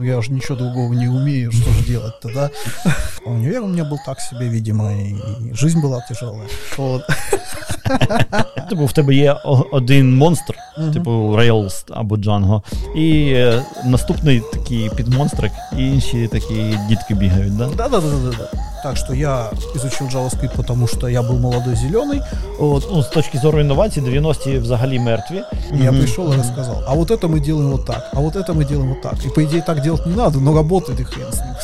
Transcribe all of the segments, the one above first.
Я же ничего другого не умею, что же делать тогда? Универ у меня был так себе, видимо, и жизнь была тяжелая. Вот. Типу, в тебе є один монстр, uh-huh. типу Rails або Django, і е, наступний такий підмонстрик, і інші такі дітки бігають, да? Да, да, да, да, да. Так что я изучил JavaScript, потому что я был молодой зеленый. Вот. Ну, с точки зрения инноваций, 90-ті взагалі мертві. Я mm-hmm. пришел и рассказал, а вот это мы делаем вот так, а вот это мы делаем вот так. И по идее так делать не надо, но работает и хрен с ним.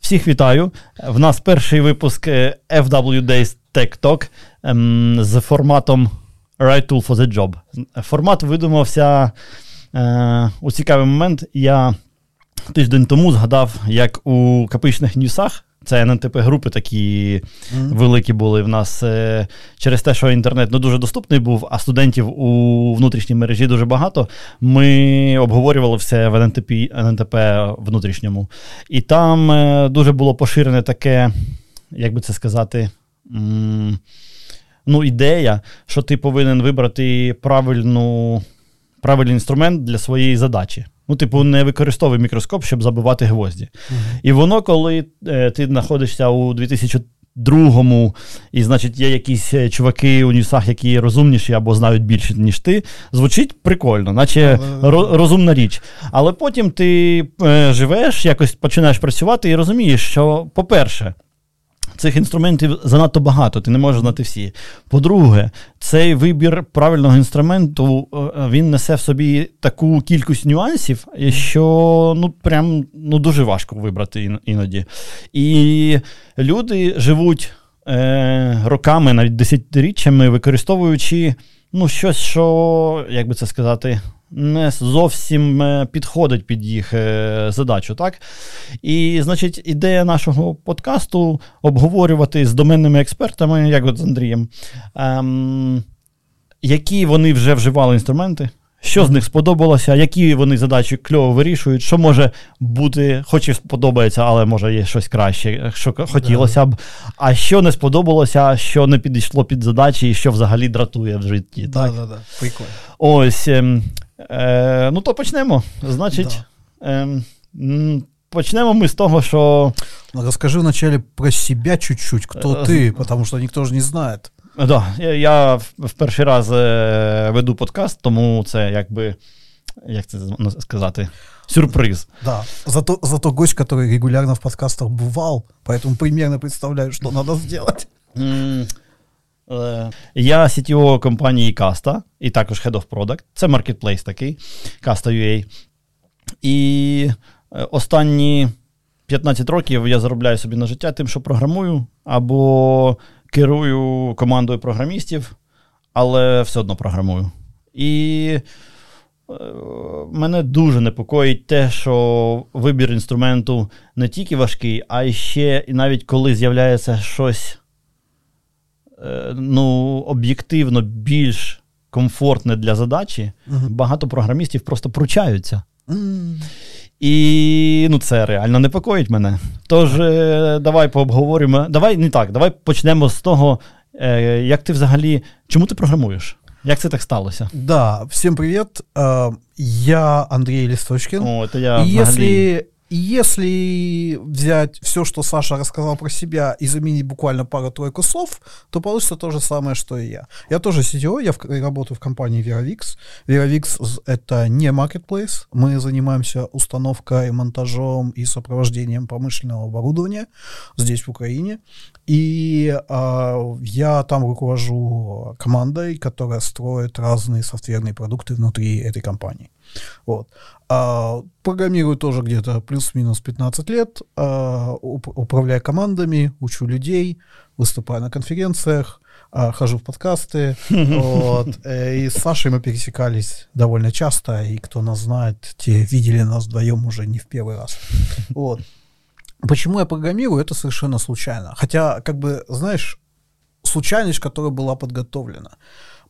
Всіх вітаю. В нас перший випуск FW Days Tech Talk ем, з форматом Right Tool for the Job. Формат видумався Е, у цікавий момент. Я тиждень тому згадав, як у капичних ньюсах. Це ННТП групи такі mm-hmm. великі були в нас е, через те, що інтернет не дуже доступний був, а студентів у внутрішній мережі дуже багато. Ми обговорювали все в ННТП ННТП внутрішньому. І там е, дуже було поширене таке, як би це сказати, м- ну, ідея, що ти повинен вибрати правильну, правильний інструмент для своєї задачі. Ну, типу, не використовуй мікроскоп, щоб забивати гвозді. Uh-huh. І воно, коли е, ти знаходишся у 2002-му, і, значить, є якісь е, чуваки у ньюсах, які розумніші або знають більше, ніж ти, звучить прикольно, наче uh-huh. розумна річ. Але потім ти е, живеш, якось починаєш працювати і розумієш, що, по-перше, Цих інструментів занадто багато, ти не можеш знати всі. По-друге, цей вибір правильного інструменту е, він несе в собі таку кількість нюансів, що ну прям ну, дуже важко вибрати іноді. І люди живуть е, роками, навіть десятиріччями, використовуючи ну, щось, що, як би це сказати, не зовсім е, підходить під їх е, задачу. так? І, значить, ідея нашого подкасту обговорювати з доменними експертами, як от з Андрієм, ем, які вони вже вживали інструменти. Що з них сподобалося, які вони задачі кльово вирішують, що може бути, хоч і сподобається, але може є щось краще, що хотілося б. А що не сподобалося, що не підійшло під задачі, і що взагалі дратує в житті. Да, так, да, да. Прикольно. Ось. Ем, Е, Ну, то почнемо. Значить, да. е, почнемо ми з того, що. Розкажи вначале про себя чуть-чуть, кто е, ти, потому що ніхто ж не знає. Да, я в перший раз е, веду подкаст, тому це якби, як це сказати, сюрприз. Да. Зато, зато гость, который регулярно в подкастах бывал, поэтому примерно представляю, что надо сделать. Е, я CTO компанії Kasta і також Head of Product. Це маркетплейс такий, Kasta.ua. І е, останні 15 років я заробляю собі на життя тим, що програмую, або керую командою програмістів, але все одно програмую. І е, мене дуже непокоїть те, що вибір інструменту не тільки важкий, а ще і навіть коли з'являється щось ну, об'єктивно більш комфортне для задачі, uh-huh. багато програмістів просто пручаються. І ну, це реально непокоїть мене. Тож, е, давай пообговоримо. Давай не так, давай почнемо з того, е, як ти взагалі. Чому ти програмуєш? Як це так сталося? Да, всім привіт. Я Андрій Листочкин. О, это я и взагалі... если взять все, что Саша рассказал про себя и заменить буквально пару-тройку слов, то получится то же самое, что и я. Я тоже CTO, я в, работаю в компании VeraVix. VeraVix — это не marketplace. Мы занимаемся установкой, монтажом и сопровождением промышленного оборудования здесь, в Украине. И э, я там руковожу командой, которая строит разные софтверные продукты внутри этой компании. Вот. А, программирую тоже где-то плюс-минус 15 лет, а, управляю командами, учу людей, выступаю на конференциях, а, хожу в подкасты. вот. Э, и с Сашей мы пересекались довольно часто, и кто нас знает, те видели нас вдвоем уже не в первый раз. Вот. Почему я программирую, это совершенно случайно. Хотя, как бы, знаешь, случайность, которая была подготовлена.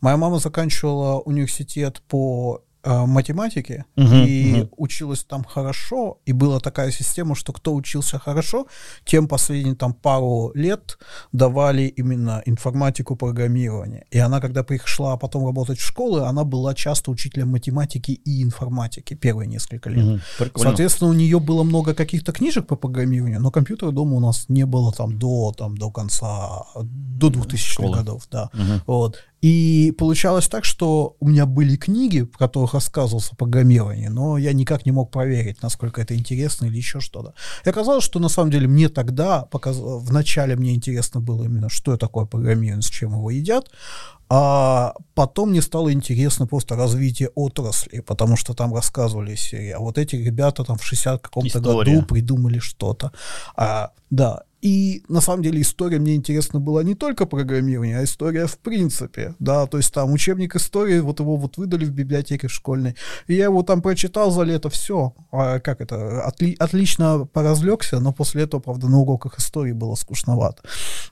Моя мама заканчивала университет по математики Мгм, и мгм. училась там хорошо, и была такая система, что кто учился хорошо, тем последние там пару лет давали именно информатику программирования. И она, когда пришла потом работать в школы, она была часто учителем математики и информатики первые несколько лет. Прикольно. Соответственно, у нее было много каких-то книжек по программированию, но компьютера дома у нас не было там до, там, до конца, до 2000-х Школы. годов, да. Мгм. Вот. И получалось так, что у меня были книги, в которых рассказывался о программировании, но я никак не мог проверить, насколько это интересно или еще что-то. И оказалось, что на самом деле мне тогда, показ... вначале мне интересно было именно, что такое программирование, с чем его едят, а потом мне стало интересно просто развитие отрасли, потому что там рассказывали серии, а вот эти ребята там в 60 каком-то году придумали что-то. А, да, и на самом деле история мне интересна была не только программирование, а история в принципе, да, то есть там учебник истории, вот его вот выдали в библиотеке школьной, и я его там прочитал за лето, все, а как это, отли- отлично поразлегся, но после этого, правда, на уроках истории было скучновато,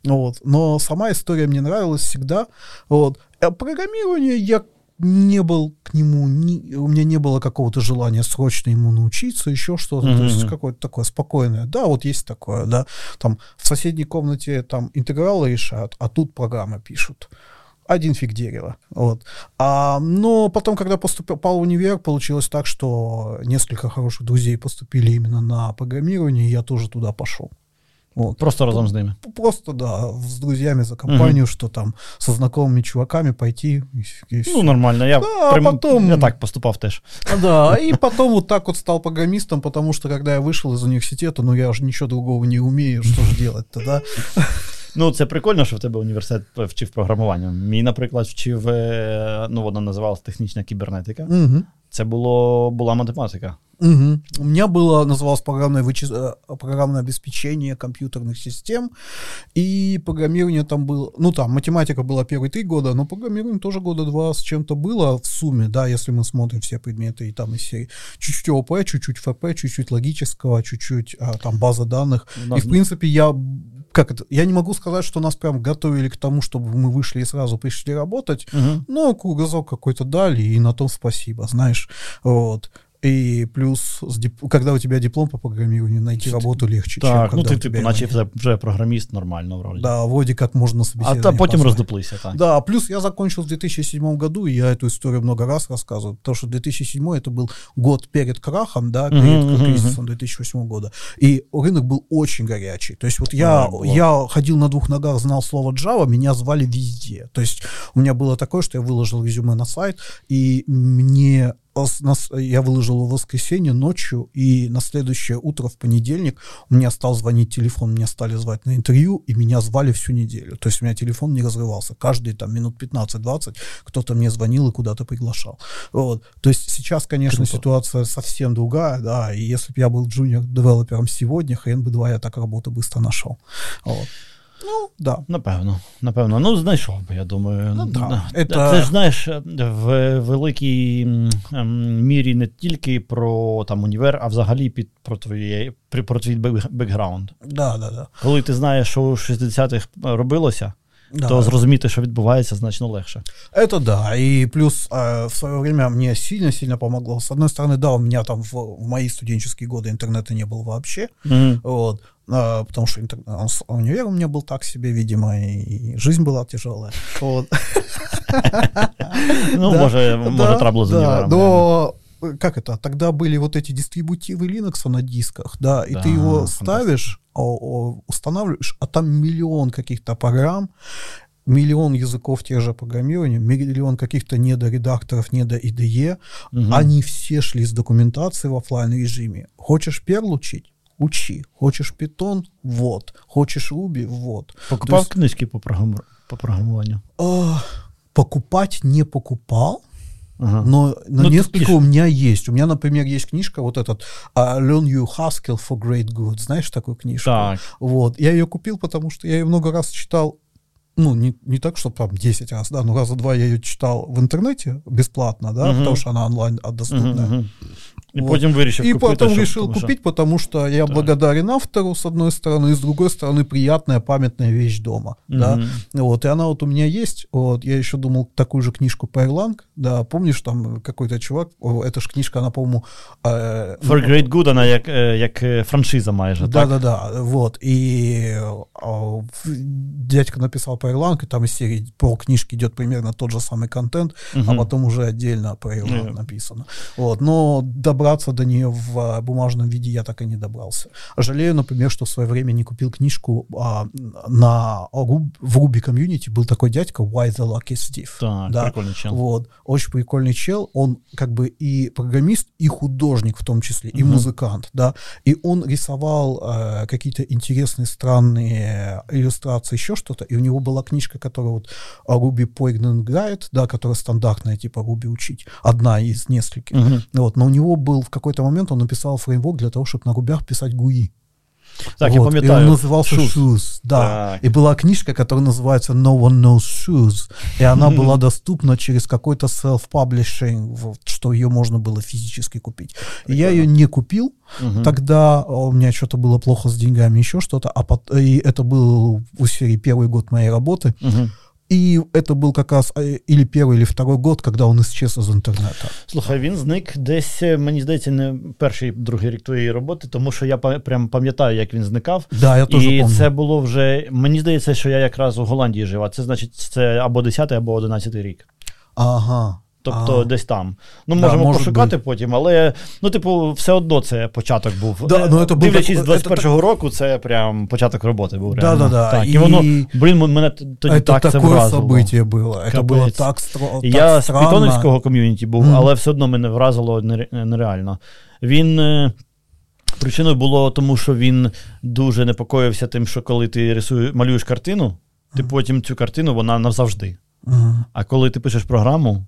вот, но сама история мне нравилась всегда, вот, а программирование я не был к нему, ни- у меня не было какого-то желания срочно ему научиться, еще что-то, то есть какое-то такое спокойное. Да, вот есть такое, да. Там в соседней комнате там интегралы решают, а тут программы пишут. Один фиг дерева. Вот. А, но потом, когда поступил в универ, получилось так, что несколько хороших друзей поступили именно на программирование, и я тоже туда пошел. Вот. Просто разом з ними. Просто, да, с друзьями за компанию, что там со знакомыми чуваками пойти. И, и всё. Ну, нормально. Я, Да, а прям- потом- я так поступав теж. Да, и потом вот так вот стал программистом, потому что когда я вышел из университета, ну я уже ничего другого не умею, что же делать-то, да? Ну, це прикольно, що в тебе університет вчив програмуванню. Мій, наприклад, вчив, е, ну, вона називалась технічна кібернетика. Мгм. Це було, була математика. Мгм. У меня было, называлось программное, вычис- э, программное обеспечение компьютерных систем, и программирование там было, ну там, математика была первые три года, но программирование тоже года два с чем-то было в сумме, да, если мы смотрим все предметы и там из серии. Чуть-чуть ОП, чуть-чуть ФП, чуть-чуть логического, чуть-чуть а, там база данных. Нас- И в принципе я как это, я не могу сказать, что нас прям готовили к тому, чтобы мы вышли и сразу пришли работать, Угу. ну, кругозок какой-то дали, и на том спасибо, знаешь. Вот. И плюс, с дип- когда у тебя диплом по программированию, найти работу легче, чем Так, ну когда ти, у типу, тебя наче его нет. вже, вже програміст нормально вроді. Да, вроде как можно на а собеседование та потім позвать. роздуплися, так. Да, плюс я закончил в 2007 году, и я эту историю много раз рассказываю, потому что 2007 это был год перед крахом, да, перед Мгм, мгм, кризисом 2008 года, и рынок был очень горячий. То есть вот я, Да, было. я ходил на двух ногах, знал слово Java, меня звали везде. То есть у меня было такое, что я выложил резюме на сайт, и мне ос- нас- я выложил в воскресенье ночью, и на следующее утро, в понедельник, у меня стал звонить телефон, меня стали звать на интервью, и меня звали всю неделю. То есть у меня телефон не разрывался. Каждые там минут 15-20 кто-то мне звонил и куда-то приглашал. Вот. То есть сейчас, конечно, Круто. ситуация совсем другая, да, и если бы я был junior-developer ом сегодня, хрен бы два, я так работу быстро нашел. Вот. Ну, да. Напевно, напевно. Ну, знайшов би, я думаю. Ну, да. Це Это- ж знаєш, в великій м, ем, мірі не тільки про там універ, а взагалі під про твоє при- про твій бек- бекграунд. Да, да, да. Коли ти знаєш, що у 60-х робилося, Да. то зрозуміти, що відбувається, значно легше. Это да, и плюс э, в свое время мне сильно-сильно помогло. С одной стороны, да, у меня там в, в мои студенческие годы интернета не было вообще, Мгм. вот, А, потому что он с- универ у меня был так себе, видимо, и жизнь была тяжелая. Вот. Ну, Да, може, може, да, трабло з да, універом. но э, как это? Тогда были вот эти дистрибутивы Linux на дисках, да, и Да, ты его ставишь, о- о, устанавливаешь, а там миллион каких-то программ, миллион языков тех же программирования, миллион каких-то недоредакторов, недо IDE, Мгм. они все шли с документацией в оффлайн режиме. Хочешь Perl учить? Учи. Хочешь Python? Вот. Хочешь Ruby? Вот. Покупав есть, книжки по, програм... по програмуванню. а, покупать не покупал, Ага. но, но Ну, несколько у меня есть. У меня, например, есть книжка вот этот а, Learn You Haskell for Great Good. Знаешь такую книжку? Так. Вот. Я ее купил, потому что я ее много раз читал. Ну, не, не так, что там 10 раз, да, но раза два я ее читал в интернете бесплатно, да, Мгм. потому что она онлайн а, доступная. Мгм. И вот. потом вирішив И потом решил потому купить, потому что я да. благодарен автору, с одной стороны, и с другой стороны, приятная памятная вещь дома. Mm-hmm. Да? Вот, и она вот у меня есть. Вот, я еще думал такую же книжку по Ирланг. Да, помнишь, там какой-то чувак, эта же книжка, она, по-моему... Э, For Great Good, она як, як франшиза майже, Да-да-да, вот. И э, дядька написал по Ирланг, и там из серии пол книжки идет примерно тот же самый контент, mm-hmm. а потом уже отдельно по Ирланг yeah. написано. Вот, но добраться до нее в а, бумажном виде я так и не добрался. Жалею, например, что в свое время не купил книжку а, на в Руби комьюнити был такой дядька Why the Lucky Steve. Так, да, прикольный чел. Вот, очень прикольный чел. Он как бы и программист, и художник в том числе, и угу. музыкант, да. И он рисовал э, какие-то интересные, странные иллюстрации, еще что-то. И у него была книжка, которая вот Ruby Poignant Guide, да, которая стандартная, типа Ruby учить. Одна из нескольких. Угу. Вот, но у него был в какой-то момент, он написал фреймворк для того, чтобы на рубях писать GUI. Так, вот. я пам'ятаю. И он назывался Shoes. Shoes да. Так. И была книжка, которая называется No One Knows Shoes. И она была доступна через какой-то self-publishing, вот, что ее можно было физически купить. И я ее не купил. Угу. Тогда у меня что-то было плохо с деньгами, еще что-то. А под... И это был в сфере первый год моей работы. Угу. І це був якраз і перший, і второй год, коли він исчез з інтернету. Слухай, він зник десь, мені здається, не перший, другий рік твоєї роботи, тому що я прям пам'ятаю, як він зникав. Да, я теж І помню. це було вже. Мені здається, що я якраз у Голландії жив, а це значить, це або 10 або 11 рік. Ага. Тобто а, десь там. Ну, да, можемо пошукати бути. потім, але ну, типу, все одно це початок був. Да, ну, это Дивлячись з 21-го так... року, це прям початок роботи був. Да, да, да. Так, і, і воно, блін, мене тоді это так це вразило. событие було. Це було так, стро... так Я з Питоновського ком'юніті був, mm. але все одно мене вразило нереально. Він. Е, причиною було тому, що він дуже непокоївся тим, що коли ти рисуєш, малюєш картину, ти потім цю картину вона назавжди. Mm. А коли ти пишеш програму,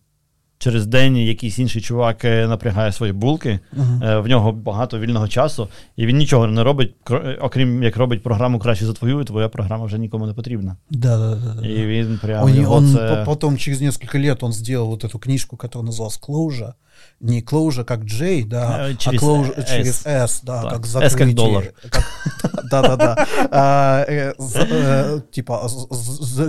через день якийсь інший чувак е, напрягає свої булки, uh-huh. в нього багато вільного часу, і він нічого не робить, окрім як робить програму краще за твою, і твоя програма вже нікому не потрібна. Да, да, да, І він прямо. он, он це... Потім через несколько лет він зробив вот эту книжку, яка називалась Closure, не closure как J, да, э, через а closure S. через S, да, да. как закрытие. S как доллар. Да-да-да. А, э, э, типа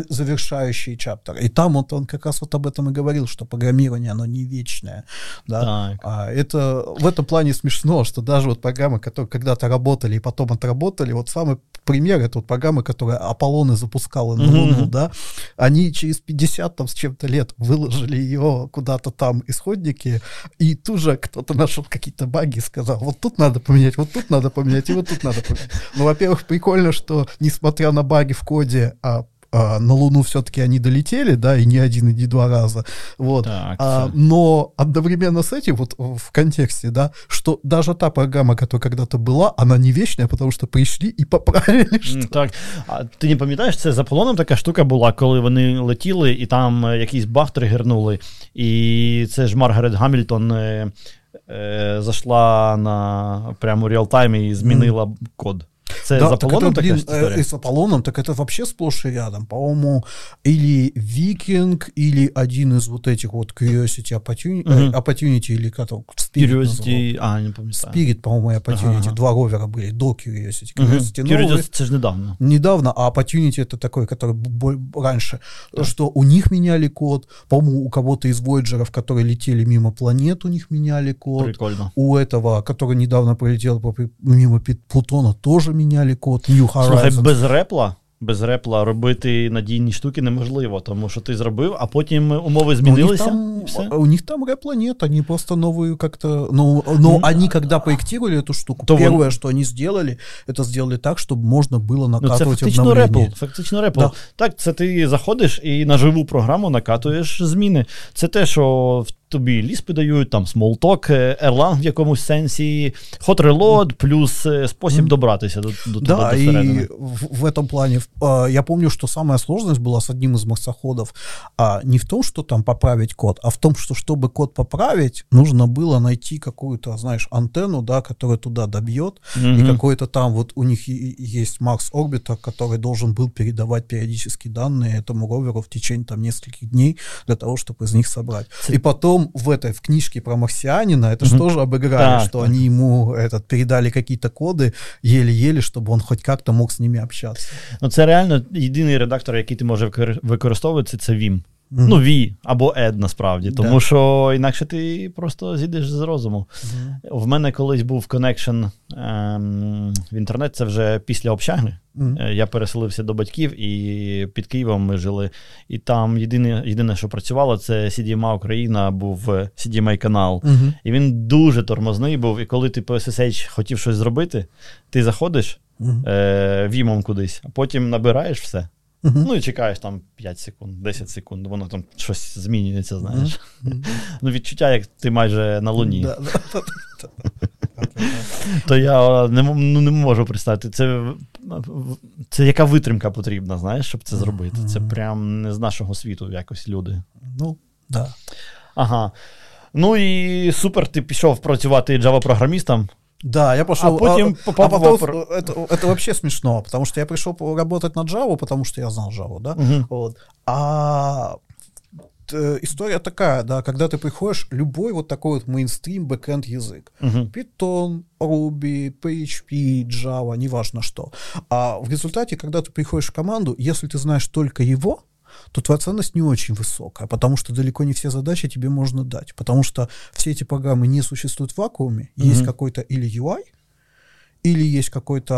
завершающий чаптер. И там вот он как раз вот об этом и говорил, что программирование, оно не вечное. Да? А это в этом плане смешно, что даже вот программы, которые когда-то работали и потом отработали, вот самый пример, это вот программы, которые Аполлоны запускала на Луну, да, они через 50 там с чем-то лет выложили ее куда-то там исходники, и тут же кто-то нашел какие-то баги и сказал, вот тут надо поменять, вот тут надо поменять, и вот тут надо поменять. Ну, во-первых, прикольно, что несмотря на баги в коде, а а, на Луну все-таки они долетели, да, и не один, и не два раза, вот, так, а, но одновременно с этим, вот в контексте, да, что даже та программа, которая когда-то была, она не вечная, потому что прийшли і поправили. Що... Так, а ти не пам'ятаєш, це за полоном така штука була, коли вони летіли, і там якийсь баг тригернули, і це ж Маргарет Гамільтон е, е, зайшла на прямо реал-таймі і змінила mm. код. Це да, з Аполлоном так это, блин, э, с Аполлоном, так это вообще сплошь и рядом. По-моему, или Викинг, или один из вот этих вот Curiosity Opportunity, uh-huh. Opportunity или как то Spirit Curiosity, а, не помню. Spirit, по-моему, и Opportunity. Ага. Два ровера были до Curiosity. Curiosity, uh-huh. новый, Curiosity это же недавно. Недавно, а Opportunity это такой, который раньше. Да. Что у них меняли код, по-моему, у кого-то из Voyager, которые летели мимо планет, у них меняли код. Прикольно. У этого, который недавно пролетел мимо Плутона, тоже меняли код New Horizons. Слухай, без репла без репла робити надійні штуки неможливо, тому що ти зробив, а потім умови змінилися. У них там, у них там репла нет, они просто новую как-то... Но, но mm. они, когда проектировали эту штуку, То первое, вон... что они сделали, это сделали так, чтобы можно было накатывать ну, це фактично репл, фактично репл. Да. Так, це ти заходиш і на живу програму накатуєш зміни. Це те, що тобі ліспи дають, там Smalltalk, Erlang в якомусь сенсі, Hot Reload, плюс спосіб добратися до, до Да, до и в, в этом плане я помню, что самая сложность была с одним из марсоходов а, не в том, что там поправить код, а в в том, что чтобы код поправить, нужно было найти какую-то, знаешь, антенну, да, которая туда добьет, mm-hmm. и какой-то там вот у них есть Марс орбита, который должен был передавать периодически данные этому роверу в течение там нескольких дней для того, чтобы из них собрать. И потом в этой в книжке про марсианина это же тоже обыграли, так, что так. они ему этот передали какие-то коды еле-еле, чтобы он хоть как-то мог с ними общаться. Ну це реально єдиний редактор, який ти можеш використовувати, це Vim. Mm-hmm. Ну, V або Ed, насправді, тому yeah. що інакше ти просто зійдеш з розуму. Mm-hmm. В мене колись був коннекшн ем, в інтернет, це вже після общаги. Mm-hmm. Я переселився до батьків, і під Києвом ми жили. І там єдине, єдине що працювало, це CDMA Україна, був CDMA канал. І він дуже тормозний був. І коли ти по SSH хотів щось зробити, ти заходиш е, вімом кудись, а потім набираєш все. Uh-huh. Ну і чекаєш там 5 секунд, 10 секунд, воно там щось змінюється, знаєш. Uh-huh. Ну, відчуття, як ти майже на луні. То я не ну, не можу представити. Це це яка витримка потрібна, знаєш, щоб це зробити. Це прям не з нашого світу якось люди. Ну, да. Ага. Ну і супер, ти пішов працювати Java-програмістом. Да, я пошел. А потом а, а потом, это, это вообще смешно, потому что я пришел работать на Java, потому что я знал Java, да. Угу. Вот. А история такая, да, когда ты приходишь, любой вот такой вот мейнстрим бэкэнд язык, uh-huh. Python, Ruby, PHP, Java, неважно что. А в результате, когда ты приходишь в команду, если ты знаешь только его, то твоя ценность не очень высокая, потому что далеко не все задачи тебе можно дать, потому что все эти программы не существуют в вакууме, mm-hmm. есть какой-то или UI, или есть какое-то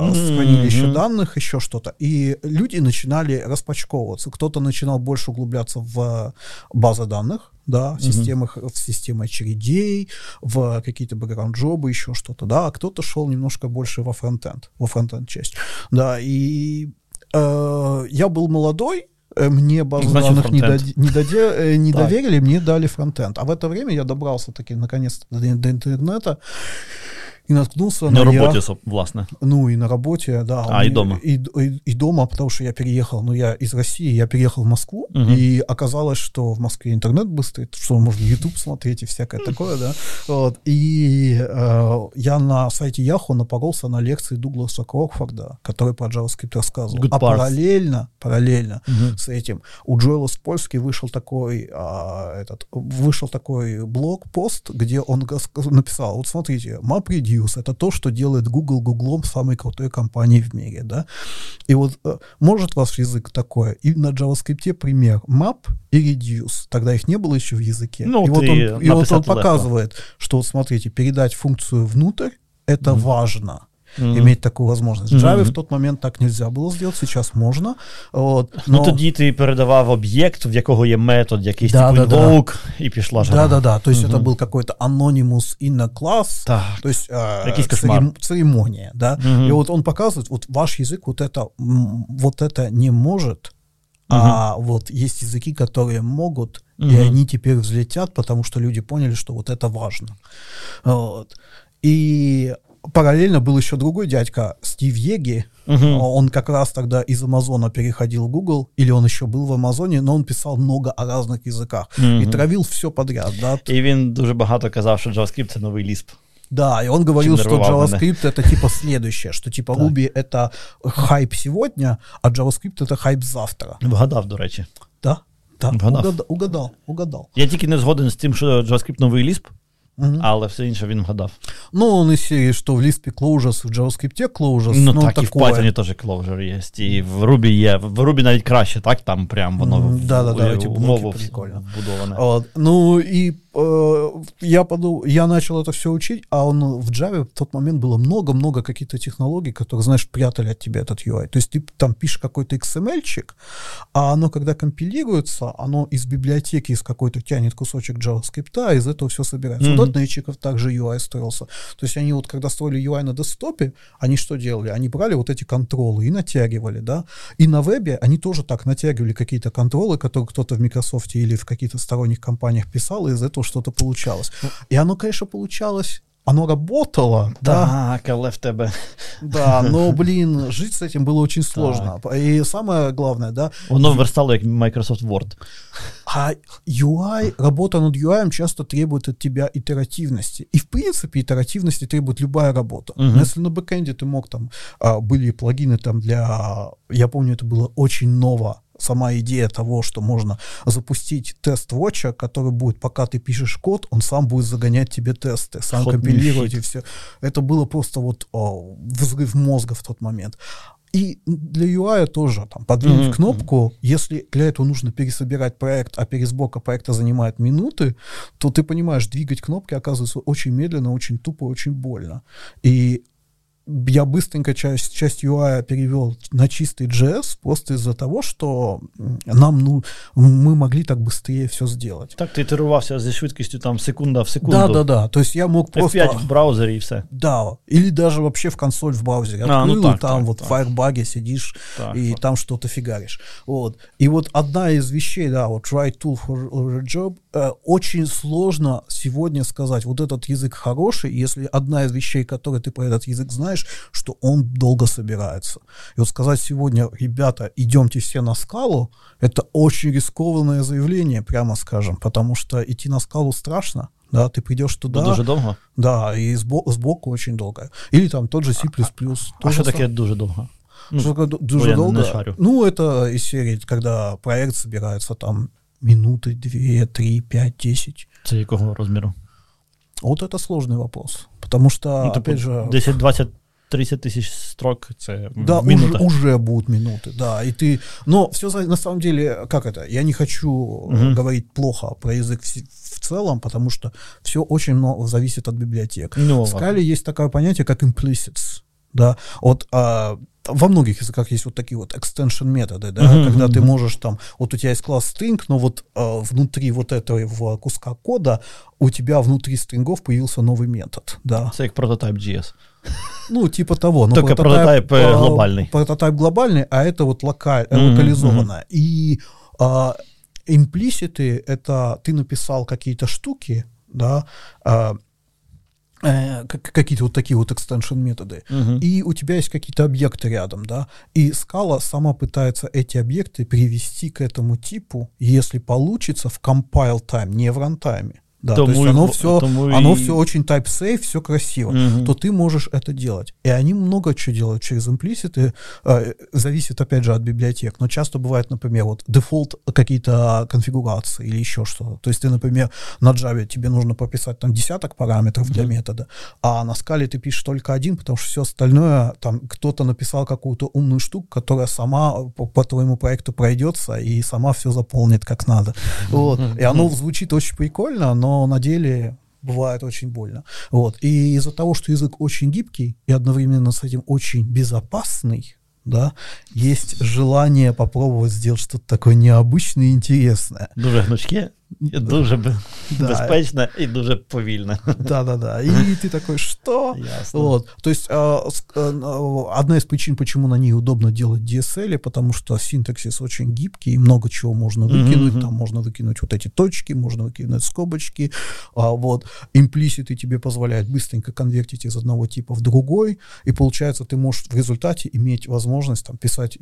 mm-hmm. хранилище данных, еще что-то. И люди начинали распачковываться. Кто-то начинал больше углубляться в базы данных, да, в mm-hmm. системах, в системы очередей, в какие-то бэкграунд-джобы, еще что-то, да, а кто-то шел немножко больше во фронтенд, во фронтенд часть, да, и э, я был молодой, мне базу данных не, доди, не, доди, э, не доверили, мне дали фронтенд. А в это время я добрался таки наконец-то до, до интернета и наткнулся на... На работе, я, власне. Ну, и на работе, да. А, и дома. И, и, и дома, потому что я переехал, ну, я из России, я переехал в Москву, угу. и оказалось, что в Москве интернет быстрый, что можно YouTube смотреть и всякое такое, да. Вот. И э, я на сайте Яху напоролся на лекции Дугласа Крокфорда, который про JavaScript рассказывал. Good а parts. параллельно, параллельно угу. с этим у Джоэла Спольски вышел такой, а, этот, вышел такой блог-пост, где он написал, вот смотрите, MapReduce Reuse. Это то, что делает Google Гуглом самой крутой компанией в мире, да. И вот э, может ваш язык такое. И на JavaScript пример map и reduce. Тогда их не было еще в языке. Ну, и вот он, и вот он показывает, что смотрите, передать функцию внутрь это mm-hmm. важно mm-hmm. иметь такую возможность. В Java mm-hmm. в тот момент так нельзя было сделать, сейчас можно. От, ну, но... Ну тоді ти передавав об'єкт, в якого є метод, якийсь да, типу да, invoke, да. і пішла жара. Да, да, да. То есть mm-hmm. это был какой-то anonymous inner class, так. то есть э, церем, церемония, да. Mm-hmm. И вот он показывает, вот ваш язык вот это, вот это не может, Uh-huh. А вот есть языки, которые могут, uh-huh. и они теперь взлетят, потому что люди поняли, что вот это важно. Вот. И параллельно был еще другой дядька, Стив Еги. Угу. Он как раз тогда из Амазона переходил в Google, или он еще был в Амазоне, но он писал много о разных языках угу. и травил все подряд. Да. І він дуже багато казав, що JavaScript це новий Lisp. Да, и он говорил, что JavaScript это типа следующее, что типа Ruby это хайп сегодня, а JavaScript это хайп завтра. Вгадав, до речі. Да, да, угадав. угадал, угадал. Я тільки не згоден з тим, що JavaScript новий Lisp, Угу. Але все інше він вгадав. Ну, он из серии, что в Lisp closures, в JavaScript closures. Ну, ну так, такое. і в Python теж closure є. І в Ruby є. В Ruby навіть краще, так? Там прям воно mm, да, да, да, эти умову вбудоване. Вот. Ну, и э, я подумал, я начал это все учить, а он в Java в тот момент было много-много каких-то технологий, которые, знаешь, прятали от тебя этот UI. То есть ты там пишешь какой-то XML-чик, а оно, когда компилируется, оно из библиотеки, из какой-то тянет кусочек JavaScript, а из этого все собирается. Mm-hmm .NET также UI строился. То есть они вот, когда строили UI на десктопе, они что делали? Они брали вот эти контролы и натягивали, да. И на вебе они тоже так натягивали какие-то контролы, которые кто-то в Microsoft или в каких-то сторонних компаниях писал, и из этого что-то получалось. И оно, конечно, получалось оно работало, да. Так, тебе. Да, но, блин, жить с этим было очень сложно. И самое главное, да, Воно верстало як Microsoft Word. а UI, работа над UI часто требует от тебя итеративности. И, в принципе, итеративности требует любая работа. Но Если на бэкэнде ты мог там, а, были плагины там для, я помню, это было очень ново, сама идея того, что можно запустить тест вотча, который будет, пока ты пишешь код, он сам будет загонять тебе тесты, сам new компилировать и все. Это было просто вот о, взрыв мозга в тот момент. И для UI тоже, там, подвинуть Мгм. кнопку, если для этого нужно пересобирать проект, а пересборка проекта занимает минуты, то ты понимаешь, двигать кнопки оказывается очень медленно, очень тупо, очень больно. И я быстренько часть, часть UI перевел на чистый JS просто из-за того, что м, нам, ну, мы могли так быстрее все сделать. Так, ти ітерувався зі швидкістю там секунда в секунду. Да, да, да. То есть я мог просто... F5 в браузері і все. Да, или даже вообще в консоль в браузере А, ну открыл, так, и там так, вот так. в Firebug сидишь Так, и так. там что-то фигаришь. Вот. И вот одна из вещей, да, вот write tool for a job, э, очень сложно сегодня сказать, вот этот язык хороший, если одна из вещей, которые ты про этот язык знаешь, что он долго собирается. И вот сказать сегодня, ребята, идемте все на скалу, это очень рискованное заявление, прямо скажем, потому что идти на скалу страшно, да, ты придешь Бо туда, дуже довго. да, и сбо- сбоку очень долго. Или там тот же C++. А тоже що сам- таке дуже довго? Ну, что такое дуже долго? Ну, это из серии, когда проект собирается там минуты, две, три, пять, десять. Це якого розміру? Вот это сложный вопрос. Потому что, Ну, опять же, 10, 20, 30 тисяч строк це да, уже, минута. уже будут минуты, да, и ты, но все на самом деле, как это, я не хочу Мгм. говорить плохо про язык в, в целом, потому что все очень много зависит от библиотек. Ну, В ладно. скале есть такое понятие, как implicits. Да, вот а, во многих языках есть вот такие вот extension методы, да, Мгм, когда ты мгм. можешь там, вот у тебя есть класс string, но вот а, внутри вот этого куска кода у тебя внутри стрингов появился новый метод, да. Це як прототип JS. Ну, типа того. Но Только прототип, э, а, глобальный. Прототип глобальный, а это вот локаль, Мгм, локализованное. И а, имплиситы — это ты написал какие-то штуки, да, а, э, как- какие-то вот такие вот extension методы, Мгм. и у тебя есть какие-то объекты рядом, да, и скала сама пытается эти объекты привести к этому типу, если получится, в compile time, не в рантайме. Да, то Тому есть и оно в- все, тому оно и- все очень type-safe, все красиво, Мгм. то ты можешь это делать. И они много чего делают через имплиситы, э, зависит, опять же, от библиотек. Но часто бывает, например, вот дефолт какие-то конфигурации или еще что-то. То есть ты, например, на Java тебе нужно прописать там десяток параметров для метода, а на скале ты пишешь только один, потому что все остальное, там кто-то написал какую-то умную штуку, которая сама по, по твоему проекту пройдется и сама все заполнит как надо. Вот. И оно звучит очень прикольно, но на деле бывает очень больно. Вот. И из-за того, что язык очень гибкий и одновременно с этим очень безопасный, да, есть желание попробовать сделать что-то такое необычное и интересное. Дуже гнучке, і дуже Да. безпечне і дуже повільне. Да-да-да. И ты такой, что? Ясно. Вот. То есть а, а, одна из причин, почему на ней удобно делать DSL, потому что синтаксис очень гибкий, и много чего можно выкинуть. Мгм. Там можно выкинуть вот эти точки, можно выкинуть скобочки. А, вот. Имплиситы тебе позволяют быстренько конвертить из одного типа в другой, и получается, ты можешь в результате иметь возможность там, писать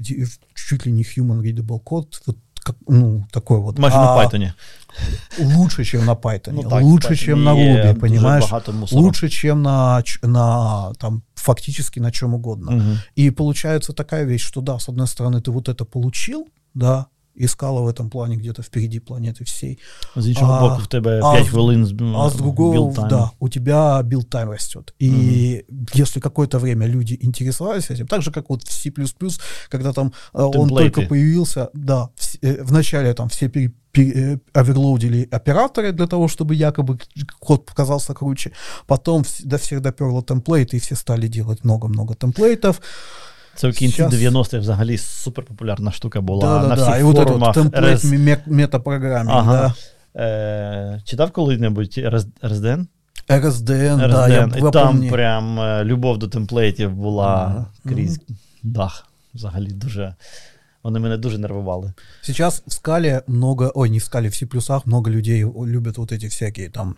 чуть ли не human readable код, вот как, ну, такой вот. Майже А, на Python. Лучше, чем на Python, Ну, так, лучше, чем на Ruby, понимаешь? лучше, чем на, на там, фактически на чем угодно. Мгм. И получается такая вещь, что да, с одной стороны, ты вот это получил, да, и Scala в этом плане где-то впереди планеты всей. З іншого А, боку, в тебе а 5 з- хвилин А с другого, да, у тебя build time растет. И если какое-то время люди интересовались этим, так же, как вот в C++, когда там э, он только появился, да, вс- э, вначале там все пере- пере- э, overload или операторы для того, чтобы якобы код показался круче. Потом до всех доперло template ы, и все стали делать много-много template ов. Це в кінці Щас- 90-х взагалі суперпопулярна штука була Да, на да, всіх да. И вот этот форумах. темплейт RS. ме- метапрограмминг, Ага. да. Е, читав коли-небудь RS- RSDN? RSDN, да, я, RSDN. я І там помню. прям е, любов до темплейтів була Ага. крізь дах. Взагалі дуже. Вони мене дуже нервували. Сейчас в скале много, ой, не в скале, в C++ много людей любят вот эти всякие там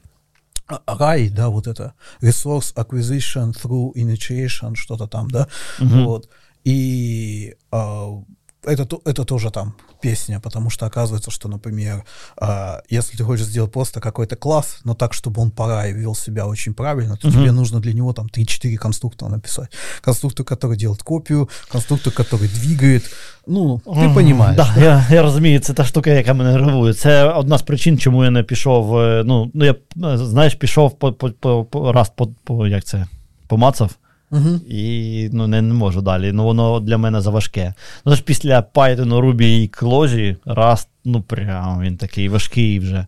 RAI, да, вот это Resource Acquisition Through Initiation, что-то там, да, угу. вот. И э, это, это тоже там песня, потому что оказывается, что, например, э, если ты хочешь сделать просто какой-то класс, но так, чтобы он пора и вел себя очень правильно, то uh-huh. тебе нужно для него там 3-4 конструктора написать. Конструктор, который делает копию, конструктор, который двигает. Ну, ти uh-huh. понимаєш. Да, я я розумію, це та штука, яка мене нервує. Це одна з причин, чому я не пішов. Ну, ну я знаєш, пішов по, по, по, по раз по, по як це, помацав. Угу. І ну, не, не можу далі. Ну, Воно для мене заважке. Ну, ж після Python, Ruby і Clojі, Rust, ну прям він такий важкий вже.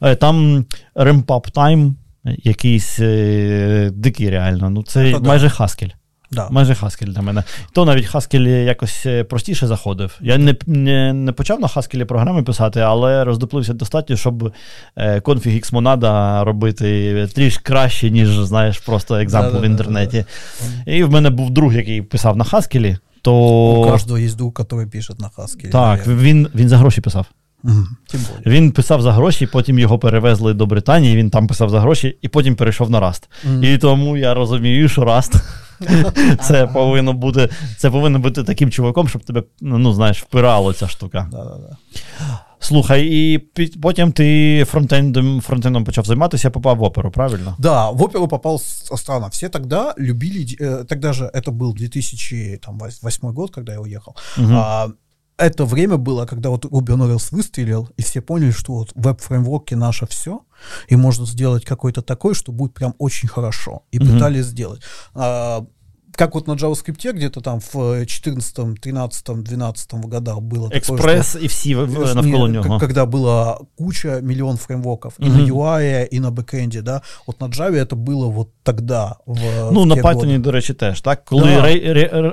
Е, там Ramp-up Time якийсь е, дикий реально. Ну, Це а майже Haskell. Да. Майже Haskell для мене. То навіть Haskell якось е, простіше заходив. Я не не, не почав на Haskell програми писати, але роздуплився достатньо, щоб е, конфіг X Monada робити трішки краще, ніж знаєш, просто екзампл да, в інтернеті. Да, І в мене був друг, який писав на Haskell, то... У кожного друг, який пише на Haskell. Так, він, він за гроші писав. Тим Він писав за гроші, потім його перевезли до Британії, він там писав за гроші, і потім перейшов на Раст. Mm. І тому я розумію, що Раст це повинно бути це повинно бути таким чуваком, щоб тебе ну, знаєш, впирало ця штука. Да-да-да. Слухай, і потім ти фронтендом фронтендом почав займатися, попав в оперу, правильно? Да, в оперу попал странно. Все тогда любили, э, тогда же это был 2008 год, когда я уехал. Угу. Это время было, когда вот Ruby on Rails выстрелил, и все поняли, что вот веб-фреймворки наше все, и можно сделать какой-то такой, что будет прям очень хорошо. И mm-hmm. пытались сделать. А, как вот на JavaScript где-то там в 14, 13, 12 годах было Экспресс такое, что, и все навколо него. Когда было куча, миллион фреймворков mm-hmm. и на UI, и на бэкенде, да, от на Java это было вот тогда. В, ну, в на Python, годи. до речі, теж, так? Коли да.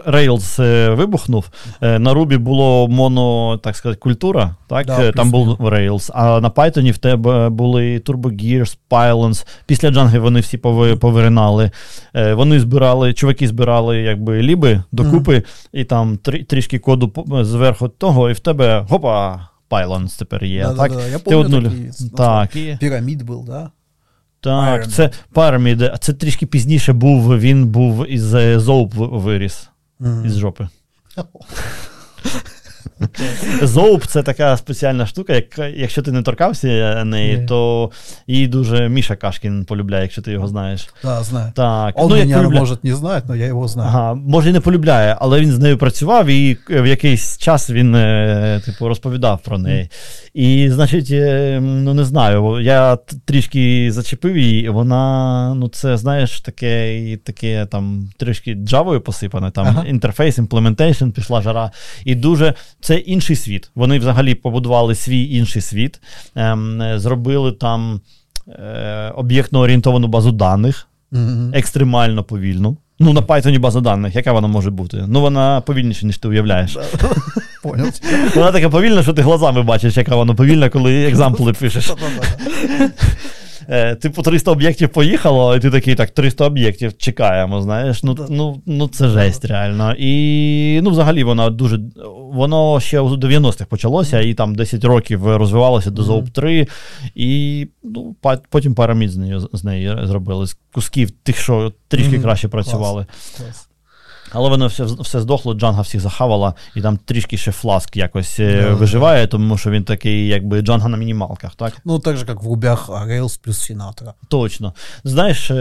Rails вибухнув, на Ruby було моно, так сказати, культура, так? Да, там був Rails, а на Python в тебе були TurboGears, Pylons, після Django вони всі повиринали, вони збирали, чуваки збирали збирали якби ліби докупи, mm. і там трі, трішки коду зверху того, і в тебе гопа, Pylons тепер є. Да, так? Да, да. Я Ти одну... такий, так, і... Пірамід був, да? Так, Pyramid. це Pyramid. Це трішки пізніше був, він був із Зоуп виріс, mm. із жопи. Зоуп це така спеціальна штука, як, якщо ти не торкався неї, yeah. то її дуже Міша Кашкін полюбляє, якщо ти його знаєш. Да, знаю. Так. Он ну, меня, полюбля... може, не знає, але я його знаю. Ага, Може, і не полюбляє, але він з нею працював, і в якийсь час він е, типу, розповідав про неї. Mm. І, значить, е, ну не знаю, я трішки зачепив її, і вона, ну, це, знаєш, таке таке там трішки джавою посипане, там ага. інтерфейс, implementation, пішла жара. І дуже це інший світ. Вони взагалі побудували свій інший світ, ем, зробили там е, об'єктно орієнтовану базу даних, mm-hmm. екстремально повільну. Ну, на Python база даних, яка вона може бути? Ну, вона повільніша, ніж ти уявляєш. Вона така повільна, що ти глазами бачиш, яка вона повільна, коли екзампли пишеш. Е, типу 300 об'єктів поїхало, і ти такий, так, 300 об'єктів чекаємо, знаєш. Ну ну, ну це жесть, реально. І ну, взагалі воно дуже. Воно ще у 90-х почалося, і там 10 років розвивалося до Zoop 3, і ну, потім парамід з нею з неї зробили з кусків тих, що трішки краще працювали. Клас. Але воно все все здохло, Джанга всіх захавала, і там трішки ще фласк якось yeah, виживає, тому що він такий, якби Джанга на мінімалках, так? Ну, так же, як в губях Рейлс плюс Сінатра. Точно. Знаєш.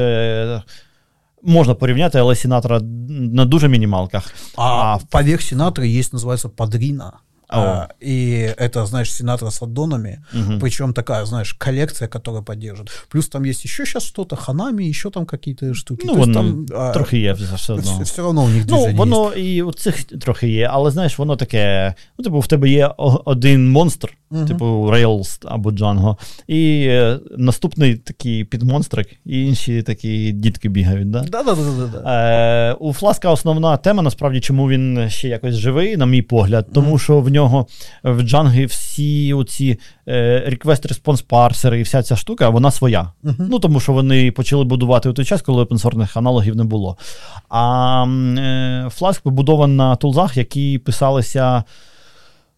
Можна порівняти, але Сінатра на дуже мінімалках. А, а поверх Сінатра є, називається Падріна. А, и это, знаешь, сенатор с аддонами, угу. причем такая, знаешь, коллекция, которая поддержит. Плюс там есть еще сейчас что-то, Ханами, еще там какие-то штуки. Ну, воно там, трохи є все одно. Все, одно у них Ну, воно є. і у цих трохи є, але знаєш, воно таке, ну, типу, в тебе є один монстр, угу. типу Rails або Django, і е, наступний такий підмонстрик, і інші такі дітки бігають, да? Да, да, да, да, Е, У Фласка основна тема, насправді, чому він ще якось живий, на мій погляд, тому угу. що в нього нього в Django всі оці е, request response парсери і вся ця штука, вона своя. Uh-huh. Ну тому що вони почали будувати у той час, коли опенсорних аналогів не було. А е, Flask побудований на тулзах, які писалися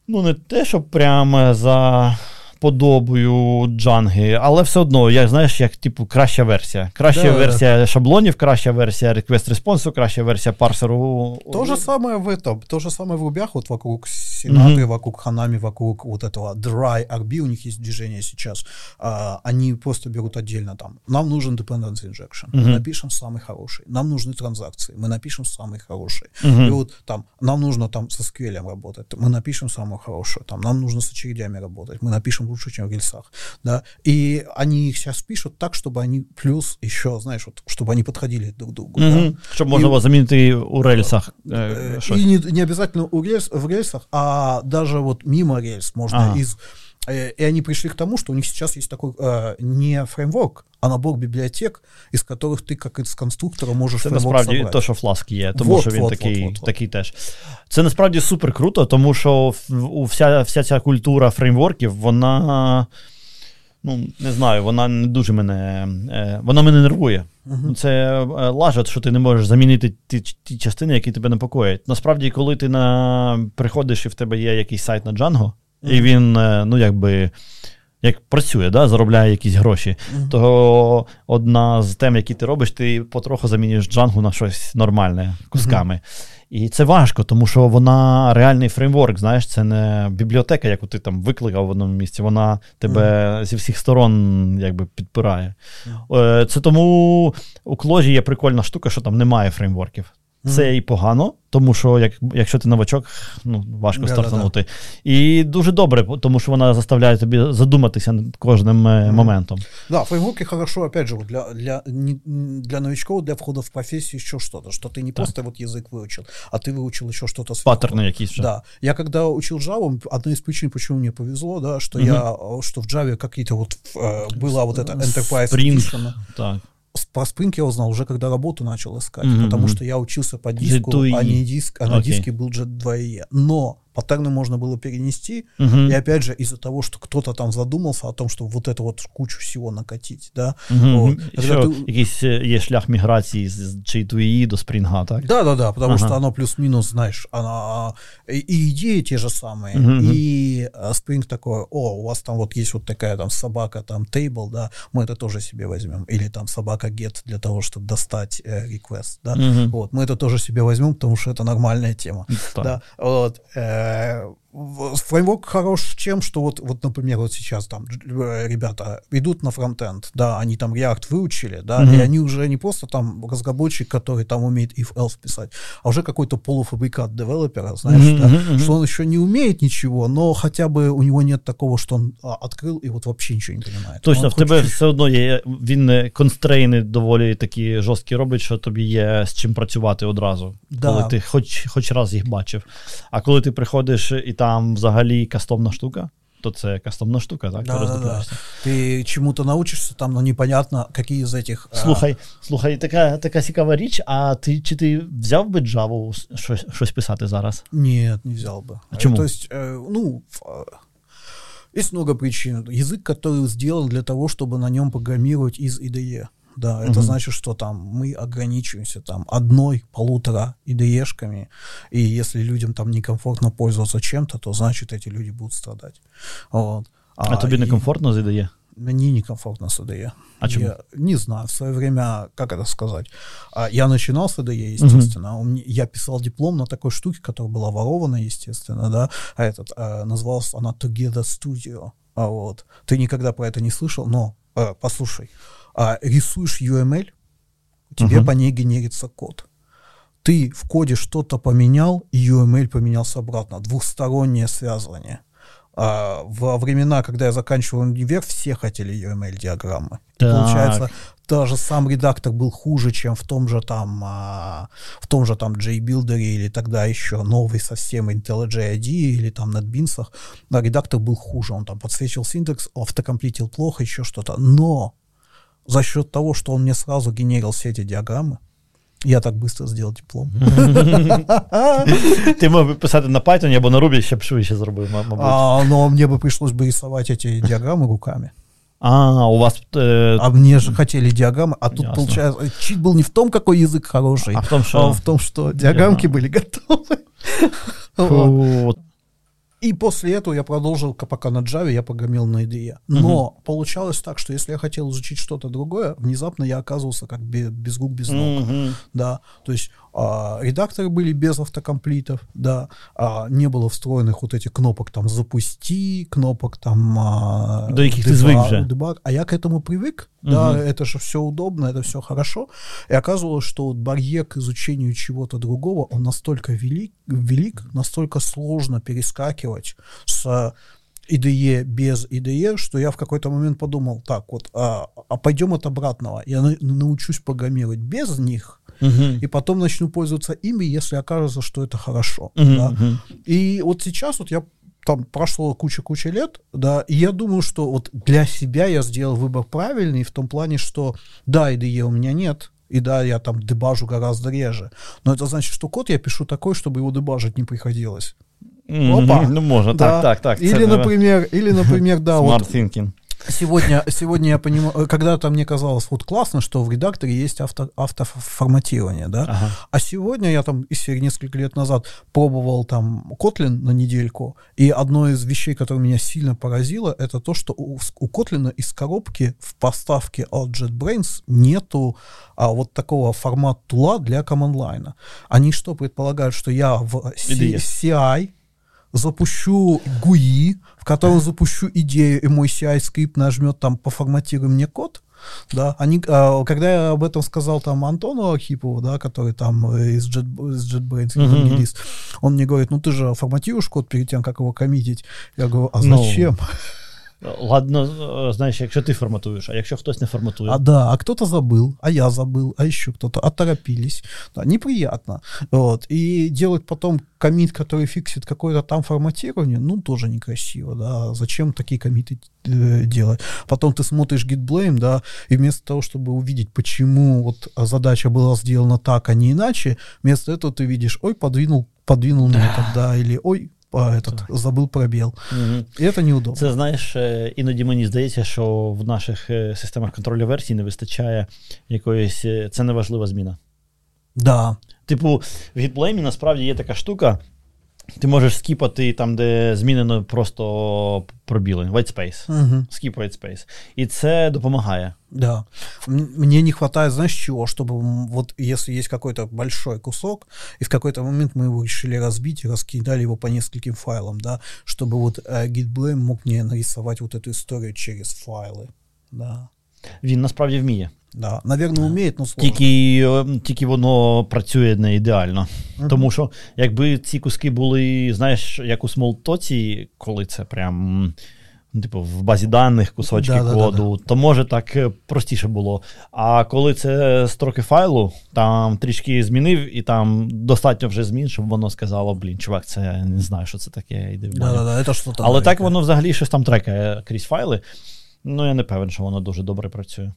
ну, не те, що прямо за вподобою джанги, але все одно, я знаєш, як типу краща версія. Краща Да, версія да. шаблонів, краща версія request респонсу, краща версія парсеру. То же самое в этом, то же самое в рубях, вот вокруг Сенаты, mm-hmm. вокруг Ханами, вокруг вот этого Dry RB, у них есть движение сейчас. А, они просто берут отдельно там. Нам нужен dependency injection. Mm-hmm. Мы напишем самый хороший. Нам нужны транзакции. Мы напишем самый хороший. Mm-hmm. И вот там нам нужно там со SQL работать. Мы напишем самую хорошую. Там нам нужно с очередями работать. Мы напишем лучше, чем в рельсах. Да? И они их сейчас пишут так, чтобы они плюс еще, знаешь, вот, чтобы они подходили друг к другу. Mm-hmm. Да? Щоб можна було замінити у рельсах. Э, и не, не обязательно у рельс, в рельсах, а даже вот мимо рельс можно ага. из и они пришли к тому, что у них сейчас есть такой э, не фреймворк, а набор бібліотек, із которых ти як із конструктора можеш Це насправді собрати. то, що Flask є, тому вот, що він вот, такий вот, вот, такий теж. Це насправді супер круто, тому що вся, вся ця культура фреймворків, вона. Ну, не знаю, вона не дуже мене. Е, вона мене нервує. Uh-huh. Це е, лажать, що ти не можеш замінити ті ті частини, які тебе непокоять. Насправді, коли ти на, приходиш і в тебе є якийсь сайт на Django. І він, е, ну, якби. Як працює, да, заробляє якісь гроші, uh-huh. то одна з тем, які ти робиш, ти потроху замінюєш джангу на щось нормальне кусками. Uh-huh. І це важко, тому що вона реальний фреймворк, знаєш, це не бібліотека, яку ти там викликав в одному місці, вона тебе mm. зі всіх сторон якби підпирає. Mm. Це тому у кложі є прикольна штука, що там немає фреймворків. Це mm. і погано, тому що як, якщо ти новачок, ну, важко yeah, стартанути. Yeah, yeah. І дуже добре, тому що вона заставляє тобі задуматися над кожним mm. моментом. Да, фреймворки хорошо, опять же, для, для, для новичков, для входа в профессию еще что-то, что ты не так. просто вот язык выучил, а ты выучил еще что-то сверху. Паттерны какие-то. Да. Я когда учил Java, одна из причин, почему мне повезло, да, что mm-hmm. я, что в Java какие-то вот, э, была вот эта Enterprise Spring, Edition. Так Про Spring я узнал уже, когда работу начал искать, mm-hmm. потому что я учился по диску, а не диск, а okay. на диске был Jet 2E. Но паттерны можно было перенести, угу. и опять же из-за того, что кто-то там задумался о том, что вот это вот кучу всего накатить, да. Угу. Вот. Що, ти... Якийсь є шлях міграції з J2E до Spring, так? Да, да, да, потому ага. что оно плюс-минус, знаешь, она, и, и идеи те же самые, угу. и Spring такой, о, у вас там вот есть вот такая там собака, там table, да, мы это тоже себе возьмем, или там собака get для того, чтобы достать э, request, да, угу. вот, мы это тоже себе возьмем, потому что это нормальная тема, так. да, вот, э, uh, фреймворк хорош чем, что вот, вот, например, вот сейчас там ребята идут на фронтенд, да, они там React выучили, да, mm-hmm. и они уже не просто там разработчик, который там умеет if-else писать, а уже какой-то полуфабрикат девелопера, знаешь, mm-hmm. да, mm-hmm. что он еще не умеет ничего, но хотя бы у него нет такого, что он а, открыл и вот вообще ничего не понимает. Точно, в тебе все одно є, він констрейни доволі такі жорсткі робить, що тобі є з чим працювати одразу, да. коли ти хоч, хоч раз їх бачив. А коли ти приходиш і там там взагалі кастомна штука, то це кастомна штука, так? Да, да, да. Ти чому-то научишся там, но непонятно, які з цих. Слухай, а... слухай, така така цікава річ, а ти чи ти взяв би Java щось, щось писати зараз? Ні, не взяв би. А чому? То есть, ну, есть много причин. Язык, который сделан для того, чтобы на нем программировать из IDE. Да, это угу. значит, что там мы ограничиваемся там одной, полутора IDE-шками, и если людям там некомфортно пользоваться чем-то, то значит эти люди будут страдать. Вот. А, а тобі некомфортно з IDE? Мне некомфортно с IDE. А чему? Я не знаю, в свое время, как это сказать, а, я начинал с IDE, естественно, угу. я писал диплом на такой штуке, которая была ворована, естественно, да, а этот, а, называлась она Together Studio, а вот, ты никогда про это не слышал, но, а, послушай, а, рисуешь UML, тебе uh-huh. по ней генерится код. Ты в коде что-то поменял, и UML поменялся обратно. Двухстороннее связывание. А, во времена, когда я заканчивал универ, все хотели UML-диаграммы. Получается, даже сам редактор был хуже, чем в том же там, а, в том же там JBuilder или тогда еще новый совсем IntelliJ IDE или там NetBeans. Да, редактор был хуже, он там подсвечивал синтекс, автокомплитил плохо, еще что-то. Но за счет того, что он мне сразу генерил все эти диаграммы, я так быстро сделал диплом. Ты мог бы писать на Python або на Ruby, ще б швидше зробив, мабуть. А, но мне бы пришлось бы рисовать эти диаграммы руками. А, у вас... Э... А мне же хотели диаграммы, а тут, Ясно. получается, чит был не в том, какой язык хороший, а в том, что, а в том, что диаграммки yeah. были готовы. Фу. И после этого я продолжил, пока на Java я погромил на IDE. Но угу. получалось так, что если я хотел изучить что-то другое, внезапно я оказывался как без, без рук, без ног. Угу. Да, то есть а, редакторы были без автокомплитов, да, а, не было встроенных вот этих кнопок там «запусти», кнопок там... А, До яких ты звык же. Дебаг. А я к этому привык, угу. да, это же все удобно, это все хорошо. И оказывалось, что вот барьер к изучению чего-то другого, он настолько велик, велик, настолько сложно перескакивать с IDE без IDE, что я в какой-то момент подумал, так вот, а, а пойдем от обратного. Я на, научусь программировать без них, uh и потом начну пользоваться ими, если окажется, что это хорошо. uh Да? uh И вот сейчас вот я там прошло куча-куча лет, да, и я думаю, что вот для себя я сделал выбор правильный в том плане, что да, IDE у меня нет, и да, я там дебажу гораздо реже, но это значит, что код я пишу такой, чтобы его дебажить не приходилось. Опа. Ну, можно, да. так, так, так. Или, например, или, например, да, Smart вот... thinking. Сегодня, сегодня я понимаю, когда-то мне казалось вот классно, что в редакторе есть авто, автоформатирование, да, ага. а сегодня я там, если несколько лет назад пробовал там Kotlin на недельку, и одно из вещей, которое меня сильно поразило, это то, что у, у Kotlin из коробки в поставке от JetBrains нету а, вот такого формат тула для команд-лайна. Они что предполагают, что я в CI запущу GUI, в котором запущу идею, и мой CI-скрипт нажмет там «поформатируй мне код», да, они, а, когда я об этом сказал там Антону Архипову, да, который там из, Jet, из JetBrains, uh-huh. он мне говорит, ну ты же форматируешь код перед тем, как его коммитить. Я говорю, а ну, зачем? No. Ладно, э, знаєш, якщо ти форматуєш, а якщо хтось не форматує. А да, а кто-то забыл, а я забыл, а еще кто-то, оторопились. Да, неприятно. Вот. И делать потом комит, который фиксит какое-то там форматирование, ну, тоже некрасиво, да. Зачем такие комиты э, делать? Потом ты смотришь git да, и вместо того, чтобы увидеть, почему вот задача была сделана так, а не иначе, вместо этого ты видишь, ой, подвинул, подвинул метод, да, или ой, этот, забыл пробіл. Угу. І це неудобно. Це знаєш, іноді мені здається, що в наших системах контролю версій не вистачає якоїсь. Це неважлива зміна. Да. Типу, в гітблеймі насправді є така штука. Ти можеш скіпати там, де змінено просто пробіли, white space. Угу. Skip white space. І це допомагає. Да. Мне не хватает, знаешь, чего? Чтобы вот если есть какой-то большой кусок, и в какой-то момент мы его решили разбить и раскидали его по нескольким файлам, да, чтобы вот э, GitBlame мог мне нарисовать вот эту историю через файлы. Да. Він насправді вміє. Да, Навірно, вміють, але сложно. Тільки е, тільки воно працює не ідеально. Uh-huh. Тому що, якби ці куски були, знаєш, як у смолтоці, коли це прям. Типу, в базі даних кусочки да, коду, да, да, то може так е, простіше було. А коли це строки файлу, там трішки змінив, і там достатньо вже змін, щоб воно сказало: блін, чувак, це я не знаю, що це таке. Іди Але так воно взагалі щось там трекає крізь файли. Ну, я не певен, що воно дуже добре працює.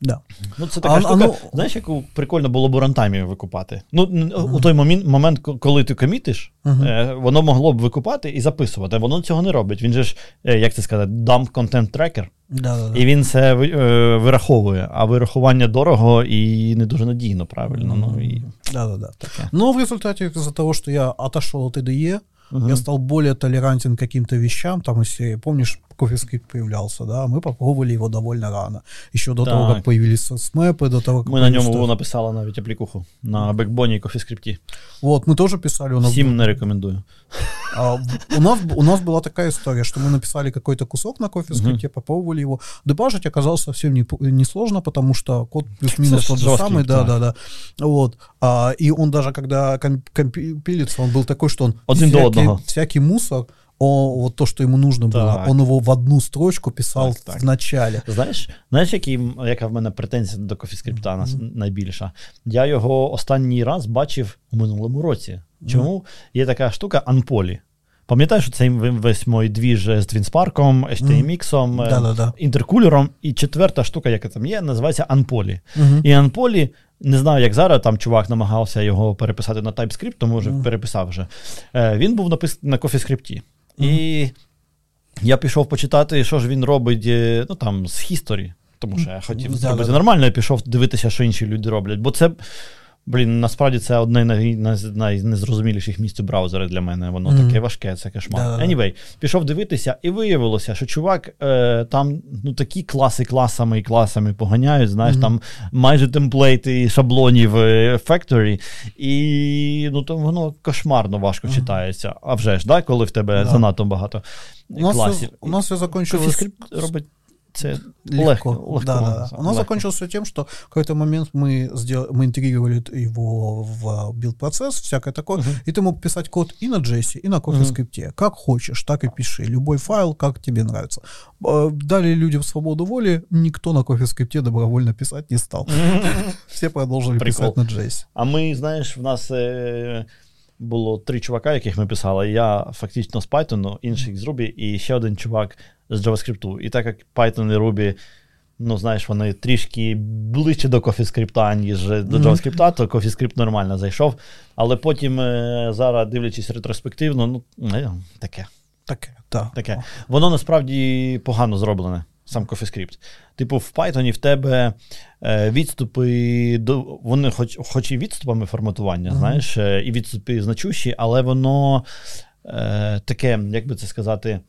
Да. Ну, Це така а, штука, ну... знаєш, яку прикольно було б у runtime і викупати. Ну, uh-huh. У той момент, момент, коли ти комітиш, uh-huh. воно могло б викупати і записувати. Воно цього не робить. Він же ж, е, як це сказати, dump content tracker. Да-да-да. І він це е, вираховує, а вирахування дорого і не дуже надійно, правильно. Mm-hmm. Ну, і... Да-да-да. Ну, в результаті, из-за того, что я отошел от IDE, uh-huh. я стал более толерантен к каким-то вещам, там, если, помнишь, CoffeeScript появлялся, да, мы попробовали его довольно рано. Еще до так. того, как появились смэпы, до того, как... Мы на нем его написали навіть аплікуху на бекбоні и CoffeeScript. Вот, мы тоже писали. У нас Всем не рекомендую. А, у, нас, у нас была такая история, что мы написали какой-то кусок на CoffeeScript, uh-huh. попробовали его. Дебажить оказалось совсем не, не сложно, потому что код плюс-минус тот же самый, да, да, да. Вот. А, и он даже, когда компилится, он был такой, что он Один всякий, до одного. всякий мусор о, вот то, что ему нужно так. було, он его в одну строчку писав так, так. в началі. Знаєш, знаєш, які, яка в мене претензія до CoffeeScript mm-hmm. найбільша? Я його останній раз бачив у минулому році. Чому? Mm-hmm. Є така штука Анполі. Пам'ятаєш, цей весь мой двіж з Твінспарком, HTMX, mm. інтеркулером. І четверта штука, яка там є, називається Анполі. Mm-hmm. І Анполі, не знаю, як зараз там чувак намагався його переписати на TypeScript, тому вже mm. переписав вже. Він був написаний на CoffeeScript. І я пішов почитати, що ж він робить ну, там, з хісторі. Тому що я хотів зробити нормально, я пішов дивитися, що інші люди роблять. Бо це Блін, насправді це одне з найнезрозуміліших місць у браузері для мене. Воно mm-hmm. таке важке, це кошмар. Да-да-да. Anyway, пішов дивитися, і виявилося, що чувак е, там ну, такі класи класами і класами поганяють. Знаєш, mm-hmm. там майже template и шаблонів е, Factory, і ну, то воно кошмарно важко mm-hmm. читається. А вже ж, да, коли в тебе занадто багато у нас классов. Все, у нас все. CoffeeScript робить це легко. легко, да, да. У нас легко. закончилось тем, что в какой-то момент мы, сделали, мы интегрировали его в build-процесс, всякое такое, uh-huh. и ты мог писать код и на JS, и на CoffeeScript. Uh-huh. Как хочешь, так и пиши. Любой файл, как тебе нравится. Дали людям свободу воли, никто на CoffeeScript добровольно писать не стал. Все продолжили писать на JS. А мы, знаешь, в нас... було три чувака, яких ми писали. Я фактично з Python, інший з Ruby, і ще один чувак з JavaScript. І так як Python і Ruby, ну знаєш, вони трішки ближче до CoffeeScript, ніж до JavaScript, то CoffeeScript нормально зайшов. Але потім, е, зараз, дивлячись ретроспективно, ну, таке. Таке, так. Таке. Воно насправді погано зроблене сам CoffeeScript. Типу, в Python в тебе е, відступи, до, вони хоч хоч і відступами форматування, mm-hmm. знаєш, е, і відступи значущі, але воно е, таке, як би це сказати,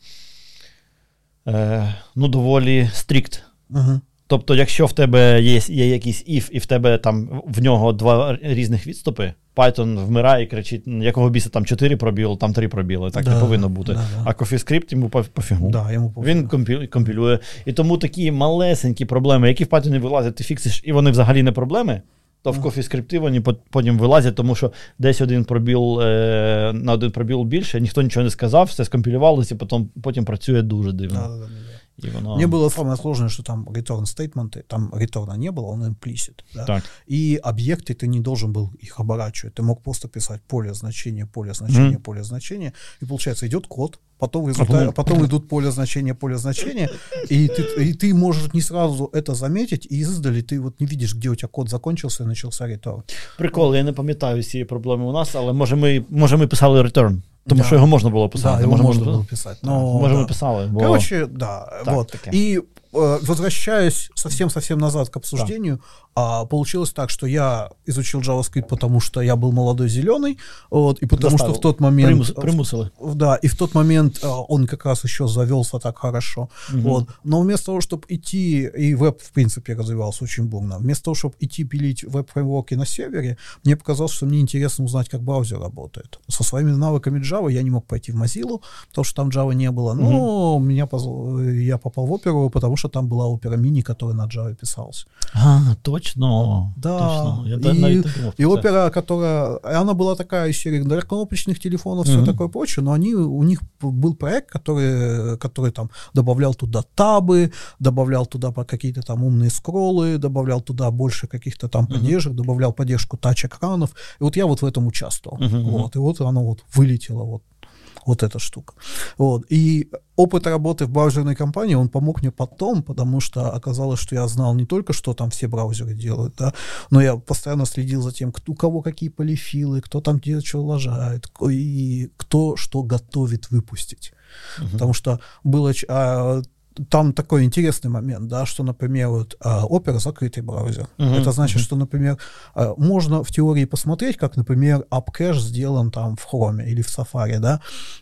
е, ну, доволі стрікт. Mm-hmm. Тобто, якщо в тебе є є якийсь if, і в тебе там в нього два різних відступи, Python вмирає і кричить, якого біса там 4 пробіли, там 3 пробіли. Так да, не повинно бути. Да, да. А CoffeeScript йому пофігу. Да, йому Він компілює. І тому такі малесенькі проблеми, які в Python вилазять, ти фіксиш, і вони взагалі не проблеми. То в CoffeeScript вони потім вилазять, тому що десь один пробіл е, на один пробіл більше, ніхто нічого не сказав, все скомпілювалося, потім потім працює дуже дивно. Да, да, да. И оно... Мне было самое сложное, что там return стейтменты, там реторна не было, он implicit. Да? Так. И объекты ты не должен был их оборачивать. Ты мог просто писать поле значения, поле значения, mm. поле значения. И получается, идет код, потом, результат, потом идут поле значения, поле значения, и ты, и ты можешь не сразу это заметить, и издали ты вот не видишь, где у тебя код закончился и начался return. Прикол, я не пам'ятаю цієї проблеми у нас, але може ми, може ми писали return. Тому да. що його можна було писати. Да, його можна, можна було писати. Но, може, да. ми писали. Бо... Короче, да. Так, вот. Таке. Э, возвращаясь совсем-совсем назад к обсуждению, да. а, получилось так, что я изучил JavaScript, потому что я был молодой зеленый, вот, и потому Заставил. что в тот момент... Примус, примусили. Да, и в тот момент а, он как раз еще завелся так хорошо. Угу. Вот. Но вместо того, чтобы идти, и веб, в принципе, развивался очень бурно, вместо того, чтобы идти пилить веб-фреймворки на сервере, мне показалось, что мне интересно узнать, как браузер работает. Со своими навыками Java я не мог пойти в Mozilla, потому что там Java не было, но угу. меня поз... я попал в Opera, потому что там была опера мини, которая на Java писалась. А, точно. Да. Точно. Я и, и опера, которая, она была такая из серии для кнопочных телефонов, mm-hmm. все такое прочее, но они, у них был проект, который, который там добавлял туда табы, добавлял туда какие-то там умные скроллы, добавлял туда больше каких-то там mm-hmm. поддержек, добавлял поддержку тач-экранов. И вот я вот в этом участвовал. Mm-hmm. Вот, и вот оно вот вылетело вот вот эта штука. Вот. И опыт работы в браузерной компании, он помог мне потом, потому что оказалось, что я знал не только, что там все браузеры делают, да, но я постоянно следил за тем, кто, у кого какие полифилы, кто там где что лажает, и кто что готовит выпустить. Uh-huh. Потому что было... А, там такой интересный момент, да, что, например, вот а, Opera закрытый браузер. Uh-huh, Это значит, uh-huh. что, например, а, можно в теории посмотреть, как, например, AppCache сделан там в Chrome или в Safari, да,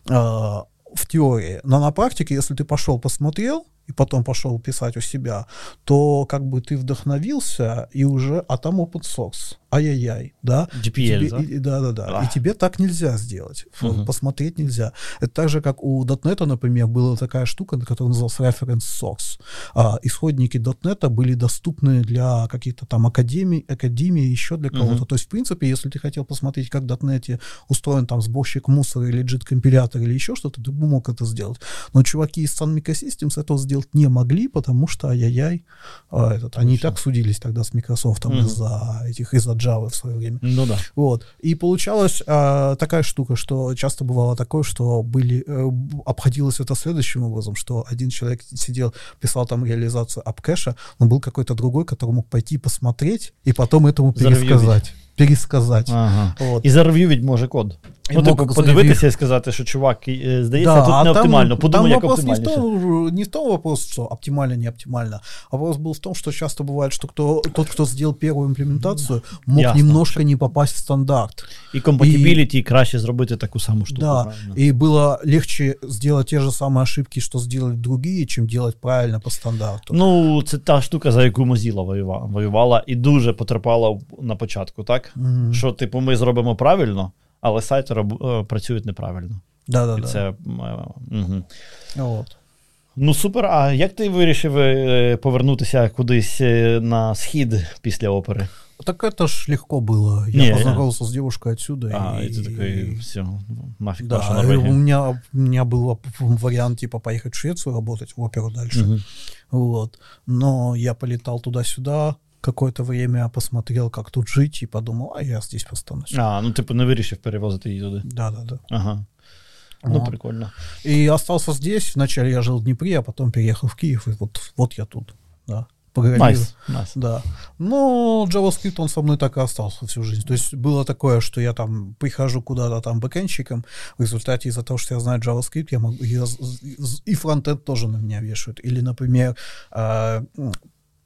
а, в теории. Но на практике, если ты пошел посмотрел, и потом пошел писать у себя, то как бы ты вдохновился и уже, а там open source ай-яй-яй, да? GPL, тебе, да? И, да, да, да. А. И тебе так нельзя сделать. Угу. Посмотреть нельзя. Это так же, как у .NET, например, была такая штука, которая называлась reference source. А, исходники .NET были доступны для каких-то там академий, академии, еще для кого-то. Угу. То есть, в принципе, если ты хотел посмотреть, как в .NET устроен там сборщик мусора или JIT-компилятор или еще что-то, ты бы мог это сделать. Но чуваки из Sun Microsystems этого сделать не могли, потому что ай-яй-яй, а, этот, они и так судились тогда с Microsoft угу. из-за этих, из-за Java в свое время. Ну да. Вот. И получалась а, такая штука, что часто бывало такое, что были, э, обходилось это следующим образом, что один человек сидел, писал там реализацию апкэша, но был какой-то другой, который мог пойти посмотреть и потом этому пересказать пересказать. Ага. Вот. І зарев'ювіть може код. І Ну, типу, мог подивитися і сказати, що чувак, е, здається, Да, тут а не там- оптимально. Подумай, там як вопрос не в, оптимальніше. том, не в том вопрос, что оптимально, не оптимально. А вопрос был в том, что часто бывает, что кто, тот, кто сделал первую имплементацию, мог Ясно. немножко не попасть в стандарт. І компатибіліті краще зробити таку саму штуку. да, правильно? и было легче сделать те же самые ошибки, что сделали другие, чем делать правильно по стандарту. Ну, це та штука, за яку Mozilla воювала, воювала і дуже потерпала в- на початку, так? Мгм. Що, типу, ми зробимо правильно, але сайти роб- е, працюють неправильно. І Да-да-да. це, угу. Вот. Ну, супер. А як ти вирішив е, повернутися кудись е, на схід після опери? Так это ж легко было. Я Не, познакомился с девушкой отсюда. А, и, і ти такий, все, нафіг Да, ваша и у Норвегія. меня, у меня был вариант типа поехать в Швецию работать в оперу дальше. Мгм. Вот. Но я полетал туда-сюда, какое-то время посмотрел, как тут жить, и подумал, а я здесь останусь. А, ну типу не вирішив перевозити її туди. Да-да-да. Ага. Ну, Вот. прикольно. И остался здесь. Вначале я жил в Днепре, а потом переехал в Киев, и вот, вот я тут. Да. Программирую. Найс, найс. Да. Но JavaScript, он со мной так и остался всю жизнь. То есть было такое, что я там прихожу куда-то там бэкэнщиком, в результате из-за того, что я знаю JavaScript, я могу, я з- з- и фронтенд тоже на меня вешают. Или, например, э, м,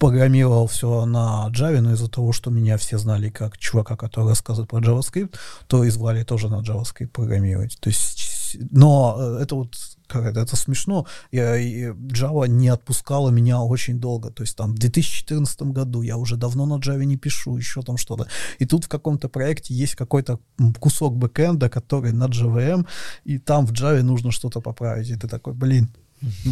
программировал все на Java, но из-за того, что меня все знали как чувака, который рассказывает про JavaScript, то и звали тоже на JavaScript программировать. То есть, но э, это вот как это, это смешно. Я, Java не отпускала меня очень долго. То есть там в 2014 году я уже давно на Java не пишу, еще там что-то. И тут в каком-то проекте есть какой-то кусок бэкэнда, который на JVM, и там в Java нужно что-то поправить. И ты такой, блин,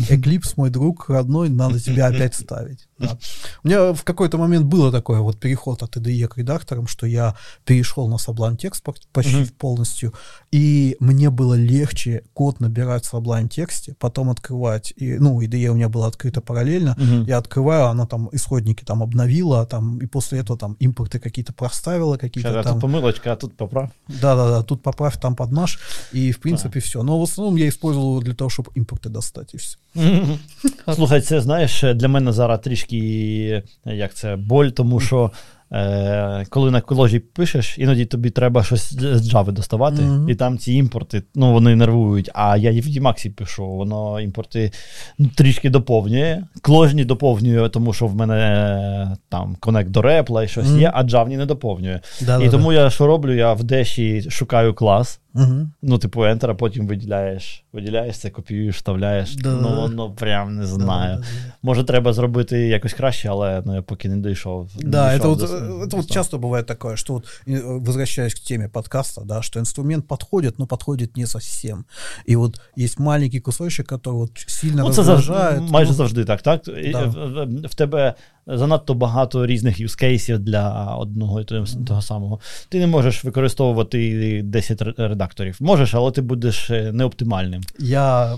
Eclipse, мой друг родной, надо тебя опять ставить. Да. У меня в какой-то момент было такое вот переход от IDE к редакторам, что я перешел на Sublime Text по- почти Мгм. полностью, и мне было легче код набирать в Sublime тексте, потом открывать, и, ну, IDE у меня было открыто параллельно, я открываю, она там исходники там обновила, там, и после этого там импорты какие-то проставила, какие-то а там... тут помилочка, а тут поправ. Да-да-да, тут поправь, там подмажь, и в принципе все. Но в основном я использовал для того, чтобы импорты достать, и все. Слухай, це знаєш, для мене зараз трішки е, як це боль, тому що е, коли на коложі пишеш, іноді тобі треба щось з Java доставати, Мгм. і там ці імпорти, ну вони нервують. А я і в Emacs пишу, воно імпорти ну, трішки доповнює. Кложні доповнює, тому що в мене е, там конект до репла і щось Мгм. є, а Java не доповнює. Да, і тому я що роблю? Я в деші шукаю клас. Угу. Ну, типу, Enter, а потім виділяєш. Виділяєш це, копіюєш, вставляєш. Да. Ну, воно прям не знаю. Може, треба зробити якось краще, але ну, я поки не дійшов. не Да, это дійшов вот, до- э, это до вот того. часто бывает такое, что вот, э, возвращаясь к теме подкаста, да, что инструмент подходит, но подходит не совсем. И вот есть маленький кусочек, который вот сильно Ну, це завжди, раздражает. майже ну, завжди так. так? І, Да. в, в- в тебе занадто багато різних юзкейсів для одного і того, того самого. Ти не можеш використовувати 10 ре- редакторів. Можеш, але ти будеш е, неоптимальним. Я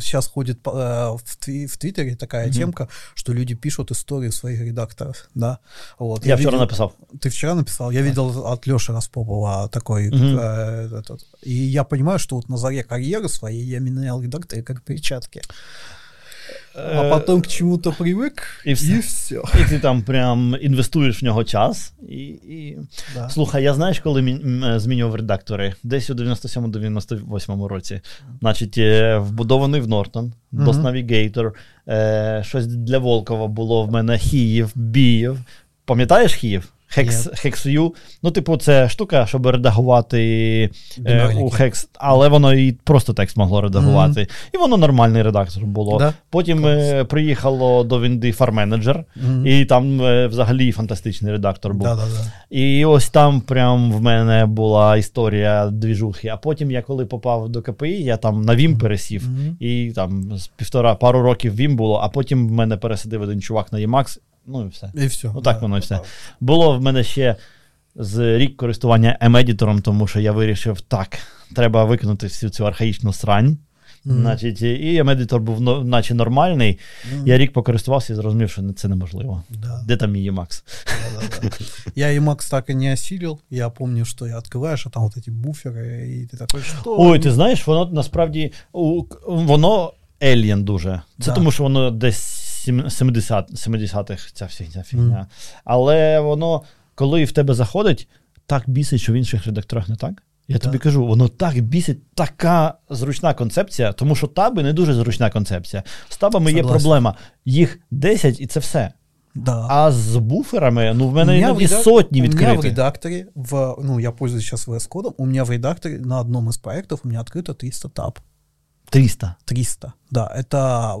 сейчас ходит по- э, в, тви- в Твиттере такая Мгм. темка, что люди пишут истории своих редакторов, да. Вот. Я, вчора видел- написав. Ты вчера написал, я видел от Леши Распопова такой, Мгм. э, этот. и я понимаю, что вот на заре карьеры своей я менял редакторы как перчатки, а Е, потом к чему-то привык, и всё. и все. І ти там прям інвестуєш в нього час. І, і... Да. Слухай, я знаєш, коли мі- змінював редактори? Десь у 97-98 році. Значить, е, вбудований в Нортон, Мгм. DOS Navigator, е, щось для Волкова було в мене Хіїв, Біїв. Пам'ятаєш Хіїв? Хекс, Хексв'ю. Ну, типу, це штука, щоб редагувати е, у Хекс, але воно і просто текст могло редагувати. І воно нормальний редактор було. Да? Потім е, приїхало до Вінди Manager, Мгм. і там е, взагалі фантастичний редактор був. Да, да, да. І ось там прям в мене була історія двіжухи. А потім я коли попав до КПІ, я там на Вім пересів. Мгм. І там з півтора пару років Вім було, а потім в мене пересадив один чувак на Emacs, ну і все. И все. Ну так воно і все. Було в мене ще з рік користування Емедітором, тому що я вирішив, так, треба викинути всю цю архаїчну срань. Значить, і Емедітор був ну, наче нормальний. Я рік покористувався і зрозумів, що це неможливо. Да. Де там мій Emacs? Да-да-да. Я Emacs так и не осилил. Я помню, что я открываешь, а там вот эти буферы, и ты такой, что? Ой, ти знаєш, воно насправді у- воно Alien дуже. Це Да. тому, що воно десь сім- 70, 70-х ця вся ця фігня. Але воно, коли в тебе заходить, так бісить, що в інших редакторах не так. Я Да. тобі кажу, воно так бісить, така зручна концепція, тому що таби не дуже зручна концепція. З табами є Согласен. проблема. Їх 10 і це все. Да. А з буферами, ну в мене в редак- сотні У меня в редакторе, в, ну, я пользуюсь сейчас VS кодом, у меня в редакторе на одном из проектов у меня открыто 300 таб. 300. 300, да, это...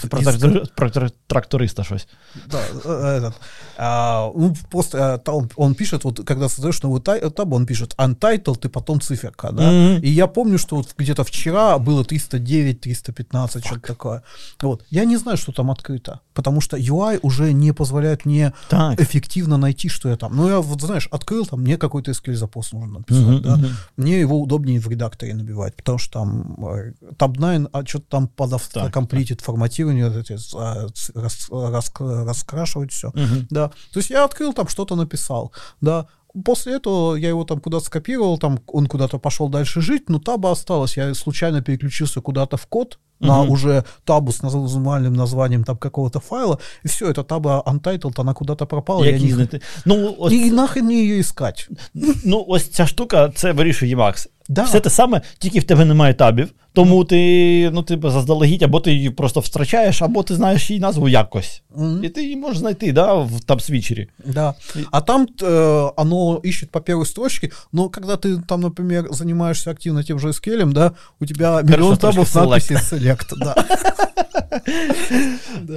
Це про, из- про трак- тракториста щось. Да, э, этот, а, ну, просто а, он пишет, вот когда создаешь новый тай- таб, он пишет untitled и потом циферка, да. Мгм. И я помню, что вот где-то вчера было 309, 315, что-то такое. Вот. Я не знаю, что там открыто, потому что UI уже не позволяет мне Так. эффективно найти, что я там. Ну, я вот, знаешь, открыл, там, мне какой-то SQL запрос нужно написать, Мгм, да. мгм. Мне его удобнее в редакторе набивать, потому что там э, Tab9, а что-то там под Так, автокомплитит форматирование, вот эти, а, ц- рас- рас- раскрашивать все. Мгм. Да. То есть я открыл, там что-то написал, да. После этого я его там куда-то скопировал, там он куда-то пошел дальше жить, но таба осталась. Я случайно переключился куда-то в код на Мгм. уже табу с нормальным названием там какого-то файла, и все, эта таба untitled, она куда-то пропала. я Які не... знайти? Ну, ось, И нахрен мне ее искать? ну, ось ця штука, це вирішує Emacs. Да. Все те саме, тільки в тебе немає табів, тому ти, ну, ти заздалегідь, або ти її просто втрачаєш, або ти знаєш її назву якось. Мгм. І ти її можеш знайти, да, в таб-свічері. Да. А там э, оно ищет по первой строчке, но когда ты там, например, занимаешься активно тем же SQL, да, у тебя миллион табов надписью select, да.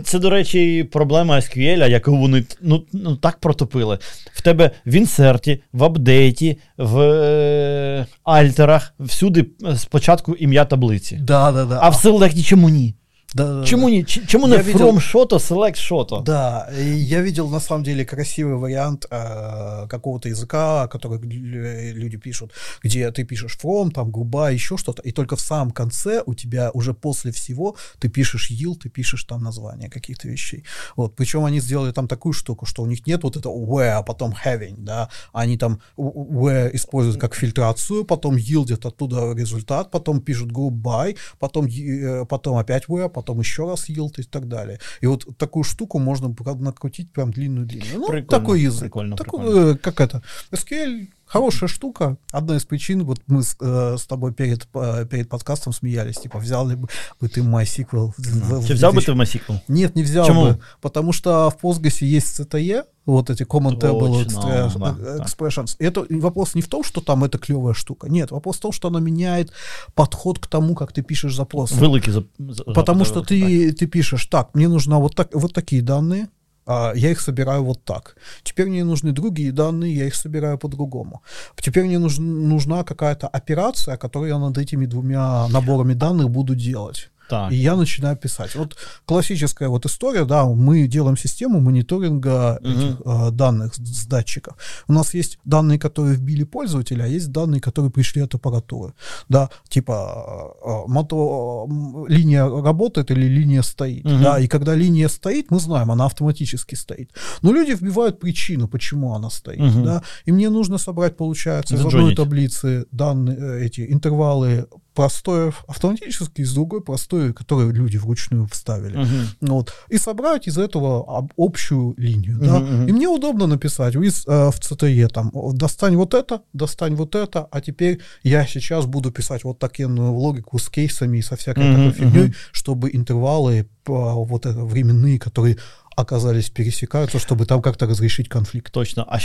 Це, до речі, проблема SQL, яку вони ну, ну, так протопили. В тебе в інсерті, в апдейті, в е, альтерах, всюди е, спочатку ім'я таблиці. Да, да, да. А в селекті чому ні? Да, да, да. Чому ні? Ч- Чому не Я видел- from шото, select шото? Да, я видел на самом деле красивый вариант э, какого-то языка, который лю- люди пишут, где ты пишешь from, там губа, еще что-то, и только в самом конце у тебя уже после всего ты пишешь yield, ты пишешь там название каких-то вещей. Вот, причем они сделали там такую штуку, что у них нет вот этого where, а потом having, да, они там where используют как фильтрацию, потом yieldят оттуда результат, потом пишут group by, потом, э, потом опять where, потом еще раз yield и так далее. И вот такую штуку можно накрутить прям длинную-длинную. Ну, Прикольно, такой язык. прикольно, Такой, прикольно. э, как это? SQL хорошая штука. Одна из причин, вот мы с, э, с тобой перед, э, перед подкастом смеялись, типа, взял ли бы бы ты MySQL? в- в Чи взяв би 2000? ти в MySQL? Нет, не взял Почему? бы, потому что в Postgres есть CTE, вот эти Common Table Точно, Extra- да, э, да. Expressions. Это вопрос не в том, что там это клевая штука. Нет, вопрос в том, что она меняет подход к тому, как ты пишешь запрос. Великий зап... за- Потому запит, что ты, ты пишешь, так, мне нужно вот, так, вот такие данные, а, я их собираю вот так. Теперь мне нужны другие данные, я их собираю по-другому. Теперь мне нужн- нужна какая-то операция, которую я над этими двумя наборами данных буду делать. Так. И я начинаю писать. Вот классическая вот история, да, мы делаем систему мониторинга Мгм. этих э, данных с, датчиков. У нас есть данные, которые вбили пользователи, а есть данные, которые пришли от аппаратуры. Да, типа э, э, мото, линия работает или линия стоит. Мгм. Да, и когда линия стоит, мы знаем, она автоматически стоит. Но люди вбивают причину, почему она стоит. Мгм. Да, и мне нужно собрать, получается, из одной таблицы данные, э, эти интервалы простоев автоматически, из другой простой, которые люди вручную вставили. Мгм. Вот. И собрать из этого об- общую линию. да. Мгм, мгм. И мне удобно написать из, э, в CTE там, достань вот это, достань вот это, а теперь я сейчас буду писать вот такую логику с кейсами и со всякой Мгм, такой фигней, мгм. чтобы интервалы по- вот это, временные, которые оказались пересікаються, щоб там як-то розрішити конфлікт. Точно. А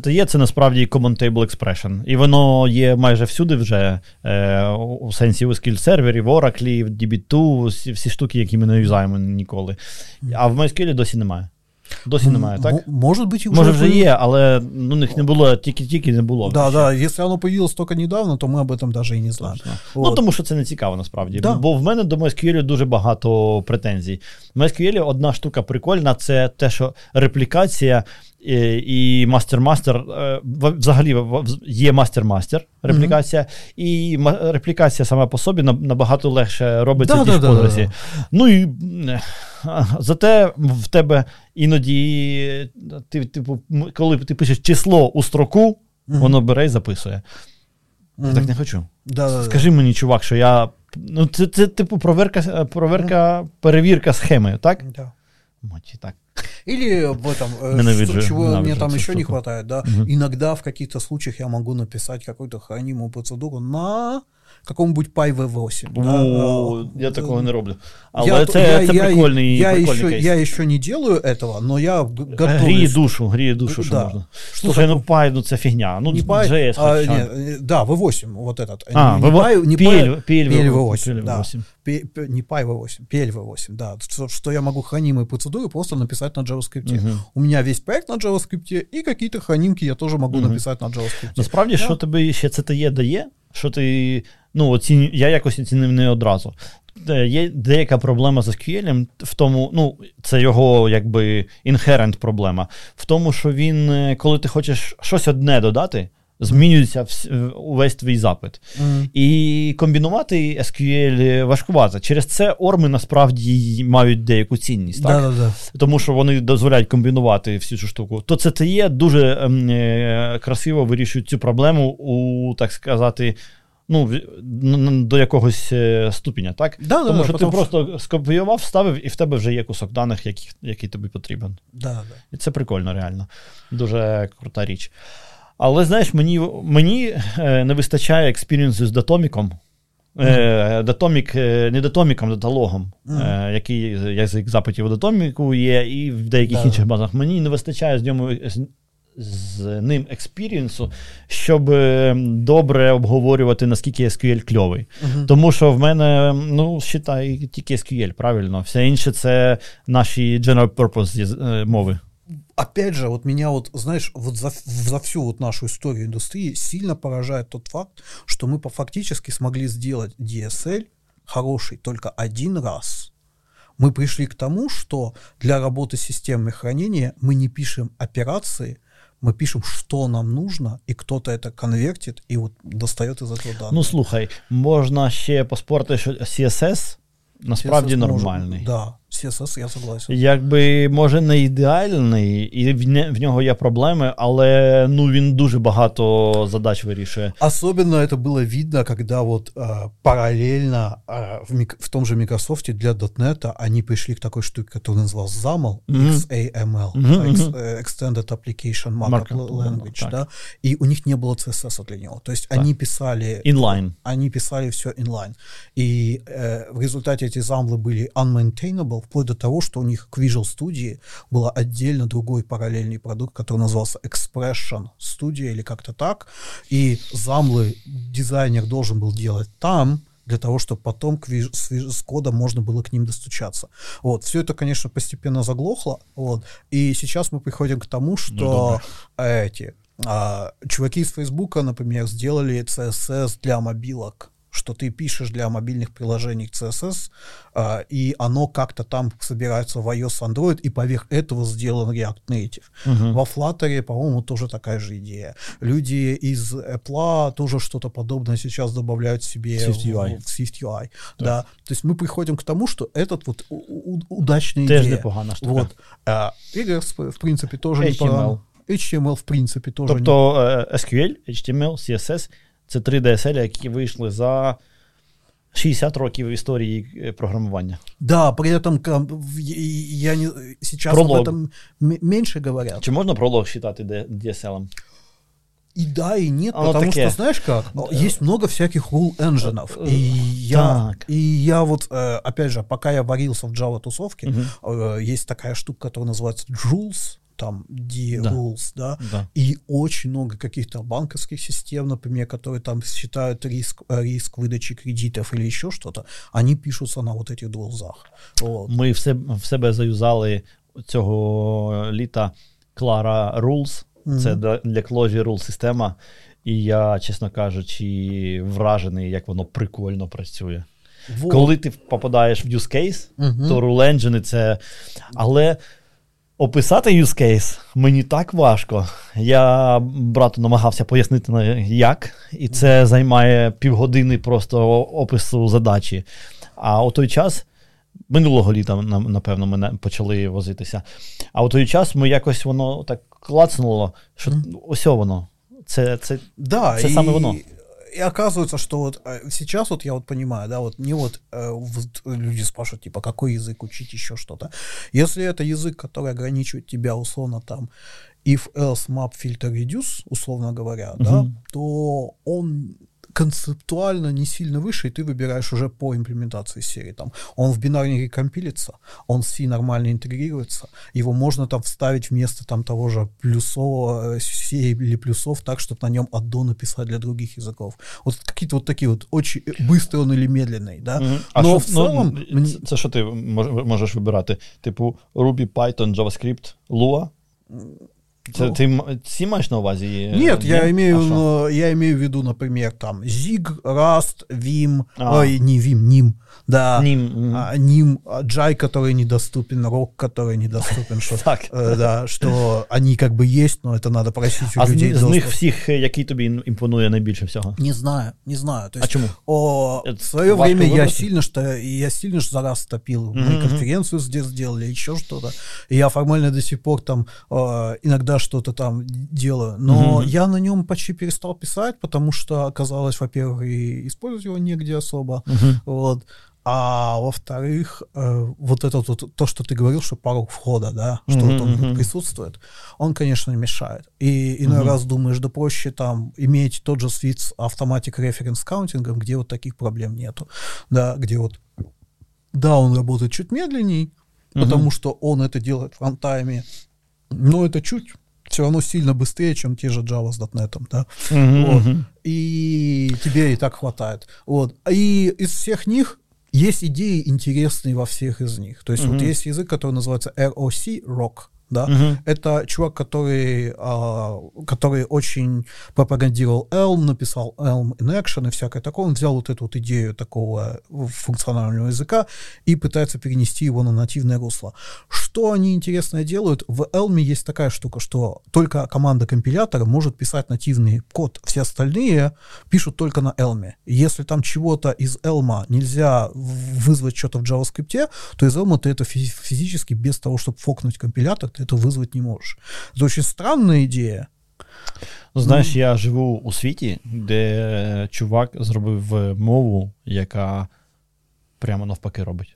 то є, це насправді Common Table Expression. І воно є майже всюди вже, е, у сенсі у SQL сервері, в Oracle, в DB2, всі, всі штуки, які ми не юзаємо ніколи. А в MySQL досі немає. Досі немає, так? М- Может быть, и Може, вже появилось. є, але ну, них не було, тільки-тільки не було. Да, ще. да, если оно появилось только недавно, то мы об этом даже и не знаем. Точно. Вот. Ну, тому що це не цікаво насправді. Да. Бо в мене до MySQL дуже багато претензій. В MySQL одна штука прикольна це те, що реплікація е, і мастер-мастер е, взагалі є мастер-мастер реплікація, і реплікація сама по собі набагато легше робиться, Да, ніж да, в да, Ну і е, зате в тебе іноді е, ти, типу, коли ти пишеш число у строку, воно бере і записує. Я так не хочу. Скажи мені, чувак, що я. Ну, це, це типу проверка, проверка, перевірка схеми, так? Да. Мочі, так. Или в этом, э, Ненавижу, что- чего ненавижу мне там эту еще не штуку. хватает, да, иногда в каких-то случаях я могу написать какую-то хранимую процедуру на каком-нибудь PyV8. да, О, э, я такого не роблю. я Але то- це, я- це я- прикольний, я прикольний еще, кейс. я еще не делаю этого, но я г- Гріє готовлюсь. душу, гріє душу, що Да. можна. Что Слушай, ну Py, ну це фігня. Ну, не Py, JS, а, хоча. не, э, да, V8, вот этот. А, не, V8, Py- не PL, Py- PL, PLV8, да. PLV8. P- P- Не PyV8, PLV8, да. Что, что я могу хранимые процедуры просто написать на JavaScript. Мгм. У меня весь проект на JavaScript, и какие-то хранимки я тоже могу написать на JavaScript. Насправді, Да. що тобі ще CTE дає, що ти, ну, оціню, я якось оцінив не одразу. Є деяка проблема з SQL в тому, ну, це його якби інхерент проблема. В тому, що він, е, коли ти хочеш щось одне додати, змінюється увесь твій запит. Мгм. І комбінувати SQL важкувато. Через це орми насправді мають деяку цінність. Так? Да-да-да. тому що вони дозволяють комбінувати всю цю штуку, то CTE дуже ем, е, красиво вирішують цю проблему у, так сказати, ну, до якогось е, ступеня, так? Да, тому да, що ти просто скопіював, вставив, і в тебе вже є кусок даних, який, який тобі потрібен. Да-да. І це прикольно, реально. Дуже крута річ. Але знаєш, мені, мені е, не вистачає експіріенсу з датоміком. Е, Датомік, е, не датоміком, даталогом, е, який язик запитів у датоміку є, і в деяких Да. інших базах. Мені не вистачає з ньому з, з ним експірієнсу, щоб добре обговорювати, наскільки SQL кльовий. Мгм. Тому що в мене, ну, считай, тільки SQL, правильно. Все інше це наші general purpose мови. Опять же, вот меня вот, знаешь, вот за, за всю вот нашу историю индустрии сильно поражает тот факт, что мы по- фактически смогли сделать DSL хороший только один раз. Мы пришли к тому, что для работы системы хранения мы не пишем операции, мы пишем, что нам нужно, и кто-то это конвертит и вот достает из этого данные. Ну, слухай, можна ще поспорити, що CSS насправді CSS может- нормальний. Да, CSS, я согласен. Якби, може, не ідеальний, і в, не, в нього є проблеми, але ну, він дуже багато задач вирішує. Особенно это было видно, когда вот э, параллельно э, в, мик- в том же Microsoft для .NET они пришли к такой штуке, которая называлась XAML, Мгм. XAML, Мгм, Ex- мгм. э, Extended Application Markup Markup Language, так. да, и у них не было CSS для него. То есть Так. они писали Inline. они писали все inline. И э, в результате эти замлы были unmaintainable, вплоть до того, что у них к Visual Studio был отдельно другой параллельный продукт, который назывался Expression Studio или как-то так. И замлы дизайнер должен был делать там, для того, чтобы потом к виж- с, виж- с кодом можно было к ним достучаться. Вот. Все это, конечно, постепенно заглохло. Вот. И сейчас мы приходим к тому, что эти а, чуваки из Фейсбука, например, сделали CSS для мобилок что ты пишешь для мобильных приложений CSS, а, и оно как-то там собирается в iOS, Android, и поверх этого сделан React Native. Во Flutter, по-моему, тоже такая же идея. Люди из Apple тоже что-то подобное сейчас добавляют себе SwiftUI. в, в. Да. То есть мы приходим к тому, что этот вот у- у- удачная Теж идея. непогана штука. Вот. Regex, в принципе, тоже HTML. непогано. HTML, в принципе, тоже Тобто е, SQL, HTML, CSS це три DSL, які вийшли за 60 років історії е, програмування. Да, при этом ком- в- и- я не, сейчас Пролог. об этом м- меньше говорят. Чи можна пролог вважати DSL? И да, и нет, Оно потому такие. что, знаешь как, есть много всяких rule engines. И я, Так. и я вот, э, опять же, пока я варился в Java тусовке, э, есть такая штука, которая называется Jules, там D Да. rules, да, Да. и очень много каких-то банковских систем, например, которые там считают риск, э, риск выдачи кредитов или еще что-то, они пишутся на вот этих рулзах. Вот. Ми в себе, в себе заюзали цього літа Clara Rules. Це для для Clojure Rule система. І я, чесно кажучи, вражений, як воно прикольно працює. Вот. Коли ти попадаєш в use case, Мгм. то rule engine це. Але описати use case мені так важко. Я брату намагався пояснити, як, і це займає півгодини просто опису задачі. А у той час. Минулого літа, напевно, ми почали возитися. А у той час ми якось воно так клацнуло, що ось воно. Це, це Да, Це и, саме воно. И оказывается, что вот э, сейчас вот я вот понимаю, да, вот не вот, э, вот люди спрашивают, типа, какой язык учить, еще что-то. Если это язык, который ограничивает тебя, условно, там, if else map filter reduce, условно говоря, Мгм. да, то он концептуально не сильно выше, и ты выбираешь уже по имплементации серии. Там, он в бинарнике компилится, он с C нормально интегрируется, его можно там вставить вместо там того же плюсового э, C или плюсов так, чтобы на нем аддон написать для других языков. Вот какие-то вот такие вот очень э, быстрый он или медленный, да. Мгм. А Но що, в целом ну, мені- це, що ти мож- можеш вибирати? Типу Ruby, Python, JavaScript, Lua? Це Ну. ти м- ці маєш на увазі? Нет, Ні? я А имею, що? но я имею в виду, например, там Zig, Rust, Vim, А. ой, не Vim, Nim, да, Ним, мгм. а, Nim, а, Jai, который недоступен, Rock, который недоступен, что, Так. э, да, что они как бы есть, но это надо просить у А з, людей з них доступ. всіх, е, який тобі ім- імпонує найбільше всього? Не знаю, не знаю. То А есть, чому? о, Это в свое важно время я выбрать. сильно что я сильно ж за раз топил. Мы Мгм, мгм. конференцию здесь сделали, еще что-то. И я формально до сих пор там э, иногда что-то там делаю. Но Мгм. я на нем почти перестал писать, потому что оказалось, во-первых, и использовать его негде особо. Мгм. Вот. А во-вторых, э, вот это вот, то, что ты говорил, что порог входа, да, что Мгм, вот он присутствует, он, конечно, мешает. И иной Мгм. раз думаешь, да проще там иметь тот же свит с автоматик референс каунтингом, где вот таких проблем нету, да, где вот, да, он работает чуть медленней, Мгм. потому что он это делает в фронтайме, но это чуть все равно сильно быстрее, чем те же Java с .NET, да. Мгм, Вот. И тебе и так хватает. Вот. И из всех них есть идеи интересные во всех из них. То есть вот Мгм. есть язык, который называется ROC, ROC, да, Мгм. это чувак, который, а, который очень пропагандировал Elm, написал Elm in Action и всякое такое. Он взял вот эту вот идею такого функционального языка и пытается перенести его на нативное русло. Что они интересное делают? В Elm есть такая штука, что только команда компилятора может писать нативный код. Все остальные пишут только на Elm. Если там чего-то из Elm нельзя вызвать что-то в JavaScript, то из Elm ты это физи- физически без того, чтобы фокнуть компилятор, ты это вызвать не можешь. Это очень странная идея. Ну, знаєш, я живу у світі, де чувак зробив е, мову, яка прямо навпаки робить.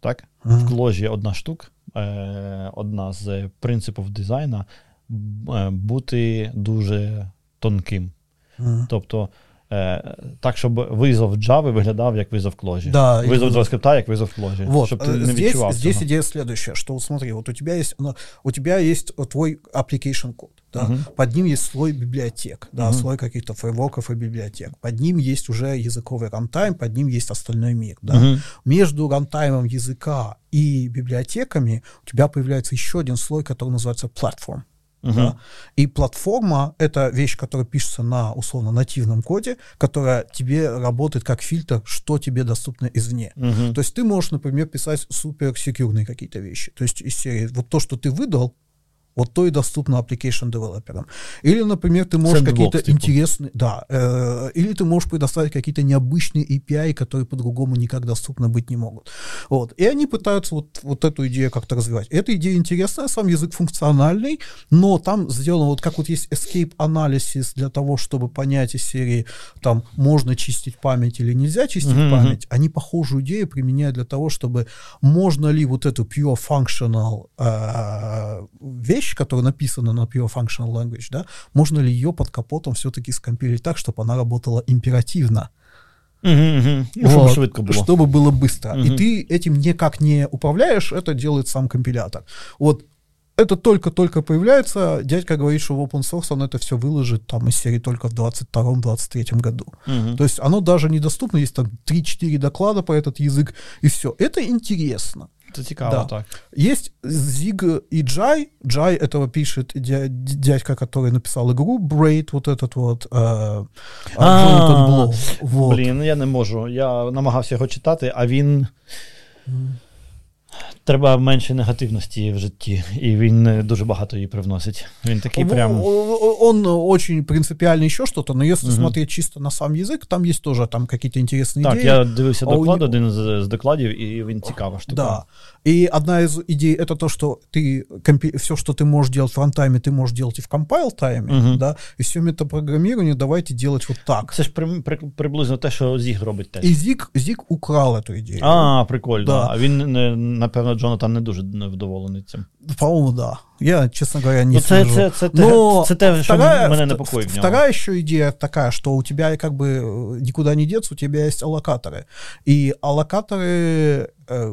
Так? В Ага. кложі одна штука, е, одна з принципів дизайну б- е, бути дуже тонким. Мгм. Тобто, е, так, щоб визов Java виглядав як визов кложі. Да, визов именно. JavaScript як визов кложі. Вот, щоб ти э, не здесь, відчував здесь цього. идея следующая, что вот смотри, вот у тебя есть, ну, у тебя есть э, твой application код, да, Мгм. под ним есть слой библиотек, да, Мгм. слой каких-то фреймворков и библиотек, под ним есть уже языковый рантайм, под ним есть остальной мир, да. Мгм. Между рантаймом языка и библиотеками у тебя появляется еще один слой, который называется платформ. Мгм. Да? И платформа — это вещь, которая пишется на, условно, нативном коде, которая тебе работает как фильтр, что тебе доступно извне. Мгм. То есть ты можешь, например, писать супер secure ные какие-то вещи. То есть из серии вот то, что ты выдал, вот то и доступно application девелоперам. Или, например, ты можешь какие-то типа. интересные, да, э, или ты можешь предоставить какие-то необычные API, которые по-другому никак доступны быть не могут. Вот. И они пытаются вот, вот эту идею как-то развивать. Эта идея интересная, сам язык функциональный, но там сделано вот как вот есть escape analysis для того, чтобы понять из серии, там, можно чистить память или нельзя чистить мгм. память, они похожую идею применяют для того, чтобы можно ли вот эту pure functional э, вещь, которая написана на pure functional language, да, можно ли ее под капотом все-таки скомпилить так, чтобы она работала императивно. Ну, щоб Вот, швидко було. Чтобы было быстро. Мгм. И ты этим никак не управляешь, это делает сам компилятор. Вот это только-только появляется, дядька говорит, что в open source он это все выложит там из серии только в 22-23 году. Мгм. То есть оно даже недоступно, есть там 3-4 доклада по этот язык, и все. Это интересно. Це цікаво, Да. так. Есть Zig и Jai. Jai этого пишет дя- дядька, который написал игру Braid, вот этот вот э, А, Jonathan Blow. Вот. Блін, ну я не можу. Я намагався його читати, а він. треба менше негативності в житті, і він е, дуже багато її привносить. Він такий прям. Он очень принципиальный еще что-то, но если угу. смотреть чисто на сам язык, там есть тоже там какие-то интересные так, идеи. Так, я дивився доклад, а один з, з докладів, і він цікава штука. Да. И одна из идей это то, что ты все, что ты можешь делать в фронтайме, ты можешь делать и в компайл тайме, угу. да, и все метапрограммирование давайте делать вот так. Це ж при, при, приблизно те, що Зіг робить теж. І Зік, Зік украл эту ідею. А, прикольно. Да. А він, напевно, Джонатан не дуже вдоволений цим. По-моему, да. Я, честно говоря, не ну, це, це, це, Но це, те, що вторая, мене непокоїть. Вторая еще идея такая, что у тебя как бы никуда не деться, у тебя есть аллокаторы. И аллокаторы э,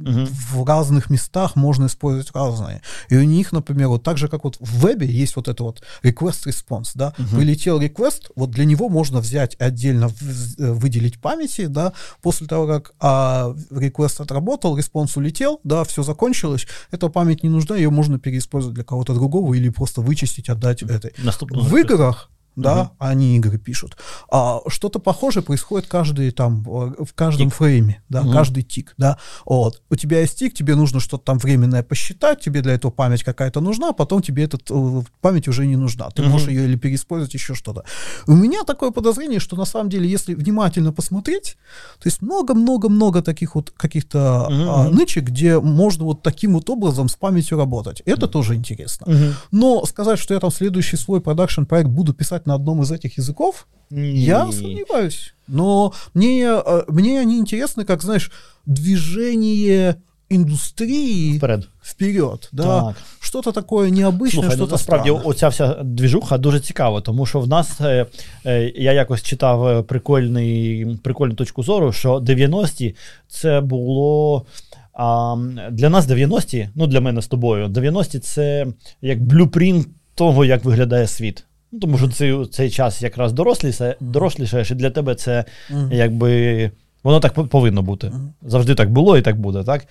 угу. в разных местах можно использовать разные. И у них, например, вот так же, как вот в вебе есть вот это вот request-response, да, угу. прилетел request, вот для него можно взять отдельно, э, выделить памяти, да, после того, как а, request отработал, response улетел, да, все закончилось, эта память не нужна, ее можно переиспользовать для кого-то другого или просто вычистить, отдать этой. Наступного в играх да, угу. они игры пишут. А что-то похожее происходит каждый там э, в каждом тик. фрейме, да, угу. каждый тик, да. Вот у тебя есть тик, тебе нужно что-то там временное посчитать, тебе для этого память какая-то нужна, а потом тебе эта э, память уже не нужна, ты угу. можешь ее или переиспользовать еще что-то. У меня такое подозрение, что на самом деле, если внимательно посмотреть, то есть много-много-много таких вот каких-то угу. а, нычек, где можно вот таким вот образом с памятью работать. Это угу. тоже интересно. Угу. Но сказать, что я там следующий свой продакшн проект буду писать на одном из этих языков, не. я сомневаюсь. Но мне, э, мне они интересны, как, знаешь, движение індустрії вперед. вперед. Да? Так. Що-то таке необычне, Слухай, що ну, насправді оця вся двіжуха дуже цікава, тому що в нас е, е, я якось читав е, прикольний, прикольну точку зору, що 90-ті це було. А для нас 90-ті, ну для мене з тобою, 90-ті це як блюпринт того, як виглядає світ. Ну, Тому що цей цей час якраз доросліше, дорослішаєш, і для тебе це mm. якби. Воно так повинно бути. Завжди так було і так буде. так?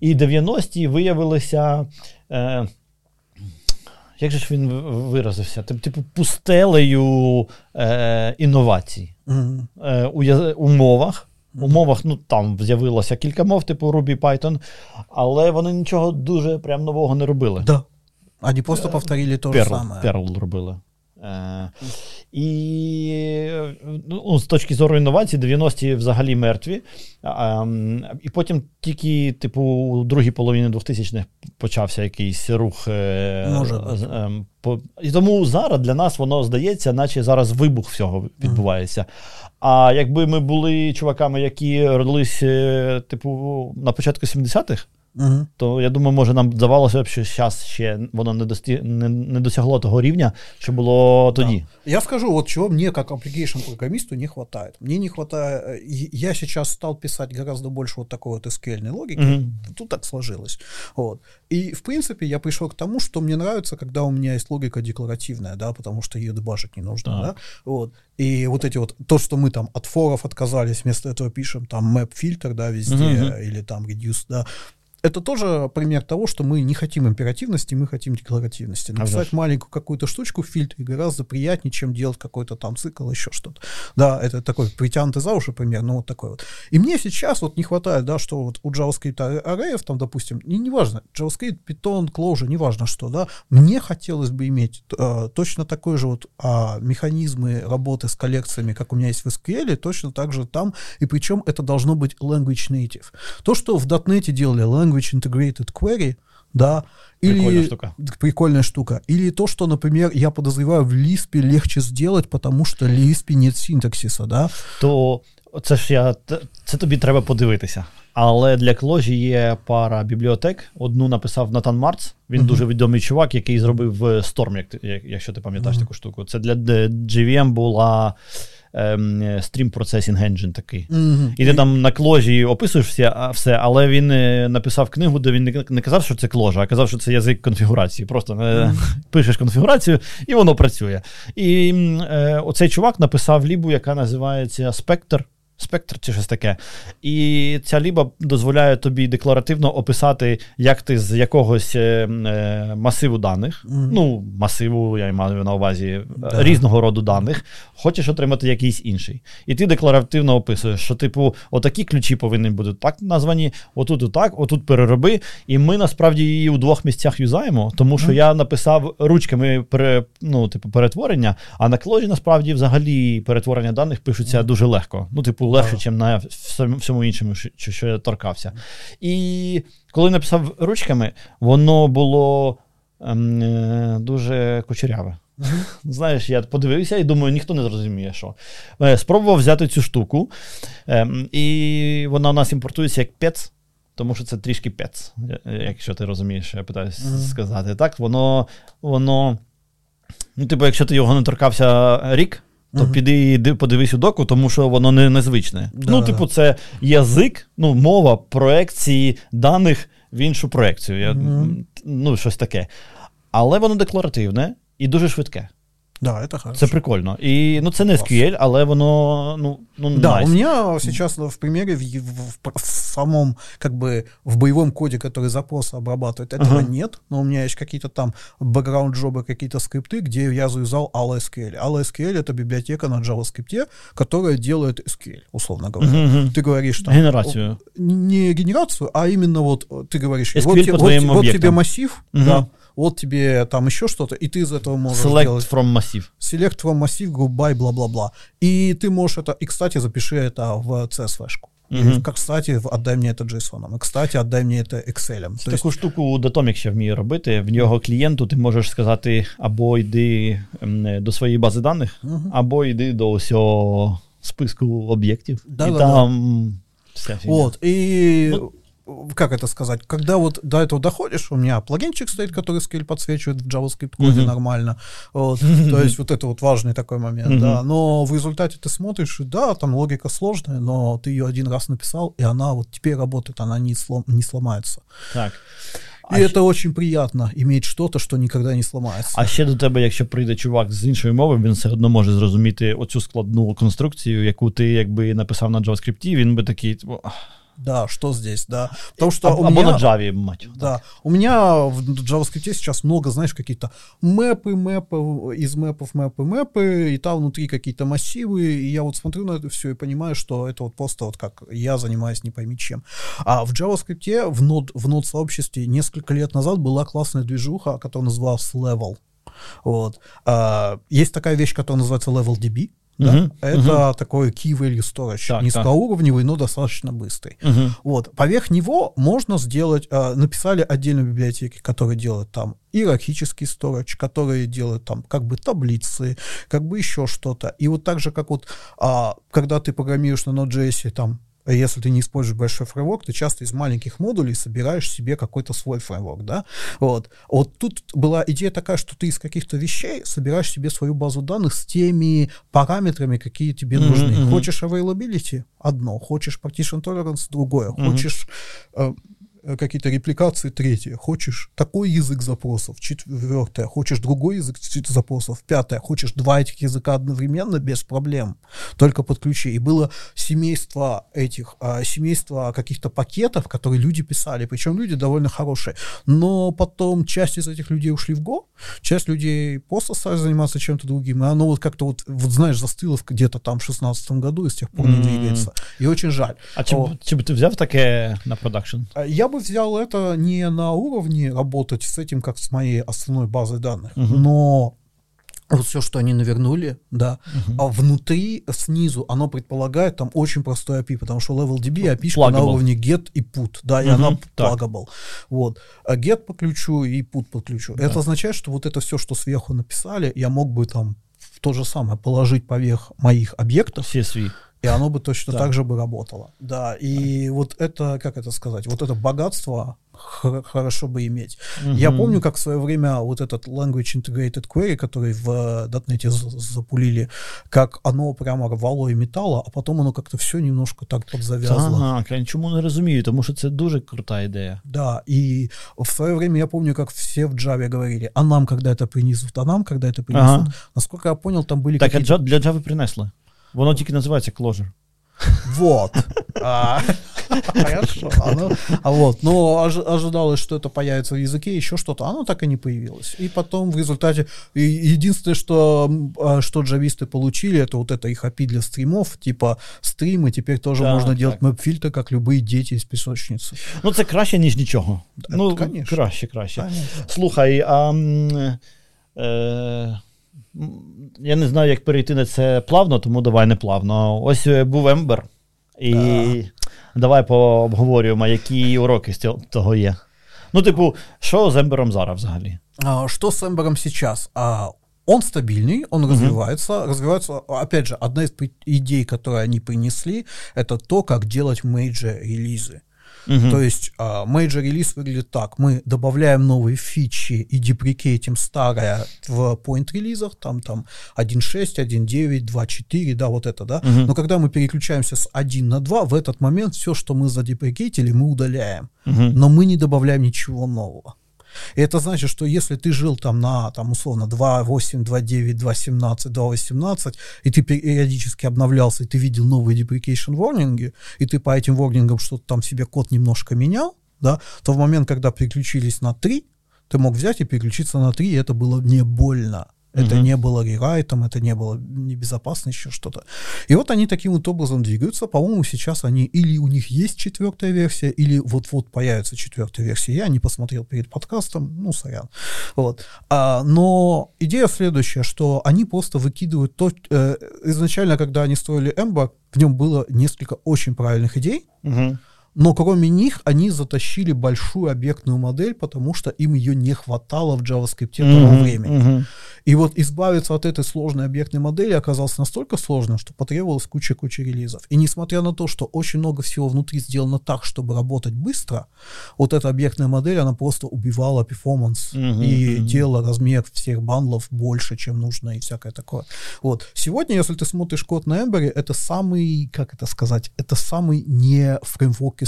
І 90-ті виявилися. Е, Як же ж він виразився? Типу, пустелею е, інновацій mm. е, у умовах. У мовах, ну там з'явилося кілька мов, типу Ruby Python, але вони нічого дуже прям нового не робили. Да. Они просто повторили то же самое. Perl робили. Е, І ну, з точки зору інновацій, 90-ті взагалі мертві. І потім тільки, типу, у другій половині 2000-х почався якийсь рух. Е, Може е, І тому зараз для нас воно здається, наче зараз вибух всього відбувається. А якби ми були чуваками, які родились, типу, на початку 70-х. Угу. То я думаю, може нам здавалося б, що зараз ще воно не дості... не, не досягло того рівня, що було тоді. Да. Я скажу, вот чего мне как application программисту не хватает. Мне не хватает. Э, я сейчас стал писать гораздо больше вот такой вот SQL логики. Угу. Тут так сложилось. Вот. И в принципе я пришел к тому, что мне нравится, когда у меня есть логика декларативная, да, потому что ее дебажить не нужно, да. да? Вот. И вот эти вот, то, что мы там от форов отказались, вместо этого пишем там map фильтр, да, везде, угу. или там reduce, да, это тоже пример того, что мы не хотим императивности, мы хотим декларативности. Написать а маленькую какую-то штучку в фильтре гораздо приятнее, чем делать какой-то там цикл, еще что-то. Да, это такой притянутый за уши пример, ну вот такой вот. И мне сейчас вот не хватает, да, что вот у JavaScript арреев там, допустим, не, неважно, JavaScript, Python, Clojure, неважно что, да, мне хотелось бы иметь э, точно такой же вот э, механизмы работы с коллекциями, как у меня есть в SQL, точно так же там, и причем это должно быть language native. То, что в .NET делали language Language Integrated Query, да, или прикольная штука. прикольная штука. Или то, что, например, я подозреваю, в Lisp легче сделать, потому что в Lisp нет синтаксиса, да? То це ж я це тобі треба подивитися. Але для Кложі є пара бібліотек. Одну написав Натан Марц. Він uh-huh. дуже відомий чувак, який зробив Storm, як, якщо ти пам'ятаєш uh-huh. таку штуку. Це для GVM була ем, процесінг Engine такий. Mm-hmm. І ти там на кложі описуєш все, все, але він е, написав книгу, де він не казав, що це кложа, а казав, що це язик конфігурації. Просто mm-hmm. пишеш конфігурацію, і воно працює. І е, оцей чувак написав лібу, яка називається Spectre. Спектр чи щось таке. І ця ліба дозволяє тобі декларативно описати, як ти з якогось е, е, масиву даних, mm. ну, масиву, я маю на увазі да. різного роду даних, хочеш отримати якийсь інший. І ти декларативно описуєш, що, типу, отакі ключі повинні бути так названі, отут, отак, отут перероби. І ми насправді її у двох місцях юзаємо, тому що mm. я написав ручками пере, ну, типу, перетворення, а на клоджі насправді взагалі перетворення даних пишуться дуже легко. Ну, типу, легше, ніж на всьому іншому, що, що я торкався. І коли написав ручками, воно було ем, е, дуже кучеряве. Знаєш, я подивився і думаю, ніхто не зрозуміє, що. Е, спробував взяти цю штуку, ем, і вона у нас імпортується як пец. Тому що це трішки пец, якщо ти розумієш, що я питаюся mm-hmm. сказати. Так, воно, воно, ну, типу, якщо ти його не торкався рік, то uh-huh. піди і подивись у доку, тому що воно не незвичне. Да. Ну, типу, це язик, ну, мова проекції даних в іншу проекцію. Я, uh-huh. Ну, щось таке. Але воно декларативне і дуже швидке. Да, это хорошо. Це прикольно. И, ну, це не SQL, але воно, ну, ну Да, nice. у меня сейчас в примере в, в, в самом, как бы, в боевом коде, который запросы обрабатывает, этого uh-huh. нет, но у меня есть какие-то там бэкграунд-джобы, какие-то скрипты, где я завязал AllSQL. AllSQL — это библиотека на JavaScript, которая делает SQL, условно говоря. Uh-huh. Ты говоришь там... Генерацию. Не генерацию, а именно вот ты говоришь, SQL вот, вот, вот тебе массив, uh-huh. да, вот тебе там еще что-то, и ты из этого можешь Select делать... from массив. Select from массив, goodbye, бла-бла-бла. И ты можешь это... И, кстати, запиши это в CS-флешку. Угу. Как, кстати, отдай мені це JSON. І, кстати, отдай мені це Excel. Таку есть... штуку Datomic ще вміє робити. В нього клієнту ти можеш сказати, або йди до своєї бази даних, угу. або йди до усього списку об'єктів. Да, і да, там да. вся фігня. Вот. И ну, как это сказать, когда вот до этого доходишь, у меня плагинчик стоит, который скель подсвечивает в JavaScript коде uh-huh. нормально, вот, то есть вот это вот важный такой момент, uh-huh. да, но в результате ты смотришь, да, там логика сложная, но ты ее один раз написал, и она вот теперь работает, она не, слом, не сломается. Так. І а це ще... очень приємно иметь щось, що ніколи не сломається. А ще до тебе, якщо прийде чувак з іншої мови, він все одно може зрозуміти оцю складну конструкцію, яку ти якби написав на JavaScript, він би такий. Да, что здесь, да. Потому что а, у меня... на Java, мать. Да, так. у меня в JavaScript сейчас много, знаешь, какие-то мэпы, мэпы, из мэпов мэпы, мэпы, и там внутри какие-то массивы, и я вот смотрю на это все и понимаю, что это вот просто вот как я занимаюсь не пойми чем. А в JavaScript, в Node, в Node сообществе несколько лет назад была классная движуха, которая называлась Level. Вот. А, есть такая вещь, которая называется LevelDB. Да? Uh-huh, это uh-huh. такой key value storage, так, низкоуровневый, так. но достаточно быстрый. Uh-huh. Вот. Поверх него можно сделать, э, написали отдельные библиотеки, которые делают там иерархический storage, которые делают там как бы таблицы, как бы еще что-то. И вот так же, как вот, э, когда ты программируешь на Node.js, там если ты не используешь большой фреймворк, ты часто из маленьких модулей собираешь себе какой-то свой фреймворк, да, вот. Вот тут была идея такая, что ты из каких-то вещей собираешь себе свою базу данных с теми параметрами, какие тебе mm-hmm, нужны. Хочешь availability — одно, хочешь partition tolerance — другое, mm-hmm. хочешь Э, какие-то репликации, третье, хочешь такой язык запросов, четвертое, хочешь другой язык запросов, пятое, хочешь два этих языка одновременно, без проблем, только подключи. И было семейство этих, а, семейство каких-то пакетов, которые люди писали, причем люди довольно хорошие, но потом часть из этих людей ушли в Go, часть людей просто стали заниматься чем-то другим, и оно вот как-то вот, вот знаешь, застыло где-то там в шестнадцатом году и с тех пор не двигается. И очень жаль. А чи, чи б ти взяв таке на продакшн? Я бы бы взял это не на уровне работать с этим, как с моей основной базой данных, угу. но вот все, что они навернули, да, угу. а внутри, снизу, оно предполагает там очень простой API, потому что LevelDB API на уровне get и put, да, и угу, она pluggable. Вот. А get по ключу и put по ключу. Да. Это означает, что вот это все, что сверху написали, я мог бы там то же самое положить поверх моих объектов. CSV и оно бы точно да. так же бы работало. Да, и вот это, как это сказать, вот это богатство хорошо бы иметь. Угу. Я помню, как в свое время вот этот Language Integrated Query, который в .NET запулили, как оно прямо рвало и метало, а потом оно как-то все немножко так подзавязало. Так, я ничему не розумію, тому що це дуже крута идея. Да, и в свое время я помню, как все в Java говорили, а нам когда это принесут, а нам когда это принесут. Ага. Насколько я понял, там были Так, а для Java принесли. Воно тільки називається Clojure. Вот. А, Хорошо. Оно, а вот, но ожи- ожидалось, что это появится в языке, еще что-то. Оно так и не появилось. И потом в результате и единственное, что м, а, что джависты получили, это вот это их API для стримов, типа стримы. Теперь тоже Так, можно так. делать мэп-фильтры, как любые дети из песочницы. Ну, це краще, ніж нічого. ну, конечно. краще, краще. Конечно. Слухай, а м, е, м, я не знаю, як перейти на це плавно, тому давай не плавно. Ось е, був Ембер, і давай пообговорюємо, які уроки з цього- того є. Ну, типу, що з Ембером зараз взагалі? А, Что с Эмбером сейчас? А, Он стабильный, он развивается. Развивается, опять же, одна из при- идей, которые они принесли, это то, как делать Major-релизы. То есть а, major релиз выглядит так. Мы добавляем новые фичи и deprecate им старое в point релизах, там, там 1.6, 1.9, 2.4, да, вот это, да. Но когда мы переключаемся с 1 на 2, в этот момент все, что мы задеприкейтили, мы удаляем. Но мы не добавляем ничего нового. И это значит, что если ты жил там на, там, условно, 2.8, 2.9, 2.17, 2.18, и ты периодически обновлялся, и ты видел новые deprecation ворнинги, и ты по этим ворнингам что-то там себе код немножко менял, да, то в момент, когда переключились на 3, ты мог взять и переключиться на 3, и это было не больно. Это не было рерайтом, это не было небезопасно, еще что-то. И вот они таким вот образом двигаются. По-моему, сейчас они или у них есть четвертая версия, или вот-вот появится четвертая версия. Я не посмотрел перед подкастом, ну, сорян. Вот. А, но идея следующая, что они просто выкидывают то... э, изначально, когда они строили Ember, в нем было несколько очень правильных идей, Угу. Но кроме них они затащили большую объектную модель, потому что им ее не хватало в JavaScript того времени. И вот избавиться от этой сложной объектной модели оказалось настолько сложно, что потребовалось куча-куча релизов. И несмотря на то, что очень много всего внутри сделано так, чтобы работать быстро, вот эта объектная модель, она просто убивала перформанс Мгм, и мгм. делала размер всех бандлов больше, чем нужно и всякое такое. Вот. Сегодня, если ты смотришь код на Ember, это самый, как это сказать, это самый не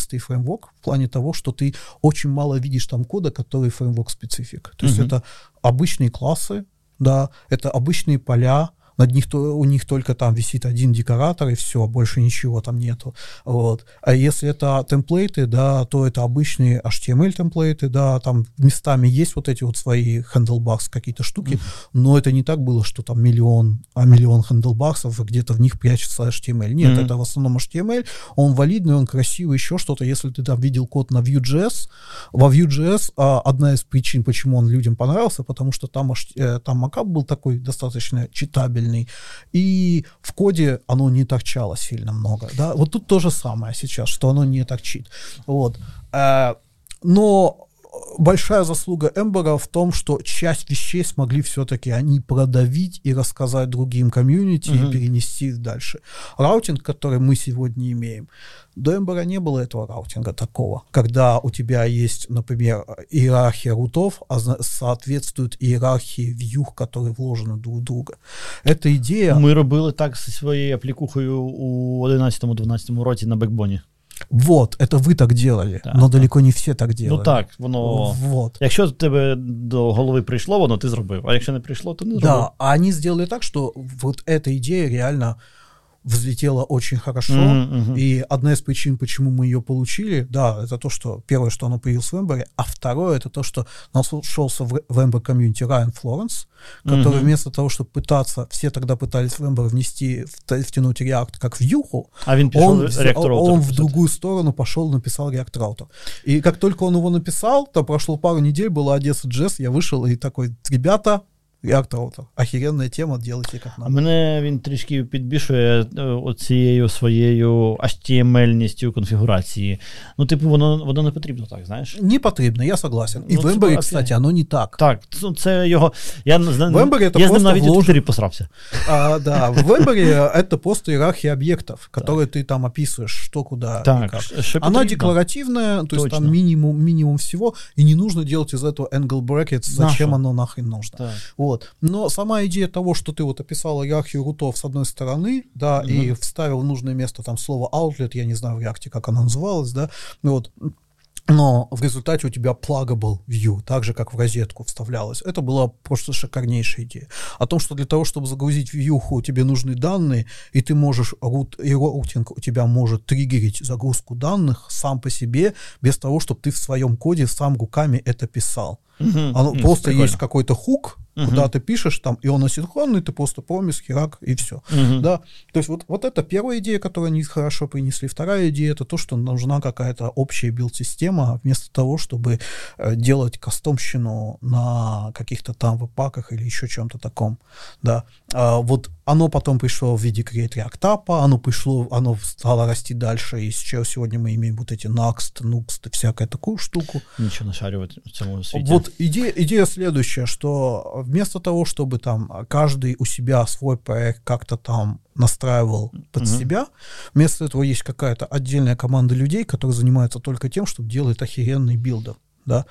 фреймворкистый фреймворк в плане того, что ты очень мало видишь там кода, который фреймворк специфик. То есть Мгм. это обычные классы, да, это обычные поля, над них то, у них только там висит один декоратор и все, больше ничего там нету. Вот. А если это темплейты, да, то это обычные HTML темплейты, да, там местами есть вот эти вот свои handlebars какие-то штуки, но это не так было, что там миллион, а миллион и где-то в них прячется HTML. Нет, Мгм. это в основном HTML, он валидный, он красивый, еще что-то. Если ты там видел код на Vue.js, во Vue.js а, одна из причин, почему он людям понравился, потому что там, э, там макап был такой достаточно читабельный, и в коде оно не торчало сильно много. Да? Вот тут то же самое сейчас, что оно не торчит. Вот. Э, но большая заслуга Эмбера в том, что часть вещей смогли все-таки они продавить и рассказать другим комьюнити Мгм. и перенести их дальше. Раутинг, который мы сегодня имеем, до Эмбера не было этого раутинга такого, когда у тебя есть, например, иерархия рутов, а зна- соответствует иерархии вьюх, которые вложены друг в друга. Эта идея... Ми робили так зі своєю аплікухою у 11-12 році на бекбоні. Вот, это вы так делали, да. далеко не все так делали. Ну так, воно. Вот. Якщо тебе до голови прийшло, воно ти зробив. А якщо не прийшло, то не зробив. Да, а они сделали так, что вот эта идея реально взлетела очень хорошо. Мгм. И одна из причин, почему мы ее получили, да, это то, что первое, что оно появилось в Эмбере, а второе, это то, что нашелся в, в Эмбер комьюнити Райан Флоренс, который Мгм. вместо того, чтобы пытаться, все тогда пытались в Эмбер внести, вт- втянуть React как вьюху, А він пішов он, он, Router в другую сторону пошел, написал React Router. И как только он его написал, то прошло пару недель, была Одесса Джесс, я вышел и такой, ребята, React Router, охеренная тема, делайте как А надо. мене він трішки підбішує е, оцією своєю HTML-ністю конфігурації. Ну, типу, воно, воно не потрібно так, знаєш? Не потребно, я согласен. И Ну, в типа, Эмбере, окей. кстати, оно не так. Так, ну, це його. Я, не знаю, В Ember це я з ним просто навіть у вложено. Твіттері посрався. А, да, в Эмбере это просто иерархия объектов, которые ты там описываешь, что куда и Так, как. ш- що Она потрібно? декларативная, то есть Точно. там минимум, минимум всего, и не нужно делать из этого angle brackets, зачем Нащо? оно нахрен нужно. Так. Вот. Но сама идея того, что ты вот описал иерархию рутов с одной стороны, да, и Мгм. вставил в нужное место там слово outlet, я не знаю в реакте, как оно называлось, да, вот, но в результате у тебя pluggable view, так же, как в розетку вставлялось. Это была просто шикарнейшая идея. О том, что для того, чтобы загрузить вьюху, тебе нужны данные, и ты можешь, рут, и роутинг у тебя может триггерить загрузку данных сам по себе, без того, чтобы ты в своем коде сам руками это писал. Угу. Оно, mm, просто прикольно. есть какой-то хук, угу. куда ты пишешь там, и он асинхронный, ты просто промис, херак, и все. Угу. Да? То есть вот, вот это первая идея, которую они хорошо принесли. Вторая идея, это то, что нужна какая-то общая билд-система, вместо того, чтобы э, делать кастомщину на каких-то там веб-паках или еще чем-то таком. Да? А, вот оно потом пришло в виде Create React App, оно пришло, оно стало расти дальше, и сейчас сегодня мы имеем вот эти Next, Nuxt всякую такую штуку. Ничего нашаривать в самом свете. Вот идея, идея следующая, что вместо того, чтобы там каждый у себя свой проект как-то там настраивал под mm-hmm. себя, вместо этого есть какая-то отдельная команда людей, которые занимаются только тем, чтобы делать охеренный билдер. Да?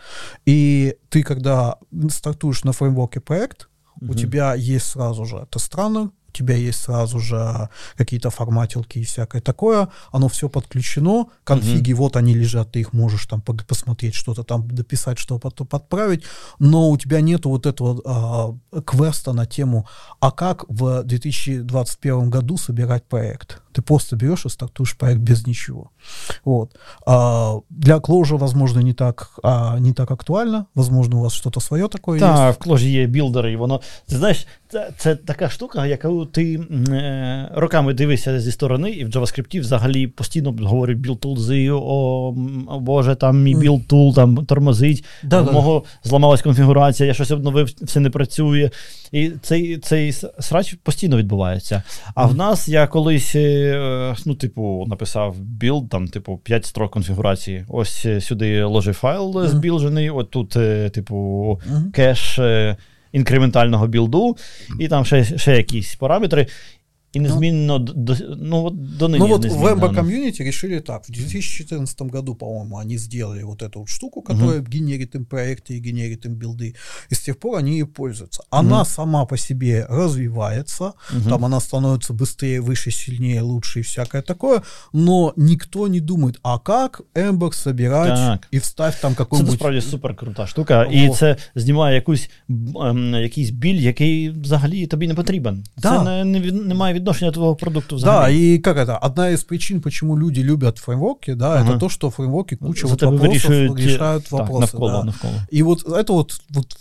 И ты, когда стартуешь на фреймворке проект, у тебя есть сразу же. Тест-раннер, у тебя есть сразу же какие-то форматилки и всякое такое, оно все подключено, конфиги, mm-hmm. вот они лежат, ты их можешь там посмотреть, что-то там дописать, что потом подправить, но у тебя нет вот этого а, квеста на тему, а как в 2021 году собирать проект. Ты просто берешь и стартуешь проект без ничего. Вот. А, для Clojure, возможно, не так, а, не так актуально. Возможно, у вас что-то своє таке Так, є. в Clojure є білдери, і воно. Ти знаєш, це, така штука, яку ти е, роками дивишся зі сторони, і в JavaScript взагалі постійно говорять білд-тулзи, о, о Боже, там мій білд-тул там тормозить, да, мого да. зламалась конфігурація, я щось обновив, все не працює. І цей цей срач постійно відбувається. А mm. в нас я колись, е, ну, типу, написав білд, там, типу, 5 строк конфігурації. Ось е, сюди ложив файл mm. збілжений, от тут, е, типу, mm. кеш інкрементального білду, і там ще ще якісь параметри. И неизменно, ну, до, ну вот до ныне Ну вот в Ember Community решили так, в 2014 году, по-моему, они сделали вот эту вот штуку, которая угу. генерит им проекты и генерит им билды, и с тех пор они ей пользуются. Она угу. сама по себе развивается, угу. там она становится быстрее, выше, сильнее, лучше и всякое такое, но никто не думает, а как Ember собирать так. і вставь там какую-нибудь... Це насправді супер крута штука, О. і це знімає якусь, ем, якийсь біль, який взагалі тобі не потрібен. Да. Це не, не, не має відношення твоего продукта взагалі. Да, и как это, одна из причин, почему люди любят фреймворки, да, ага. это то, что фреймворки куча вот вопросов решают, решают так, вопросы. Навколо, да. навколо. И вот это вот, вот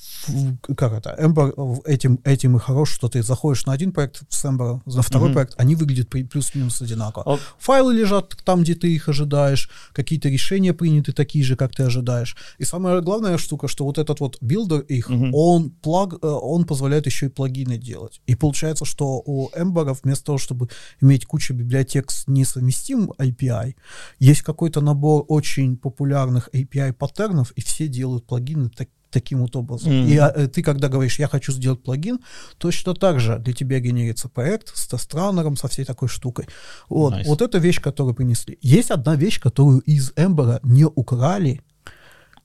как это, Ember этим, этим и хорош, что ты заходишь на один проект с Ember, на второй mm-hmm. проект, они выглядят плюс-минус одинаково. Oh. Файлы лежат там, где ты их ожидаешь, какие-то решения приняты такие же, как ты ожидаешь. И самая главная штука, что вот этот вот билдер их, mm-hmm. он, плаг, э, он позволяет еще и плагины делать. И получается, что у Ember вместо того, чтобы иметь кучу библиотек с несовместимым API, есть какой-то набор очень популярных API-паттернов, и все делают плагины так, таким вот образом. Mm-hmm. И а, э, ты, когда говоришь, я хочу сделать плагин, точно так же для тебя генерится проект с тестранером, со всей такой штукой. Вот, nice. вот это вещь, которую принесли. Есть одна вещь, которую из Эмбера не украли,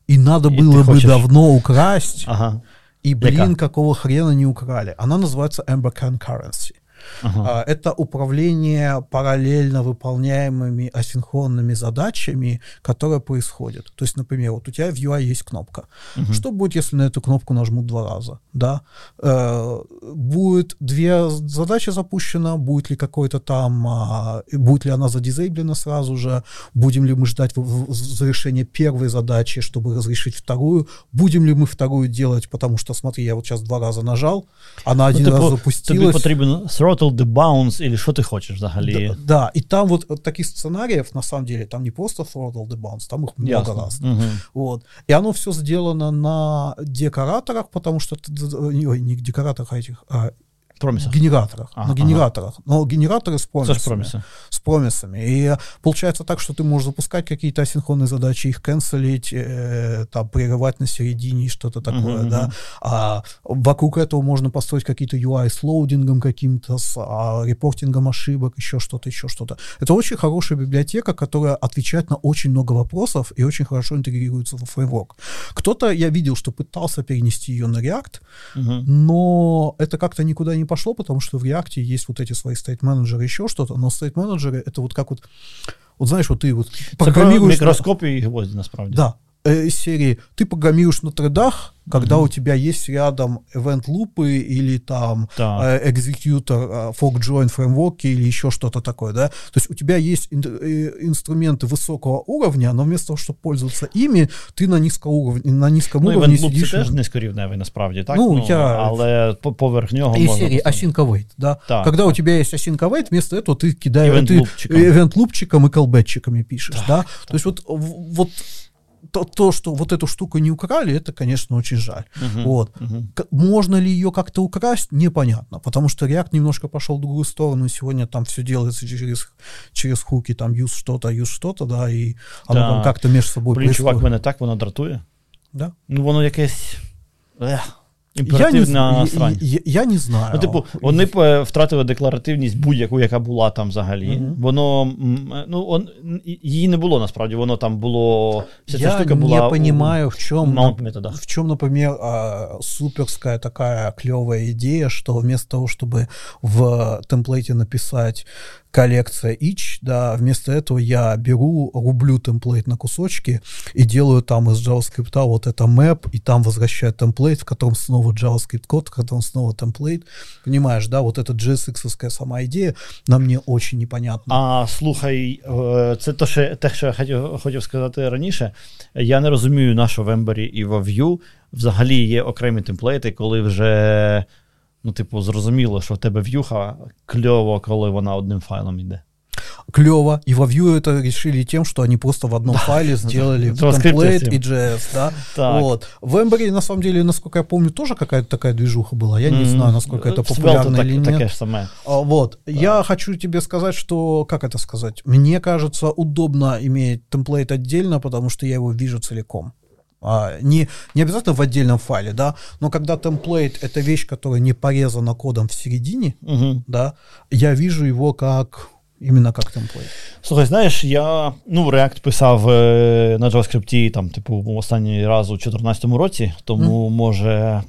и надо и было бы хочешь... давно украсть. Ага. И, блин, Яка? какого хрена не украли. Она называется Ember Concurrency. Ага. Это управление параллельно выполняемыми асинхронными задачами, которые происходят. То есть, например, вот у тебя в UI есть кнопка. Угу. Что будет, если на эту кнопку нажмут два раза? Да? Э, будет две задачи запущена, будет ли какой-то там, а, будет ли она задизейблена сразу же, будем ли мы ждать завершения первой задачи, чтобы разрешить вторую, будем ли мы вторую делать, потому что, смотри, я вот сейчас два раза нажал, она ну, один ну, раз запустилась. Тобі потрібен Throttle the Bounce, или что ты хочешь взагалі. Да, да, и там вот, вот таких сценариев, на самом деле, там не просто Throttle the Bounce, там их много Ясно. раз. Угу. Вот. И оно все сделано на декораторах, потому что, ой, не декораторах, а этих, а Промисах. Генераторах. Ага, на генераторах. Ага. Но генераторы с промисами. С, промисы. с промисами. И получается так, что ты можешь запускать какие-то асинхронные задачи, их cancel ить, э, там, прерывать на середине, что-то такое, uh-huh, да. А вокруг этого можно построить какие-то UI с loading ом каким-то, с а, reporting ом ошибок, еще что-то, еще что-то. Это очень хорошая библиотека, которая отвечает на очень много вопросов и очень хорошо интегрируется в фреймворк. Кто-то, я видел, что пытался перенести ее на React, uh-huh. но это как-то никуда не не пошло, потому что в React есть вот эти свои стейт-менеджеры, еще что-то, но стейт-менеджеры это вот как вот, вот знаешь, вот ты вот программируешь... микроскоп и гвозди, насправді. Да, э, серии ты программируешь на тредах, когда mm-hmm. у тебя есть рядом event лупы или там да. э, экзекьютор э, fork join фреймворки или еще что-то такое, да. То есть у тебя есть ин- э, инструменты высокого уровня, но вместо того, чтобы пользоваться ими, ты на низком уровне, на низком ну, уровне сидишь. Це теж низькорівневий насправді, так? Ну, ну я... але поверх нього И серии async await, да. Так, когда так. у тебя есть await, вместо этого ты кидаешь event лупчиком и колбетчиками пишешь, так, да. Так. То есть вот вот то, то, что вот эту штуку не украли, это, конечно, очень жаль. Uh-huh, вот. uh-huh. Можно ли ее как-то украсть, непонятно, потому что React немножко пошел в другую сторону, сегодня там все делается через, через хуки, там use что-то, use что-то, да, и оно да. там как-то между собой Блин, чувак, мене так воно дратує. Да? Ну, воно якесь... Ех. Імперативна я не, я, я не знаю. Ну, типу, вони втратили декларативність будь-яку, яка була там взагалі. Mm-hmm. Воно ну, он, її не було насправді, воно там було. Вся я штука була не понимаю, в чем, в чем, например, суперская такая клевая идея, что вместо того, чтобы в темплейте написать коллекция each, да, вместо этого я беру, рублю темплейт на кусочки и делаю там из JavaScript вот это map, и там возвращаю темплейт, в котором снова JavaScript код, в котором снова темплейт. Понимаешь, да, вот эта JSX сама идея на мне очень непонятна. А слухай, це то, що, те, що я хотів, хотів сказати раніше. Я не розумію, на що в Ember і в Vue взагалі є окремі темплейти, коли вже ну, типу, зрозуміло, що в тебе в'юха кльово, коли вона одним файлом йде. Клево. И во Vue это решили тем, что они просто в одном файле сделали темплейт и JS, да. Вот. В Ember, на самом деле, насколько я помню, тоже какая-то такая движуха была. Я не знаю, насколько это популярно или нет. А, вот. Я хочу тебе сказать, что, как это сказать, мне кажется, удобно иметь темплейт отдельно, потому что я его вижу целиком. А, не, не обязательно в отдельном файле, да, но когда темплейт это вещь, которая не порезана кодом в середине, угу. да, я вижу его как іменно як темплейт. Слухай, знаєш, я ну, React писав е, на JavaScript там, типу, останній раз у 2014 році, тому mm. може.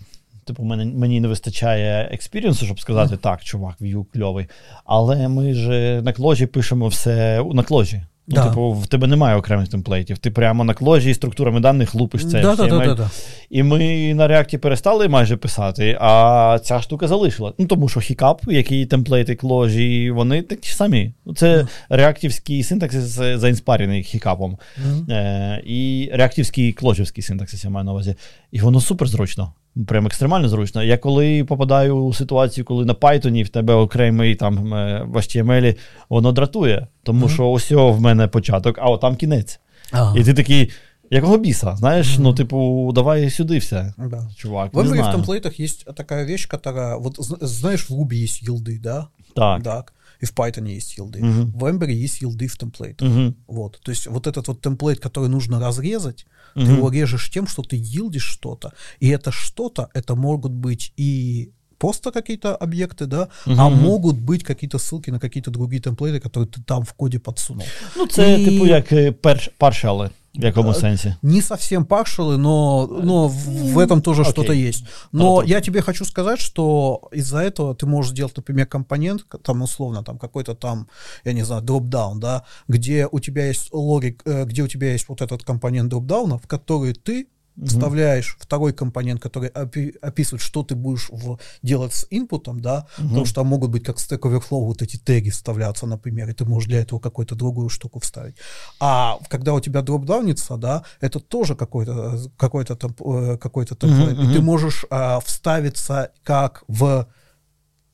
Типу, мені, мені не вистачає експірієнсу, щоб сказати, mm. так, чувак, Vue кльовий. Але ми ж на кложі пишемо все на кложі. Ну, да. Типу, в тебе немає окремих темплейтів. Ти прямо на кложі і структурами даних лупиш це. Да, да, да, І ми на реакті перестали майже писати, а ця штука залишила. Ну, Тому що хікап, які темплейти кложі, вони такі самі. Це mm. реактивський синтаксис заінспарений хікапом. Mm. Е, І реактивський кложівський синтаксис, я маю на увазі. І воно супер зручно. Прям екстремально зручно. Я коли попадаю у ситуацію, коли на Python в тебе окремий там е, в HTML, воно дратує. Тому mm-hmm. що ось в мене початок, а от там кінець. Ага. І ти такий. Якого біса? Знаєш, mm-hmm. ну, типу, давай сюди все. Да. Чувак. В Ember в темплейтах есть такая вещь, которая. Вот знаешь, в Ruby есть елды, да? Так. Так. И в Python есть елды. Mm-hmm. В Ember есть елды в темплейтах. Mm-hmm. Вот. То есть вот этот вот темплейт, который нужно разрезать, Угу. Ты его режешь тем, что ты йилдишь что-то. И это что-то, это могут быть и просто какие-то объекты, да, угу. а могут быть какие-то ссылки на какие-то другие темплейты, которые ты там в коде подсунул. Ну, це и... типу як паршали. В якому сенсе? Не совсем паршалы, но, но в этом тоже okay. что-то есть. Но Потом. я тебе хочу сказать, что из-за этого ты можешь сделать, например, компонент, там условно, там какой-то там, я не знаю, дропдаун, да, где у тебя есть логик, э, где у тебя есть вот этот компонент дропдауна, в который ты угу. вставляешь второй компонент, который опи- описывает, что ты будешь в, делать с инпутом, да, угу. потому что там могут быть как Stack Overflow вот эти теги вставляться, например, и ты можешь для этого какую-то другую штуку вставить. А когда у тебя дропдаунится, да, это тоже какой-то какой-то там э, какой-то темплейт, угу, и ты можешь а, вставиться как в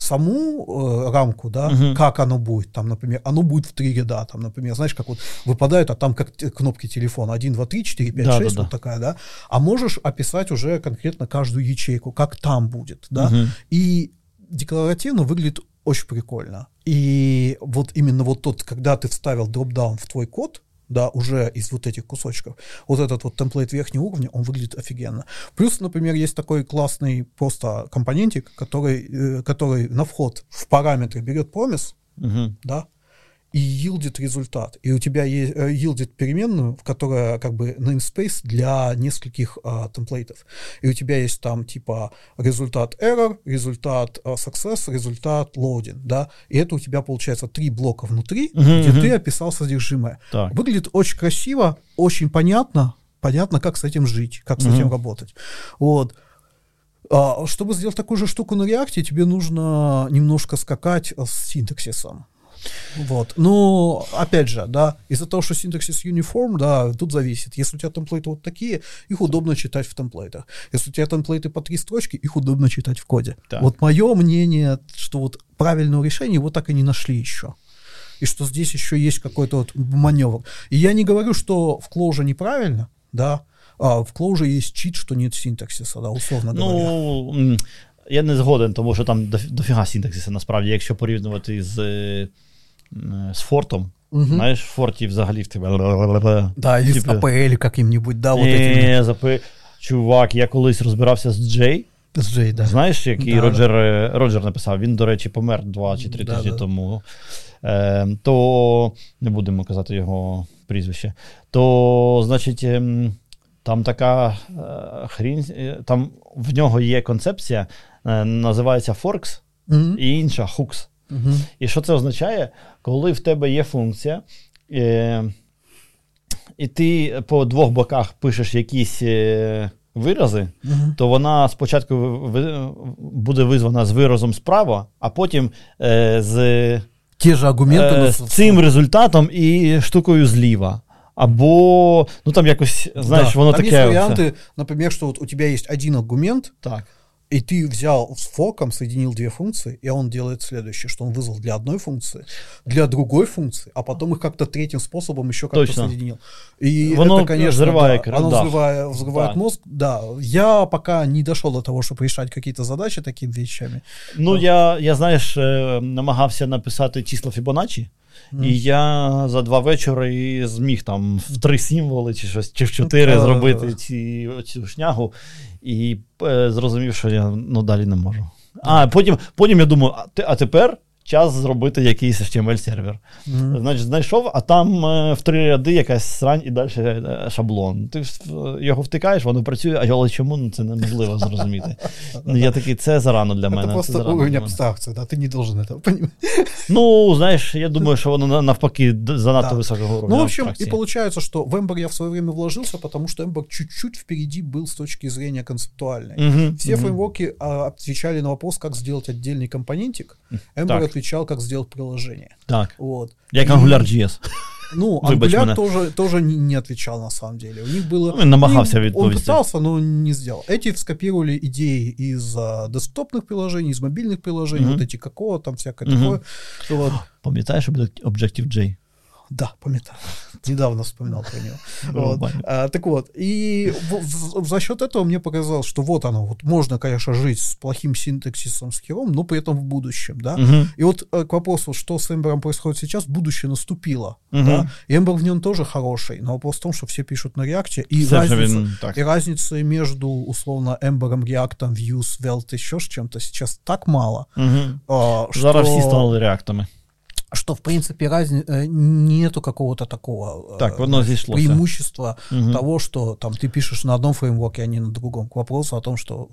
саму э, рамку, да, угу. как оно будет, там, например, оно будет в три ряда, там, например, знаешь, как вот выпадают, а там как кнопки телефона, 1, 2, 3, 4, 5, да, 6, да, вот да. такая, да, а можешь описать уже конкретно каждую ячейку, как там будет, да, угу. и декларативно выглядит очень прикольно. И вот именно вот тот, когда ты вставил дропдаун в твой код, да, уже из вот этих кусочков. Вот этот вот темплейт верхнего уровня, он выглядит офигенно. Плюс, например, есть такой классный просто компонентик, который, э, который на вход в параметры берет промис, угу. да, и yield результат. И у тебя есть э, yield переменную, в которая как бы namespace для нескольких а, темплейтов. И у тебя есть там типа результат error, результат а, success, результат loading, да. И это у тебя получается три блока внутри, Мгм, где мгм. ты описал содержимое. Так. Выглядит очень красиво, очень понятно, понятно, как с этим жить, как с Мгм. этим работать. Вот. А, чтобы сделать такую же штуку на реакте, тебе нужно немножко скакать э, с синтаксисом. Вот. Но, опять же, да, из-за того, что синтаксис uniform, да, тут зависит. Если у тебя темплейты вот такие, их удобно читать в темплейтах. Если у тебя темплейты по три строчки, их удобно читать в коде. Так. Вот мое мнение, что вот правильного решения его так и не нашли еще. И что здесь еще есть какой-то вот маневр. И я не говорю, что в Clojure неправильно, да, а в Clojure есть чит, что нет синтаксиса, да, условно говоря. Ну, м, я не згоден, тому що там доф- дофіга синтаксиса насправді, якщо порівнювати з, е, м, з фортом. Мгм. Знаєш, в форті взагалі в тебе. Да, или с Типа- APL каким-нибудь, да, вот этим. Е, запи... Чувак, я колись розбирався з Джей. С J, да. Знаєш, який Да, Роджер, е, Роджер написав? Він, до речі, помер два чи три Да, тижні да. тому. Е, то не будемо казати його прізвище. То, значить, ем, там така е, хрінь, е, там в нього є концепція, е, називається Forks Мгм. і інша Hooks. Мгм. І що це означає? Коли в тебе є функція, е, і ти по двох боках пишеш якісь е, вирази, Мгм. то вона спочатку буде визвана з виразом справа, а потім е, з, же аргументы. е, з цим результатом і штукою зліва. Або, ну там якось, знаєш, Да. воно Там таке. есть варианты, например, что вот у тебя есть один аргумент, Так. И ты взял с форком, соединил две функции, и он делает следующее, что он вызвал для одной функции, для другой функции, а потом их как-то третьим способом еще как-то Точно. соединил. И Воно это, конечно, взрывает да, оно да. взрывает, взрывает Так. мозг. Да, я пока не дошел до того, чтобы решать какие-то задачи такими вещами. Ну, я, я знаєш, е, намагався написати число Фібоначчі, і я за два вечори зміг там в три символи чи щось, чи в чотири та- зробити ці, цю шнягу, і е, зрозумів, що я ну, далі не можу. А потім, потім я думаю, а, ти а тепер час зробити якийсь HTML-сервер. Мгм. Значить, знайшов, а там е, в три ряди якась срань і далі е, шаблон. Ти ж, е, його втикаєш, воно працює, а але чому ну, це неможливо зрозуміти. Ну, Я такий, це зарано для мене. Это це просто зарано уровень для мене. абстракции, да, ты не должен этого понимать. Ну, знаєш, я думаю, що воно на- навпаки д- занадто Да. високого уровня. Ну, в общем, и абстракції. получается, что в Ember я в свое время вложился, потому что Ember чуть-чуть впереди был с точки зрения концептуальной. Мгм, Все мгм. фреймворки а, отвечали на вопрос, как сделать отдельный компонентик. Ember Так. отвечал, как сделать приложение. Так. Вот. Як И- AngularJS. Ну, Выбачь Angular мене. тоже, тоже не, не отвечал на самом деле. У них было... Ну, він намагався им- Он відповісти. пытался, но не сделал. Эти скопировали идеи из а, десктопных приложений, из мобильных приложений, Мгм. вот эти какого там всякое Мгм. такое. Вот. Пам'ятаєш Objective-J? Да, памятаю. Недавно вспоминал про него. Ну, Вот. А, так вот, и в- в- за счет этого мне показалось, что вот оно, вот можно, конечно, жить с плохим синтаксисом, с хером, но при этом в будущем, да. И вот э, к вопросу, что с Эмбером происходит сейчас, будущее наступило, да. Эмбер в нем тоже хороший, но вопрос в том, что все пишут на реакте, и разница, и разницы между, условно, Эмбером, реактом, Vue, Svelte, еще с чем-то сейчас так мало, Мгм. а, Зараз всі что- стали реактами что, в принципе, разни... э, нету какого-то такого э, Так, воно зійшлося. преимущества Мгм. того, что там ты пишешь на одном фреймворке, а не на другом. К вопросу о том, что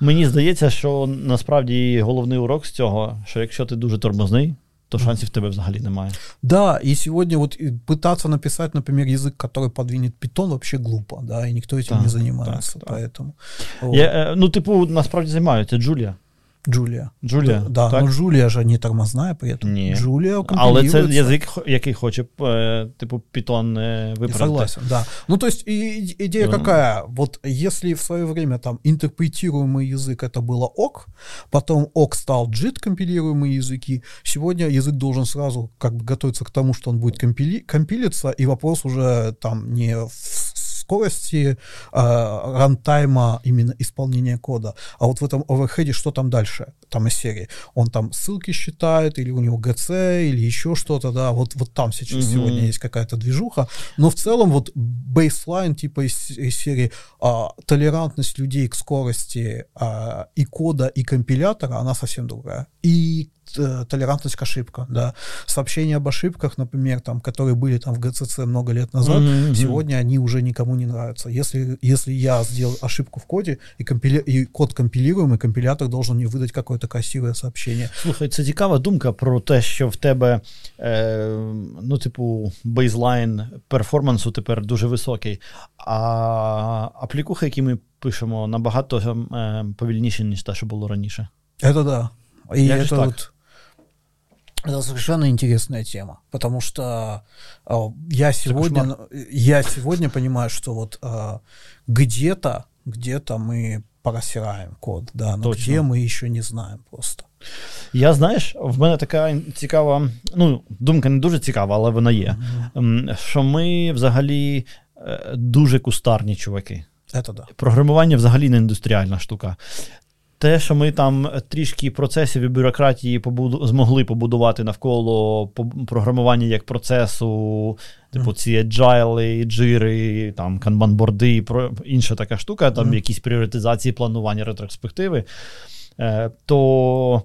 Мені здається, що насправді головний урок з цього, що якщо ти дуже тормозний, то шансів в тебе взагалі немає. да, и сегодня вот и пытаться написать, например, язык, который подвинет питон, вообще глупо, да, и никто этим Так, не занимается, так, так. поэтому. Вот. Я, е, ну, типу, насправді займаються Джулія. Джулия. Джулія. Да, так? но Джулия же не тормозная при этом. Не. Джулия Але це язик, який хоче, типу, Python виправити. Согласен, да. Ну, то есть идея Ну. какая? Вот если в свое время там интерпретируемый язык это было ок, потом ок стал JIT компилируемые языки, сегодня язык должен сразу как бы готовиться к тому, что он будет компили- компилиться, и вопрос уже там не в скорости а, рантайма именно исполнения кода, а вот в этом оверхеде что там дальше, там из серии, он там ссылки считает, или у него GC, или еще что-то, да, вот, вот там сейчас Мгм. сегодня есть какая-то движуха, но в целом вот бейслайн типа из, из серии а, толерантность людей к скорости а, и кода, и компилятора, она совсем другая. И э, толерантность к ошибкам, да. Сообщения об ошибках, например, там, которые были там в ГЦЦ много лет назад, mm-hmm. сегодня они уже никому не нравятся. Если, если я сделал ошибку в коде, и, компили... и код компилируем, и компилятор должен мне выдать какое-то красивое сообщение. Слухай, це цікава думка про те, що в тебе, е, ну, типу, бейзлайн перформансу тепер дуже високий, а аплікухи, які ми пишемо, набагато е, повільніші, ніж те, що було раніше. Это да. И Як это вот это совершенно интересная тема, потому что э, я сегодня я сегодня понимаю, что вот э, где-то где-то мы просираем код, да, но Точно. где мы еще не знаем просто. Я знаєш, в мене така цікава, ну, думка не дуже цікава, але вона є. Mm-hmm. Що ми взагалі дуже кустарні чуваки. Это да. Програмування взагалі не індустріальна штука. Те, що ми там трішки процесів і бюрократії побуду, змогли побудувати навколо програмування як процесу, типу ці agile, джири, там канбанборди, інша така штука, там mm-hmm. якісь пріоритизації, планування ретроспективи, е, то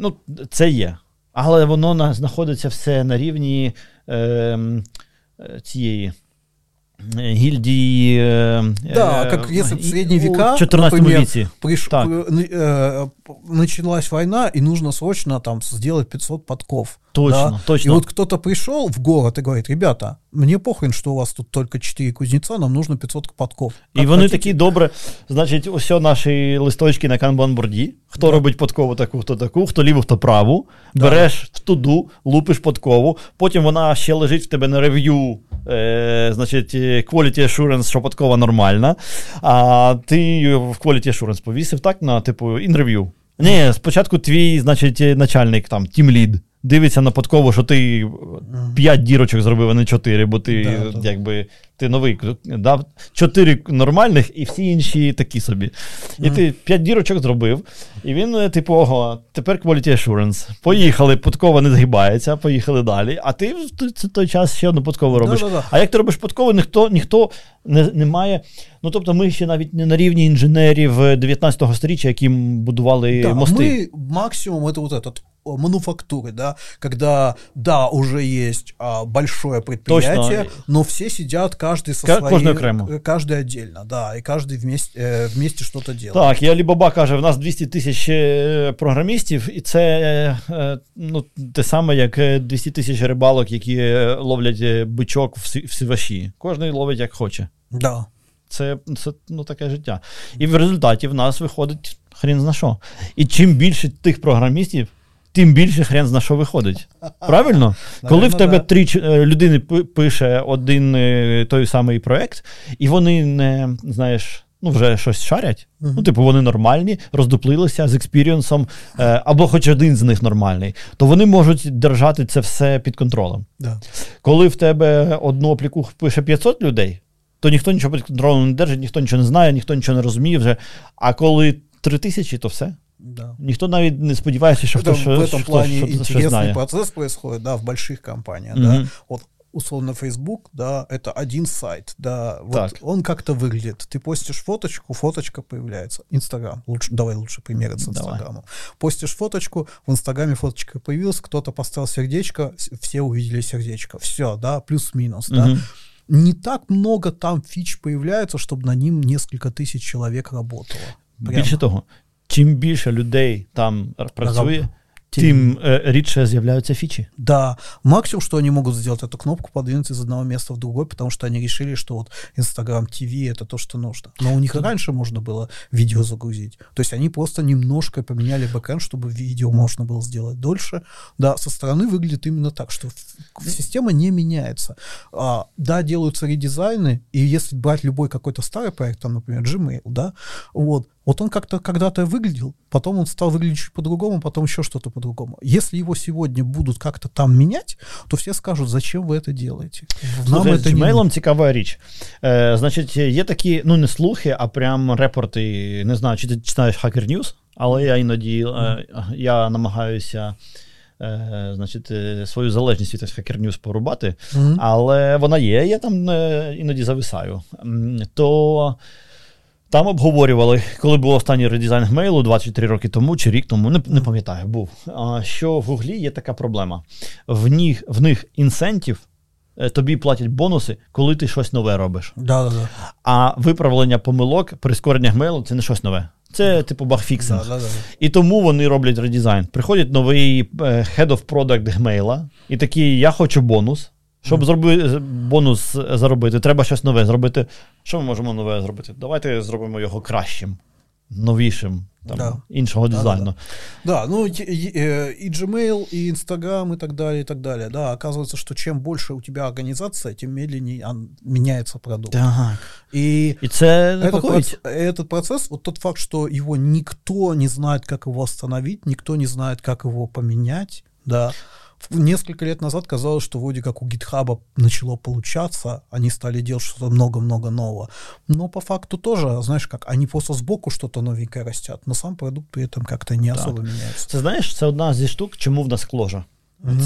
ну, це є. Але воно знаходиться все на рівні е, цієї. гильдии... Э, да, как если в средние века, например, приш... э, началась война, и нужно срочно там сделать 500 подков. Точно, да? точно. И вот кто-то пришел в город и говорит, ребята, мне похрен, что у вас тут только 4 кузнеца, нам нужно 500 подков. Как і вони хотите? такі добре, значить, ось наші листочки на канбан-борді, хто да. робить подкову таку, хто таку, хто ліву, хто праву, да. береш в туду, лупиш подкову, потім вона ще лежить в тебе на рев'ю, Е, значить, quality assurance, що нормальна, а ти в quality assurance повісив так на, типу, інтерв'ю. Ні, спочатку твій, значить, начальник, там, тімлід дивиться на подкову, що ти п'ять дірочок зробив, а не чотири, бо ти да, якби ти новий дав чотири нормальних і всі інші такі собі. І ти п'ять дірочок зробив, і він, е, типу, ого, тепер quality assurance. Поїхали, подкова не згибається, поїхали далі. А ти в той час ще одну подкову робиш. Да, да, а як ти робиш подкову, ніхто ніхто не, не має. Ну тобто, ми ще навіть не на рівні інженерів 19 го сторіччя, які будували да, мости. Ми максимум це вот этот мануфактуры, да, когда, да, уже есть а, большое предприятие, Точно. но все сидят, каждый со К- своей... Окремо. Каждый отдельно, да, и каждый вместе, э, вместе что-то делает. Так, я Алібаба каже, в нас 200 тисяч програмістів, і це ну, те саме, як 200 тисяч рибалок, які ловлять бичок в сиваші. Кожен ловить як хоче. Да. Це це ну, таке життя. І в результаті в нас виходить хрін зна що. І чим більше тих програмістів, тим більше хрен на що виходить. Правильно? Коли в тебе три е, людини пише один е, той самий проект, і вони не знаєш. Ну, вже щось шарять. Uh-huh. Ну, типу, вони нормальні, роздуплилися з експірієнсом, е, або хоч один з них нормальний, то вони можуть держати це все під контролем. Да. Коли в тебе одну апліку пише 500 людей, то ніхто нічого під контролем не держить, ніхто нічого не знає, ніхто нічого не розуміє вже. А коли 3 тисячі, то все. Да. Никто навіть не сподівається, що хтось В этом плане что, интересный знає. процесс происходит, да, в больших компаниях, mm-hmm. да. Вот условно Facebook, да, это один сайт, да, вот так. он как-то выглядит. Ты постишь фоточку, фоточка появляется. Инстаграм, лучше, давай лучше примеры с Инстаграмом. Постишь фоточку, в Инстаграме фоточка появилась, кто-то поставил сердечко, все увидели сердечко. Все, да, плюс-минус, угу. да. Не так много там фич появляется, чтобы на ним несколько тысяч человек работало. Прямо. Більше того, чим більше людей там працює, тем э, рідше з'являются фичи. Да, максимум, что они могут сделать, эту кнопку подвинуть из одного места в другое, потому что они решили, что вот Instagram TV это то, что нужно. Но у них и раньше можно было видео загрузить. То есть они просто немножко поменяли бэкэнд, чтобы видео можно было сделать дольше. Да, со стороны выглядит именно так, что система не меняется. А, да, делаются редизайны, и если брать любой какой-то старый проект, там, например, Gmail, да, вот, вот он как-то когда-то выглядел, потом он стал выглядеть чуть по-другому, потом еще что-то по-другому. Если его сегодня будут как-то там менять, то все скажут, зачем ви це делаете. Нам Слухай, з Gmail не... цікава річ. Е, Значить, є такі, ну не слухи, а прям репорти. Не знаю, чи ти читаєш Hacker News, але я іноді е, я намагаюся. Е, значить, е, свою залежність від Hacker News порубати, mm-hmm. але вона є, я там е, іноді зависаю. То Там обговорювали, коли був останній редизайн Gmail у 24 роки тому чи рік тому, не, не пам'ятаю, був. Що в Гуглі є така проблема. В них, в них incentive е, тобі платять бонуси, коли ти щось нове робиш. Да, да, да. А виправлення помилок, прискорення Gmail у це не щось нове. Це типу bug fixing. Да, да, да. І тому вони роблять редизайн. Приходить новий е, Head of Product Gmail а, і такий: я хочу бонус. Щоб зроби, бонус заробити, треба щось нове зробити. Що ми можемо нове зробити? Давайте зробимо його кращим, новішим, там, Да. іншого Да, дизайну. Да, ну и, и- э, и Gmail, и Instagram, и так далее, и так далее. Да, оказывается, что чем больше у тебя организация, тем медленнее он- меняется продукт. Так. И І це этот, непокоїть. проц- этот процесс, вот тот факт, что его никто не знает, как его остановить, никто не знает, как его поменять, да. Несколько лет назад казалось, что вроде как у GitHub начало получаться, они стали делать что-то много-много нового. Но по факту тоже, знаешь, как они просто сбоку что-то новенькое растят, но сам продукт при этом как-то не Так. особо меняется. Це знаєш, це одна зі штук, чому в нас кложа.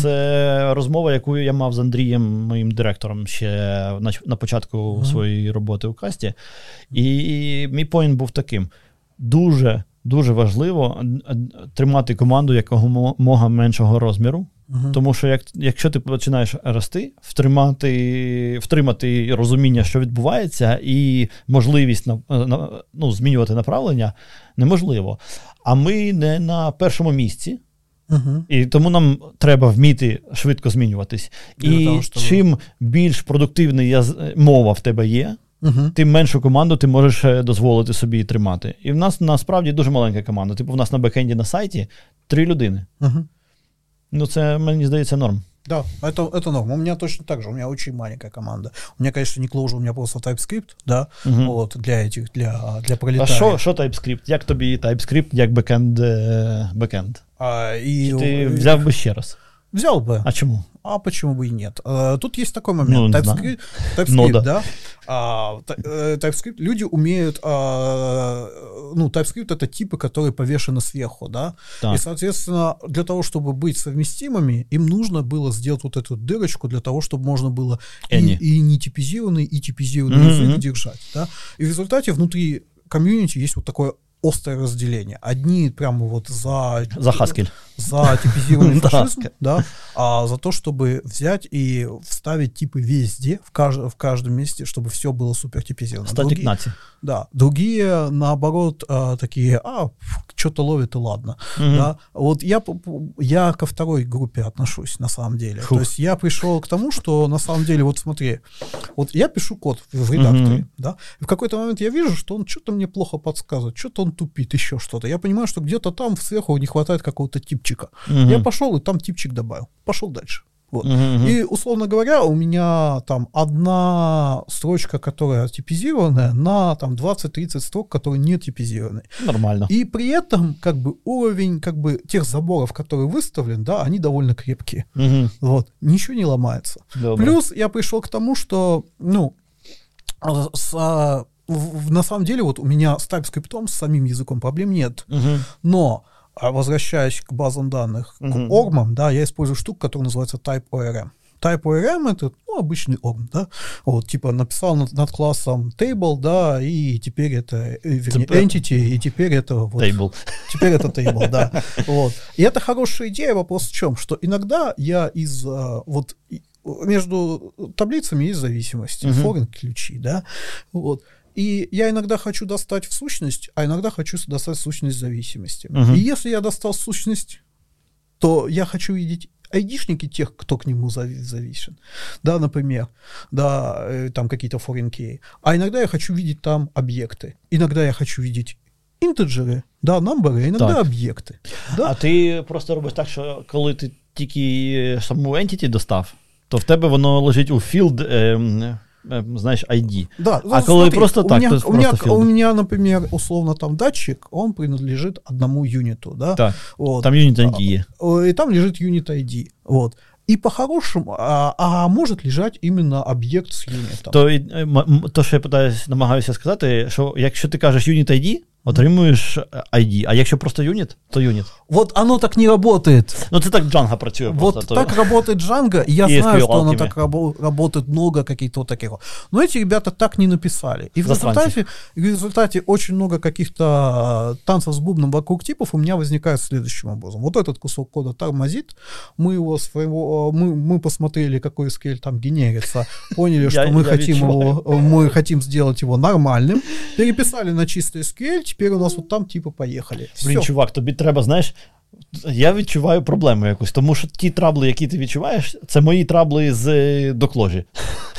Це розмова, яку я мав з Андрієм, моїм директором, ще на, на початку своєї роботи у касті. І, мій поінт був таким: дуже, дуже важливо тримати команду якомога меншого розміру. Мгм. Тому що як, якщо ти починаєш рости, втримати, втримати розуміння, що відбувається, і можливість на, на, ну, змінювати направлення неможливо. А ми не на першому місці, Мгм. і тому нам треба вміти швидко змінюватись. І того, щоб- чим більш продуктивна яз- мова в тебе є, Мгм. тим меншу команду ти можеш е, дозволити собі тримати. І в нас насправді дуже маленька команда. Типу, в нас на бекенді на сайті три людини. Мгм. Ну, це мені здається норм. Да, это, это норм. У меня точно так же, у меня очень маленькая команда. У меня, конечно, не Clojure, у меня просто TypeScript, да, Мгм. вот, для этих, для, для А пролетариев. що, що TypeScript? Як тобі TypeScript, як бекенд? е, бекенд? А, и, Чи ти и- взяв би ще раз? взял бы. А чому? А почему бы и нет? Э, Тут есть такой момент. Ну, не TypeScript, TypeScript, Нода. да. А, та- э, TypeScript, люди умеют, а, ну, TypeScript это типы, которые повешены сверху, да. Так. И, соответственно, для того, чтобы быть совместимыми, им нужно было сделать вот эту дырочку для того, чтобы можно было и, и нетипизированный, и типизированный Мгм, язык держать, да. И в результате внутри комьюнити есть вот такое острое разделение. Одни прямо вот за... За Haskell За типизированный Да. фашизм, да, а за то, чтобы взять и вставить типы везде, в, кажд- в каждом месте, чтобы все было супер типизировано. Статік Другие- нації. да, другие, наоборот, а, такие, а, что-то ловит и ладно. Мгм. Да. Вот я, п- п- я ко второй группе отношусь, на самом деле. Фух. То есть я пришел к тому, что, на самом деле, вот смотри, вот я пишу код в, в редакторе, Мгм. да, и в какой-то момент я вижу, что он что-то мне плохо подсказывает, что-то он тупит, еще что-то. Я понимаю, что где-то там сверху не хватает какого-то типчика. Мгм. Я пошел и там типчик добавил. Пошел дальше. Вот. Мгм. И, условно говоря, у меня там одна строчка, которая типизированная, на там 20-30 строк, которые не типизированы. Нормально. И при этом, как бы, уровень, как бы, тех заборов, которые выставлены, да, они довольно крепкие. Мгм. Вот. Ничего не ломается. Добре. Плюс я пришел к тому, что, ну, а, с, а, на самом деле, вот у меня с TypeScript, с самим языком проблем нет. Мгм. Но, а, возвращаясь к базам данных, Мгм. к ормам, да, я использую штуку, которая называется TypeORM. TypeORM это ну, обычный орм, да, вот типа написал над, над классом table, да, и теперь это э, вернее, entity, и теперь это вот Table. Теперь это table, да. Вот. И это хорошая идея. Вопрос в чем? Что иногда я из а, вот между таблицами есть зависимости, Мгм. foreign ключи, да. Вот. И я иногда хочу достать в сущность, а иногда хочу достать сущность зависимости. Мгм. И если я достал сущность, то я хочу видеть айдишники тех, кто к нему зави- зависен. Да, например, да, э, там какие-то key. А иногда я хочу видеть там объекты. Иногда я хочу видеть интеджеры, да, number, а иногда Так. объекты. Да, А ти просто робиш так, що коли ти тільки саму entity достав, то в тебе воно лежить у field, ем, ем, знаєш, ID. да. А ну, коли просто у так, меня, то есть у, меня, просто у field. меня, например, условно там датчик, он принадлежит одному юниту, да, Так. вот. Там юніт ID є. Э, и там лежит юнит ID, вот. И по-хорошему, а, а может лежать именно объект с юнитом. То, і, е, м- м- то, що я питаюсь, намагаюся сказати, що якщо ти кажеш unit ID, отримуєш е, ID. А якщо просто юніт, то юніт. Вот оно так не работает. Ну це так Django працює Вот просто. так работает Django, и я И знаю, SQL что оно Alchemy. так рабо- работает много каких-то вот таких. вот. Но эти ребята так не написали. И в Засранцы. результате, и в результате очень много каких-то э, танцев с бубном вокруг типов у меня возникает следующим образом. Вот этот кусок кода тормозит, мы его своего, э, мы, мы посмотрели, какой SQL там генерится, поняли, что Я- мы я хотим відчуваю. его, э, мы хотим сделать его нормальным, переписали на чистый SQL, теперь у нас вот там типа поехали. Блін, Всё. чувак, тобі треба, знаєш. Я відчуваю проблему якусь, тому що ті трабли, які ти відчуваєш, це мої трабли з е, докложі.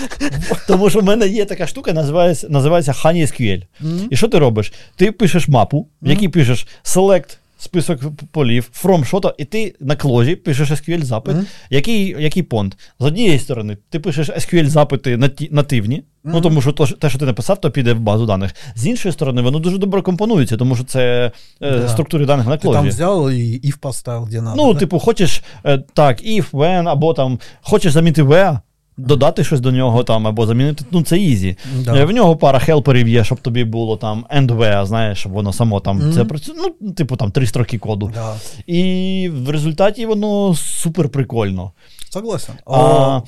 тому що в мене є така штука, називається, називається Honey SQL. Мгм. І що ти робиш? Ти пишеш мапу, в якій пишеш select список полів, from що-то, і ти на кложі пишеш SQL запит, Мгм. який, який понт. З однієї сторони, ти пишеш SQL запити нативні, ну тому що те, що ти написав, то піде в базу даних. З іншої сторони, воно дуже добре компонується, тому що це е, Да. структури даних на Ты там кложі. взял и if поставил, где надо. Ну, да? типу, хочеш е, так, if, when, або там хочеш замінити where, додати щось до нього там, або замінити, ну це ізі. Да. Е, В нього пара хелперів є, щоб тобі було там and where, знаєш, щоб воно само там Мгм. це працює. Ну, типу, там три строки коду. Да. І в результаті воно супер прикольно. Согласен. А,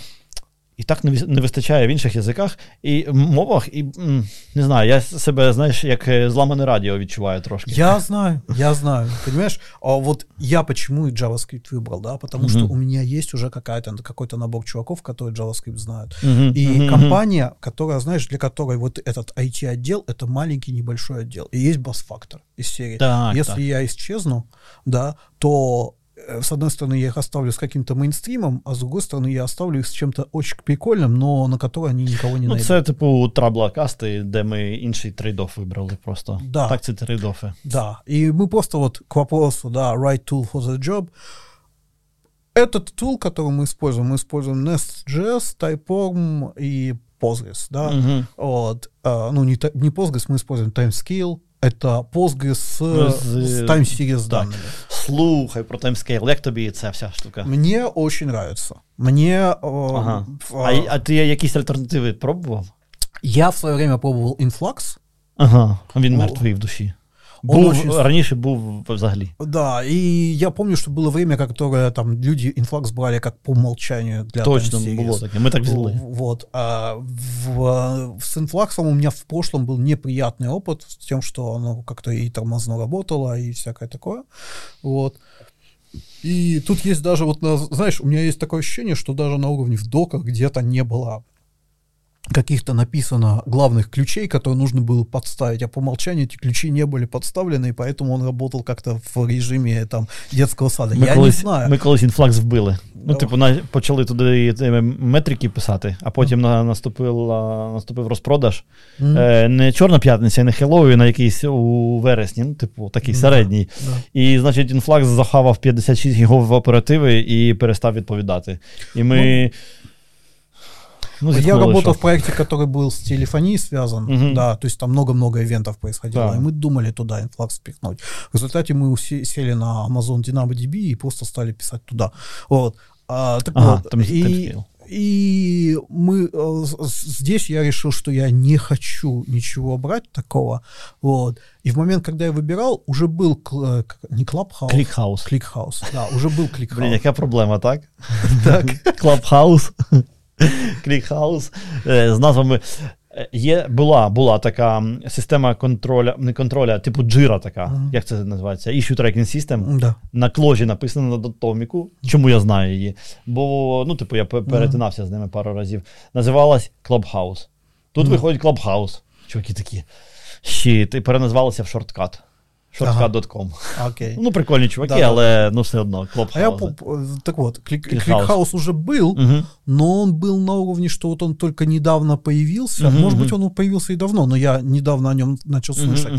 і так не вис- не вистачає в інших язиках і мовах, і м, не знаю, я себе, знаєш, як е, зламане радіо відчуваю трошки. Я знаю, я знаю, понимаешь? А вот я почему и JavaScript выбрал, да, потому что Мгм. у меня есть уже какая-то, какой-то набор чуваков, которые JavaScript знают. Мгм, И мгм, компания, которая, знаешь, для которой вот этот IT-отдел, это маленький небольшой отдел. И есть бас-фактор из серии. Так, Если так. я исчезну, да, то э, с одной стороны, я их оставлю с каким-то мейнстримом, а с другой стороны, я оставлю их с чем-то очень прикольным, но на которое они никого не Ну, найдут. це типу трабла касти, де ми інший trade-off вибрали просто. Да. Так, це trade-off и. Да, и мы просто вот к вопросу, да, right tool for the job. Этот tool, который мы используем, мы используем Nest.js, TypeORM и Postgres, да. Мгм. Вот, а, ну, не, не Postgres, мы используем TimeScale, это Postgres с, Ну, с с- time series так. данными. Слухай про таймскейл, як тобі ця вся штука? Мне очень нравится. Мне... э, Ага. в- А, а ти якісь альтернативи пробував? Я в свое время пробовал Influx, Ага, він О. мертвий в душі. Он Був, очень- Раніше був взагалі. Да, и я помню, что было время, которое там люди Influx брали как по умолчанию для Точно series. було таке. Ми так взяли. Вот. А в, с инфлаксом у меня в прошлом был неприятный опыт с тем, что оно как-то и тормозно работало, и всякое такое. Вот. И тут есть даже, вот, на- знаешь, у меня есть такое ощущение, что даже на уровне в доках где-то не было каких-то написано главных ключей, которые нужно было подставить, а по умолчанию эти ключи не были подставлены, и поэтому он работал как-то в режиме там детского сада. Ми Я колись, не знаю. ми колись інфлакс вбили. Ну, Давай. типу, на, почали туди е, метрики писати, а потім на, наступив, наступив розпродаж. Мгм. Е, не Чорна п'ятниця, не Хеллоуін, а якийсь у вересні, ну, типу, такий Да, середній. да. І, значить, інфлакс захавав 56 гігов в оперативи і перестав відповідати. І ми. Ну, Я зітхнули, работал що. в проекте, который был с телефонией связан, Мгм. да, то есть там много-много ивентов происходило, Да. и мы думали туда инфлакс спихнуть. В результате мы усе- сели на Amazon DynamoDB и просто стали писать туда. Вот. А, так Ага, вот, там и, TimeScale. и мы э, с- с- здесь я решил, что я не хочу ничего брать такого. Вот. И в момент, когда я выбирал, уже был кл- к- не Clubhouse, Клікхаус. Кликхаус. Да, уже был Кликхаус. Блін, яка проблема, так? Так. Клабхаус. ClickHouse. Е, З назвами. Е, Є, була, була така система контроля, не контроля, типу Jira така, Мгм. як це називається? Issue Tracking System. Да. На кложі написано на Datomic у. Чому я знаю її? Бо, ну, типу, я пе- перетинався з ними пару разів. Називалась Clubhouse. Тут виходить Clubhouse. Чуваки такі. Shit, і переназвалися в Shortcut. Shortcut.com. Окей. Ну, прикольні чуваки, Да-да. але ну все одно, А я, Clubhouse. по- по- так вот, клик, ClickHouse. Уже был, Угу. но он был на уровне, что вот он только недавно появился. Мгм, Может мгм. быть, он появился и давно, но я недавно о нем начал слышать.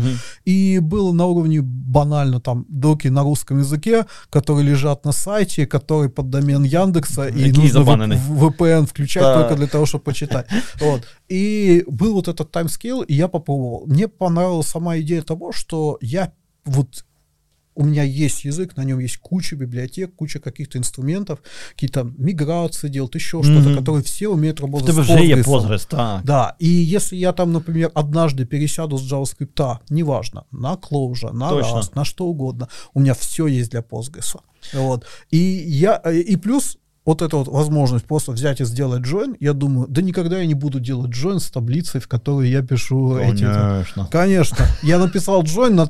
И был на уровне банально там доки на русском языке, которые лежат на сайте, который под домен Яндекса, и нужно забанены. VPN включать Да. только для того, чтобы почитать. Вот. И был вот этот таймскейл, и я попробовал. Мне понравилась сама идея того, что я вот у меня есть язык, на нем есть куча библиотек, куча каких-то инструментов, какие-то миграции делают, еще что-то, Мгм. которые все умеют работать тебе с Postgres. Postgres, так. Да, и если я там, например, однажды пересяду с JavaScript, неважно, на Clojure, на Точно. Rust, на что угодно, у меня все есть для Postgres. Вот. И я, э, и плюс вот эта вот возможность просто взять и сделать join, я думаю, да никогда я не буду делать join с таблицей, в которой я пишу эти... там- Конечно. Конечно. Я написал join на,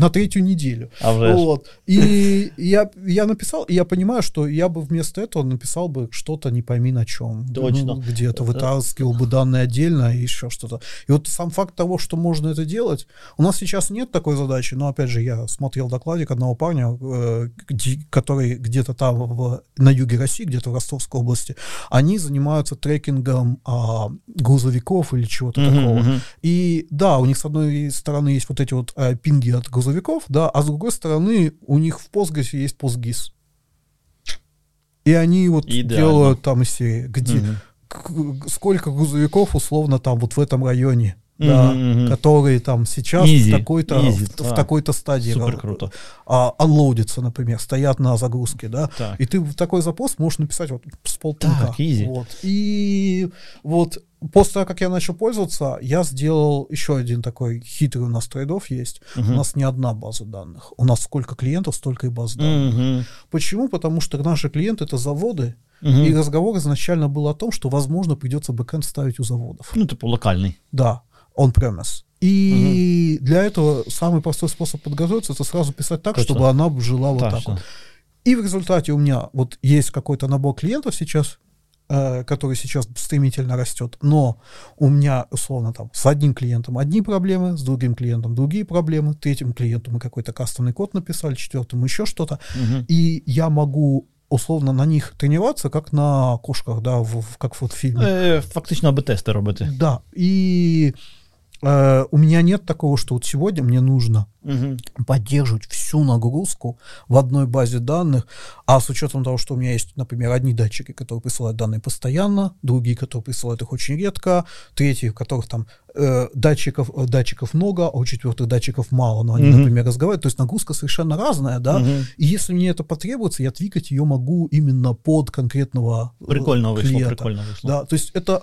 на третью неделю. А. Вот. И я, я написал, и я понимаю, что я бы вместо этого написал бы что-то не пойми на чем. Точно. Ну, где-то вытаскивал бы данные отдельно и еще что-то. И вот сам факт того, что можно это делать, у нас сейчас нет такой задачи, но опять же, я смотрел докладик одного парня, э, который где-то там в- на юге России, где-то в Ростовской области, они занимаются трекингом а, грузовиков или чего-то Мгм, такого. И да, у них с одной стороны есть вот эти вот э, пинги от грузовиков, да, а с другой стороны у них в Postgres есть PostGIS. И они вот Идеально. делают там из серии, где к- сколько грузовиков условно там вот в этом районе, да, мгм. которые там сейчас Easy, в такой-то в, в да. такой-то стадии Супер круто. а, анлоудятся, например, стоят на загрузке, да, Так. и ты в такой запрос можешь написать вот с полпинка. Так, easy. Вот. И вот после того, как я начал пользоваться, я сделал еще один такой хитрый у нас трейдов есть. Мгм. У нас не одна база данных. У нас сколько клиентов, столько и баз данных. Мгм. Почему? Потому что наши клиенты это заводы, Мгм. и разговор изначально был о том, что, возможно, придется бэкэнд ставить у заводов. Ну, типу, локальний. Да, on-premise. И для этого самый простой способ подготовиться, это сразу писать так, Точно. чтобы она жила вот так Точно. вот. И в результате у меня вот есть какой-то набор клиентов сейчас, э, который сейчас стремительно растет, но у меня, условно, там, с одним клиентом одни проблемы, с другим клиентом другие проблемы, третьему клиенту мы какой-то кастомный код написали, четвертому еще что-то, Мгм. и я могу условно на них тренироваться, как на кошках, да, в- в- как вот в фильме. Е, Фактично, аби тести робити. Да, и э, у меня нет такого, что вот сегодня мне нужно Мгм. поддерживать всю нагрузку в одной базе данных, а с учетом того, что у меня есть, например, одни датчики, которые присылают данные постоянно, другие, которые присылают их очень редко, третьи, в которых там э, датчиков, э, датчиков много, а у четвертых датчиков мало, но они, Мгм. например, разговаривают, то есть нагрузка совершенно разная, да, Мгм. и если мне это потребуется, я твикать ее могу именно под конкретного э, Прикольно клиента. прикольно вийшло. Да, то есть это,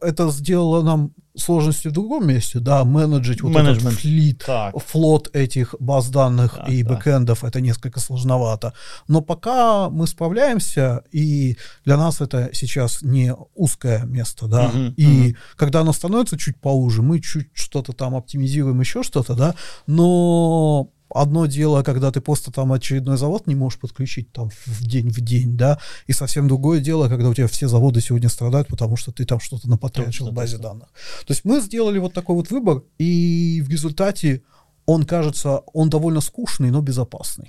это сделало нам сложности в другом месте, да, менеджить вот этот Менеджмент. флит, Так. флот этих баз данных Так, и так. бэкэндов, это несколько сложновато. Но пока мы справляемся, и для нас это сейчас не узкое место, да, Мгм, и мгм. когда оно становится чуть поуже, мы чуть что-то там оптимизируем, еще что-то, да, но одно дело, когда ты просто там очередной завод не можешь подключить там в день в день, да, и совсем другое дело, когда у тебя все заводы сегодня страдают, потому что ты там что-то напотрячил Точно, в базе точно. данных. То есть мы сделали вот такой вот выбор, и в результате он кажется, он довольно скучный, но безопасный.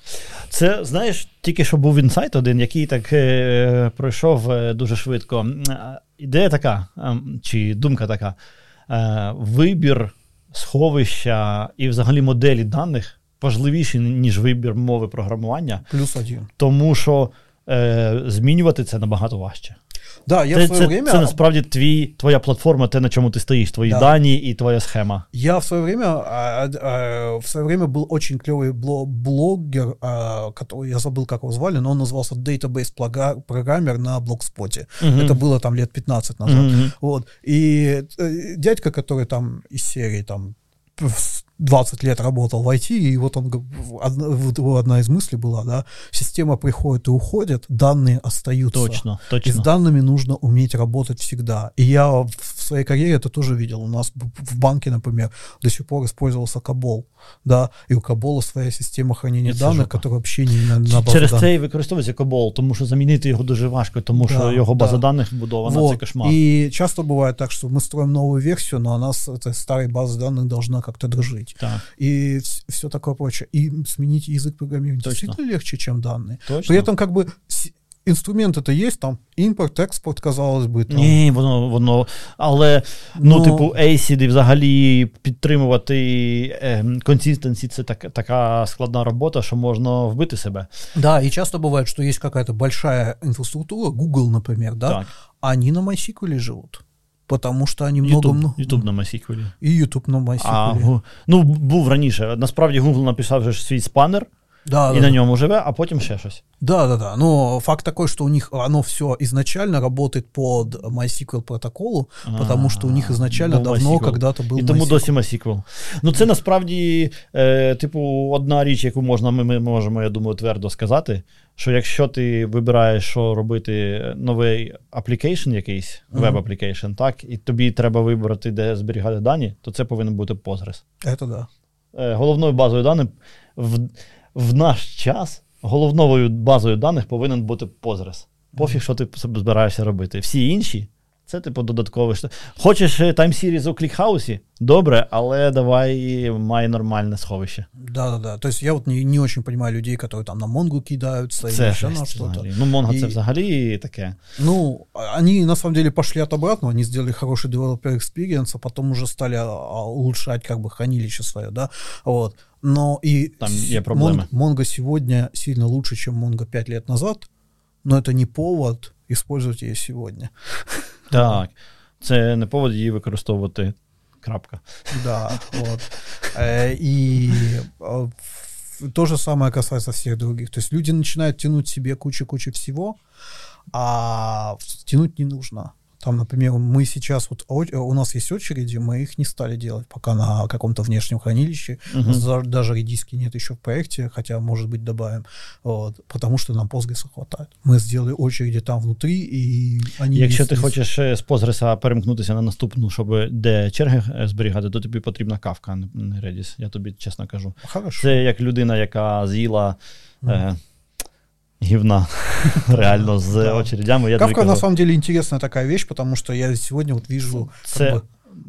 Це, знаєш, тільки що був інсайт один, який так е, пройшов е, дуже швидко. М, а, Ідея така, ем, чи думка така: е, вибір сховища і взагалі моделі даних важливіший, ніж вибір мови програмування, Плюс один. тому що е, змінювати це набагато важче. Да, я це, в свое це, время... це насправді твій, твоя платформа, те, на чому ти стоїш, твої Да. дані і твоя схема. Я в свое время, а, а, в свое время был очень клевый бло- блогер, а, который я забыл, как его звали, но он назывался Database Плага- программер на блогспоте. Мгм. Это было там лет 15 назад. Мгм. Вот. И э, дядька, который там из серии там с 20 лет работал в IT, и вот он, г- одна, вот его одна из мыслей была, да, система приходит и уходит, данные остаются. Точно, И с точно. данными нужно уметь работать всегда. И я в в своей карьере это тоже видел. У нас б- в банке, например, до сих пор использовался Кабол, да, и у Кабола своя система хранения Это данных, жопа. которая вообще не на, на базу Через данных. це і використовується COBOL, тому що замінити його дуже важко, тому що Да, його база да. даних вбудована, це Вот. кошмар. И часто бывает так, что мы строим новую версию, но она с этой старой базы данных должна как-то дружить. Так, И все такое прочее. И сменить язык программирования Точно. действительно легче, чем данные. точно. При этом как бы с- инструмент это есть, там импорт, экспорт, казалось бы. Там, Ні, воно, воно, але, ну, Ну, типу, ACID і взагалі підтримувати ем, консистенсі це так, така складна робота, що можна вбити себе. Да, и часто бывает, что есть какая-то большая инфраструктура, Google, например, да, Так. они на MySQL живут. Потому что они много... YouTube, много- YouTube на MySQL. І YouTube на MySQL. А, гу- ну, був раніше. Насправді Google написав вже ж свій спанер да, і да, на да. ньому живе, а потім ще щось. Да, да, да. Но факт такой, что у них оно все изначально работает под MySQL протоколу, потому что у них изначально давно когда-то был І тому MySQL. досі MySQL. Ну, це насправді, е, типу, одна річ, яку можна, ми, ми можемо, я думаю, твердо сказати, що якщо ти вибираєш, що робити новий application якийсь, web application, так, і тобі треба вибрати, де зберігати дані, то це повинен бути Postgres. Это да. Е, головною базою даних в, в наш час головною базою даних повинен бути Postgres. Пофіг, що ти збираєшся робити. Всі інші це типу додаткове. Хочеш е, тайм-сіріз у клікхаусі? Добре, але давай май нормальне сховище. Да, да, да. То есть я вот не, не очень понимаю людей, которые там на Монгу кидаются или Це еще на что-то. Ну, Монго це взагалі таке. Ну, они на самом деле пошли от обратного, они сделали хороший developer experience, а потом уже стали улучшать как бы хранилище свое, да, вот. Но и Там с- є проблеми. Мон- Mongo сегодня сильно лучше, чем Mongo 5 лет назад, но это не повод использовать ее сегодня. Так. Це не повод її використовувати. Крапка. Да, вот. Э, И э, в- то же самое касается всех других. То есть люди начинают тянуть себе кучу-кучу всего, а тянуть не нужно. Там, например, мы сейчас, вот о- у нас есть очереди, мы их не стали делать пока на каком-то внешнем хранилище. У нас Мгм. за- даже редиски нет еще в проекте, хотя, может быть, добавим. Вот, потому что нам Postgres хватает. Мы сделали очереди там внутри, и они... Якщо не- ти хочеш е, з Postgres перемкнутися на наступну, щоб де черги е, зберігати, то тобі потрібна кавка, а не- не Redis. Я тобі чесно кажу. Хорошо. Це як людина, яка з'їла е, гівна реально з Да. очередями. Я Кавка на самом деле интересная такая вещь, потому что я сегодня вот вижу, как Це- бы,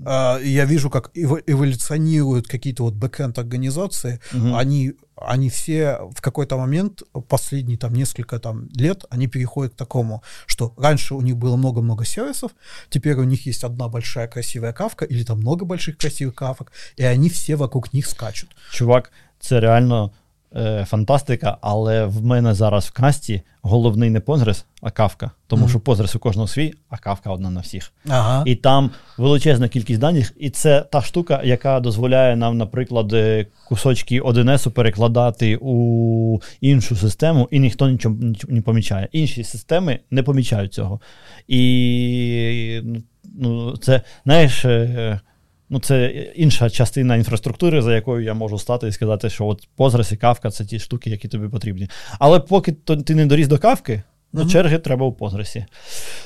а, я вижу, как эво- эволюционируют какие-то вот бэкэнд организации. Мгм. Они, они все в какой-то момент последние там несколько там лет они переходят к такому, что раньше у них было много-много сервисов, теперь у них есть одна большая красивая кавка или там много больших красивых кавок, и они все вокруг них скачут. чувак, це реально е, фантастика, але в мене зараз в касті головний не Postgres, а кавка. Тому Мгм. що Postgres у кожного свій, а кавка одна на всіх. Ага. І там величезна кількість даних, і це та штука, яка дозволяє нам, наприклад, е, кусочки 1С перекладати у іншу систему, і ніхто нічого нічого не помічає. Інші системи не помічають цього. І ну, це, знаєш, е, ну, це інша частина інфраструктури, за якою я можу стати і сказати, що от Postgres і кавка це ті штуки, які тобі потрібні. Але поки ти не доріс до кавки, ну, Мгм. черги треба у Позрасі.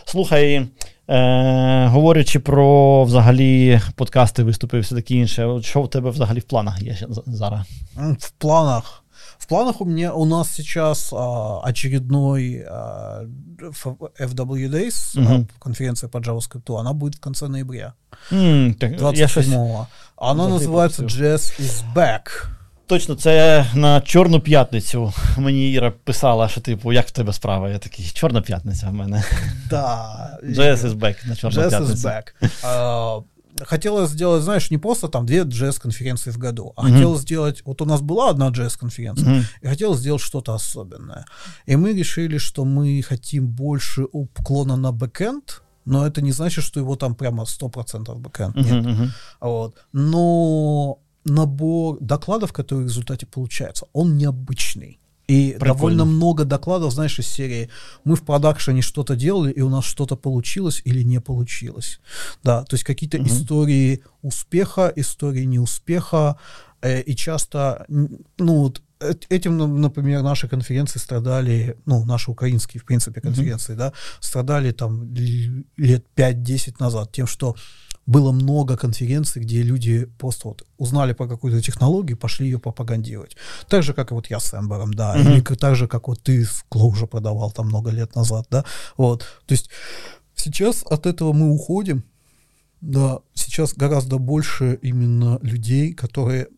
Слухай, е, говорячи про взагалі подкасти, виступи все таке інше, що в тебе взагалі в планах є зараз? В планах. В планах у меня у нас сейчас а, очередной а, FW Days, а, конференция по JavaScript, она будет в конце ноября, щось 27-го. Она пропустив. Jazz is Back. Точно, це на Чорну п'ятницю. Мені Іра писала, що типу, як в тебе справа? Я такий, Чорна п'ятниця в мене. Да. JS is back на Чорну JS is п'ятницю. Back. А, Хотела сделать, знаешь, не просто там две JS-конференции в году, а Мгм. хотела сделать, вот у нас была одна JS-конференция, Мгм. и хотела сделать что-то особенное. И мы решили, что мы хотим больше уклона на backend, но это не значит, что его там прямо 100% backend. Нет. Мгм. Вот. Но набор докладов, который в результате получается, он необычный. И Прикольно. довольно много докладов, знаешь, из серии «Мы в продакшене что-то делали, и у нас что-то получилось или не получилось». Да, то есть какие-то Мгм. истории успеха, истории неуспеха, э, и часто, ну вот, эт- этим, например, наши конференции страдали, ну, наши украинские, в принципе, конференции, да, страдали там лет 5-10 назад тем, что было много конференций, где люди просто вот узнали про какую-то технологию, пошли ее пропагандировать. Так же, как и вот я с Эмбером, да, Мгм. или так же, как вот ты в Clojure продавал там много лет назад, да, вот. То есть сейчас от этого мы уходим, да, сейчас гораздо больше именно людей, которые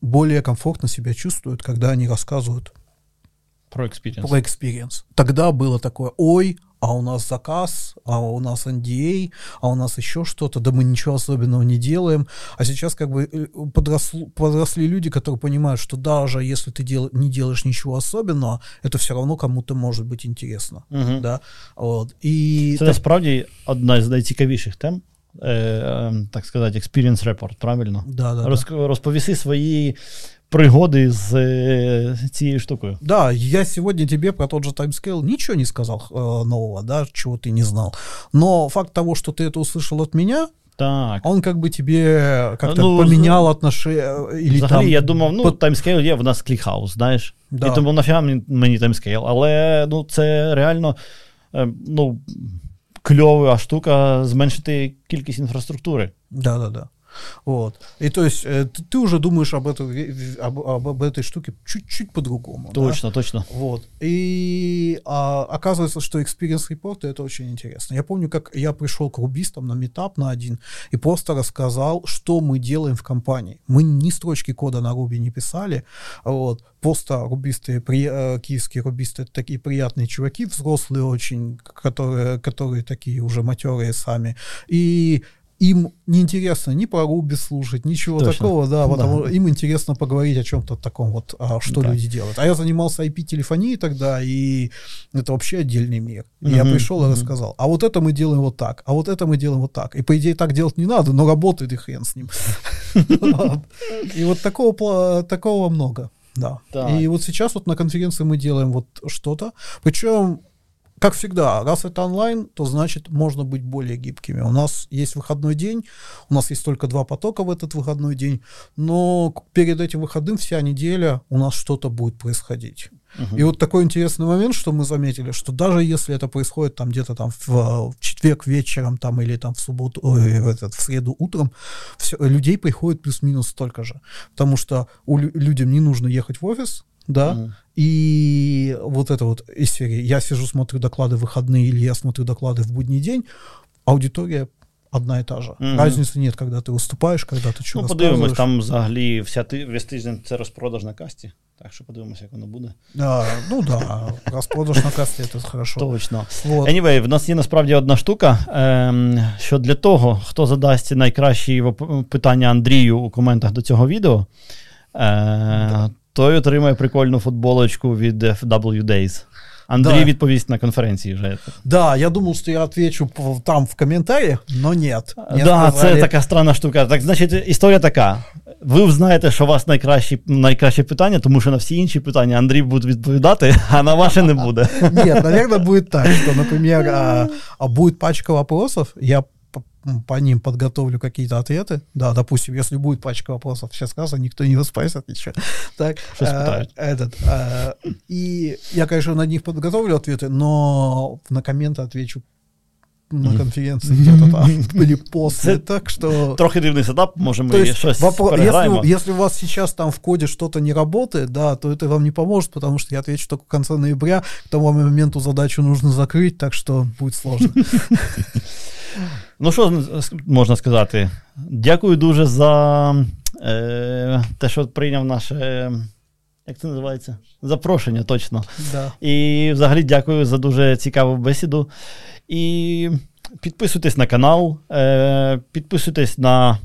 более комфортно себя чувствуют, когда они рассказывают Про experience. про experience. Тогда было такое, ой, а у нас заказ, а у нас NDA, а у нас еще что-то, да мы ничего особенного не делаем. А сейчас как бы э, подросло- подросли люди, которые понимают, что даже если ты дел, не делаешь ничего особенного, это все равно кому-то может быть интересно. Мгм. Да? Вот. И Це насправді одна з найцікавіших тем е, е, так сказати, experience report, правильно? Да, да, Роз, да. Розповіси свої пригоди з е, цією штукою. Да, я сегодня тебе про тот же таймскейл ничего не сказал э, нового, да, чего ты не знал. Но факт того, что ты это услышал от меня, Так. он как бы тебе как-то Ну, поменял отношения или Взагалі, там... я думав, ну, по- таймскейл є, в нас клікхаус, знаєш. Да. І тому нафіга мені- мені таймскейл. Але ну, це реально е, ну, кльова штука зменшити кількість інфраструктури. Да, да, да. Вот. И то есть э, ты, ты уже думаешь об, ве- об, об, об этой штуке чуть-чуть по-другому. да? Точно, точно. Вот. И а, оказывается, что experience репорты это очень интересно. Я помню, как я пришел к рубистам на метап на один и просто рассказал, что мы делаем в компании. Мы ни строчки кода на Руби не писали. Вот. Просто рубисты, при, э, киевские рубисты, это такие приятные чуваки, взрослые очень, которые, которые такие уже матерые сами. И им неинтересно ни про Руби слушать, ничего Точно. такого, да, Да. потому им интересно поговорить о чем-то таком вот, а, что Да. люди делают. А я занимался IP-телефонией тогда, и это вообще отдельный мир. И я Мгм, пришел и рассказал, а вот это мы делаем вот так, а вот это мы делаем вот так. И по идее так делать не надо, но работает и хрен с ним. И вот такого, много, да. И вот сейчас вот на конференции мы делаем вот что-то, причем как всегда, раз это онлайн, то значит можно быть более гибкими. У нас есть выходной день, у нас есть только два потока в этот выходной день, но перед этим выходным вся неделя у нас что-то будет происходить. И вот такой интересный момент, что мы заметили, что даже если это происходит там где-то там в, в четверг вечером там или там в субботу, ой, в, этот, в среду утром, всё- людей приходит плюс-минус столько же, потому что у лю- людям не нужно ехать в офис, да, Мгм. и вот это вот из серии «я сижу, смотрю доклады в выходные» или «я смотрю доклады в будний день», аудитория одна и та же. Мгм. Разницы нет, когда ты выступаешь, когда ты что Ну, подивимось, там взагалі вся ти, весь тиждень це розпродаж на касті. Так що подивимося, як воно буде. Да, ну да, распродаж на кассе это хорошо. Точно. Вот. Anyway, в нас є насправді одна штука, ем, що для того, хто задасть найкращі воп- питання Андрію у коментах до цього відео, е, той отримає прикольну футболочку від FW Days. Андрій Да. відповість на конференції вже. Да, я думал, что я отвечу там в комментариях, но нет. Да, сказали- це така странна штука. Так, значить, історія така. Ви знаєте, що у вас найкраще, найкраще питання, тому що на всі інші питання Андрій буде відповідати, а на ваше не буде. Ні, наверное, буде так, що, наприклад, будет пачка вопросов, я по, ним подготовлю какие-то ответы. Да, допустим, если будет пачка вопросов сейчас а никто не спросит ничего. Так, а, этот, а, и я, конечно, на них подготовлю ответы, но на комменты отвечу на конференции где-то там или после. Так что... Трохи дивний сетап, може ми щось вопро- переграємо. если, если у вас сейчас там в коде что-то не работает, да, то это вам не поможет, потому что я отвечу только в конце ноября. К тому моменту задачу нужно закрыть, так что будет сложно. Ну, що можна сказати? Дякую дуже за е, те, що прийняв наше. Як це називається? Запрошення, точно. Да. І взагалі дякую за дуже цікаву бесіду. І підписуйтесь на канал, е, підписуйтесь на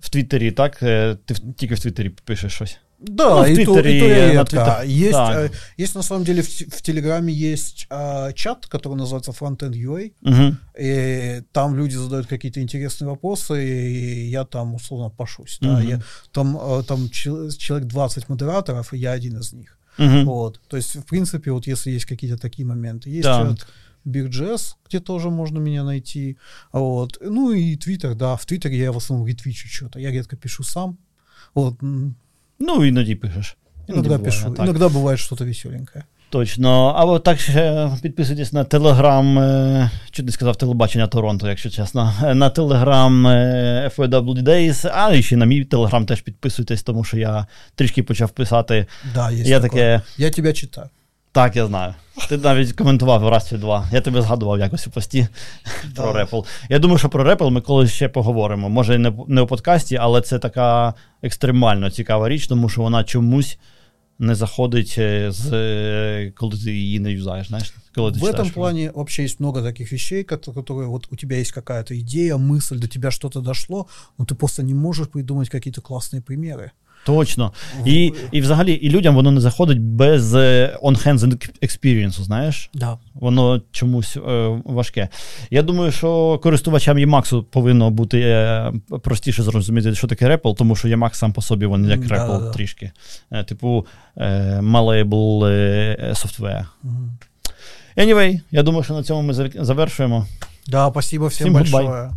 в Твіттері, так? Е, Ти в- тільки в Твіттері пишеш щось. Да, Ну, и, то, и Твиттере, то я на редко. Твиттер- Есть, Так. э, есть на самом деле в, в Телеграме есть а, чат, который называется Frontend UA. Угу. И там люди задают какие-то интересные вопросы, и я там условно пошусь. Да, Мгм. я, там, э, там чел- человек 20 модераторов, и я один из них. Угу. Вот. То есть, в принципе, вот если есть какие-то такие моменты. Есть Да. чат BigJazz, где тоже можно меня найти. Вот. Ну и Твиттер, да. В Твиттере я в основном ретвичу что-то. Я редко пишу сам. Вот. Ну, іноді пишеш. Іноді Иногда буває, пишу. так. Иногда бывает что-то веселенькое. Точно. Або так ще підписуйтесь на телеграм, чи чуть не сказав телебачення Торонто, якщо чесно. Е, На телеграм FW Days, а і ще на мій телеграм теж підписуйтесь, тому що я трішки почав писати. Да, є Я таке. Я тебе читаю. Так, я знаю. Ти навіть коментував раз чи два. Я тебе згадував якось у пості про репл. Я думаю, що про репл ми колись ще поговоримо. Може, не, не у подкасті, але це така екстремально цікава річ, тому що вона чомусь не заходить, е, з, е, коли ти її не юзаєш. Знаєш, коли ти В этом читаєш. плане вообще есть много таких вещей, кото- которые вот у тебя есть какая-то идея, мысль, до тебя что-то дошло, но ты просто не можешь придумать какие-то классные примеры. Точно. І і взагалі і людям воно не заходить без е, on-hands experience, знаєш? Да. Воно чомусь е, важке. Я думаю, що користувачам Emacs повинно бути е, простіше зрозуміти, що таке REPL, тому що Emacs сам по собі він як REPL да, да, трішки. Е, типу е, malleable software. Anyway, я думаю, що на цьому ми завершуємо. Да, спасибо всем, всем большое.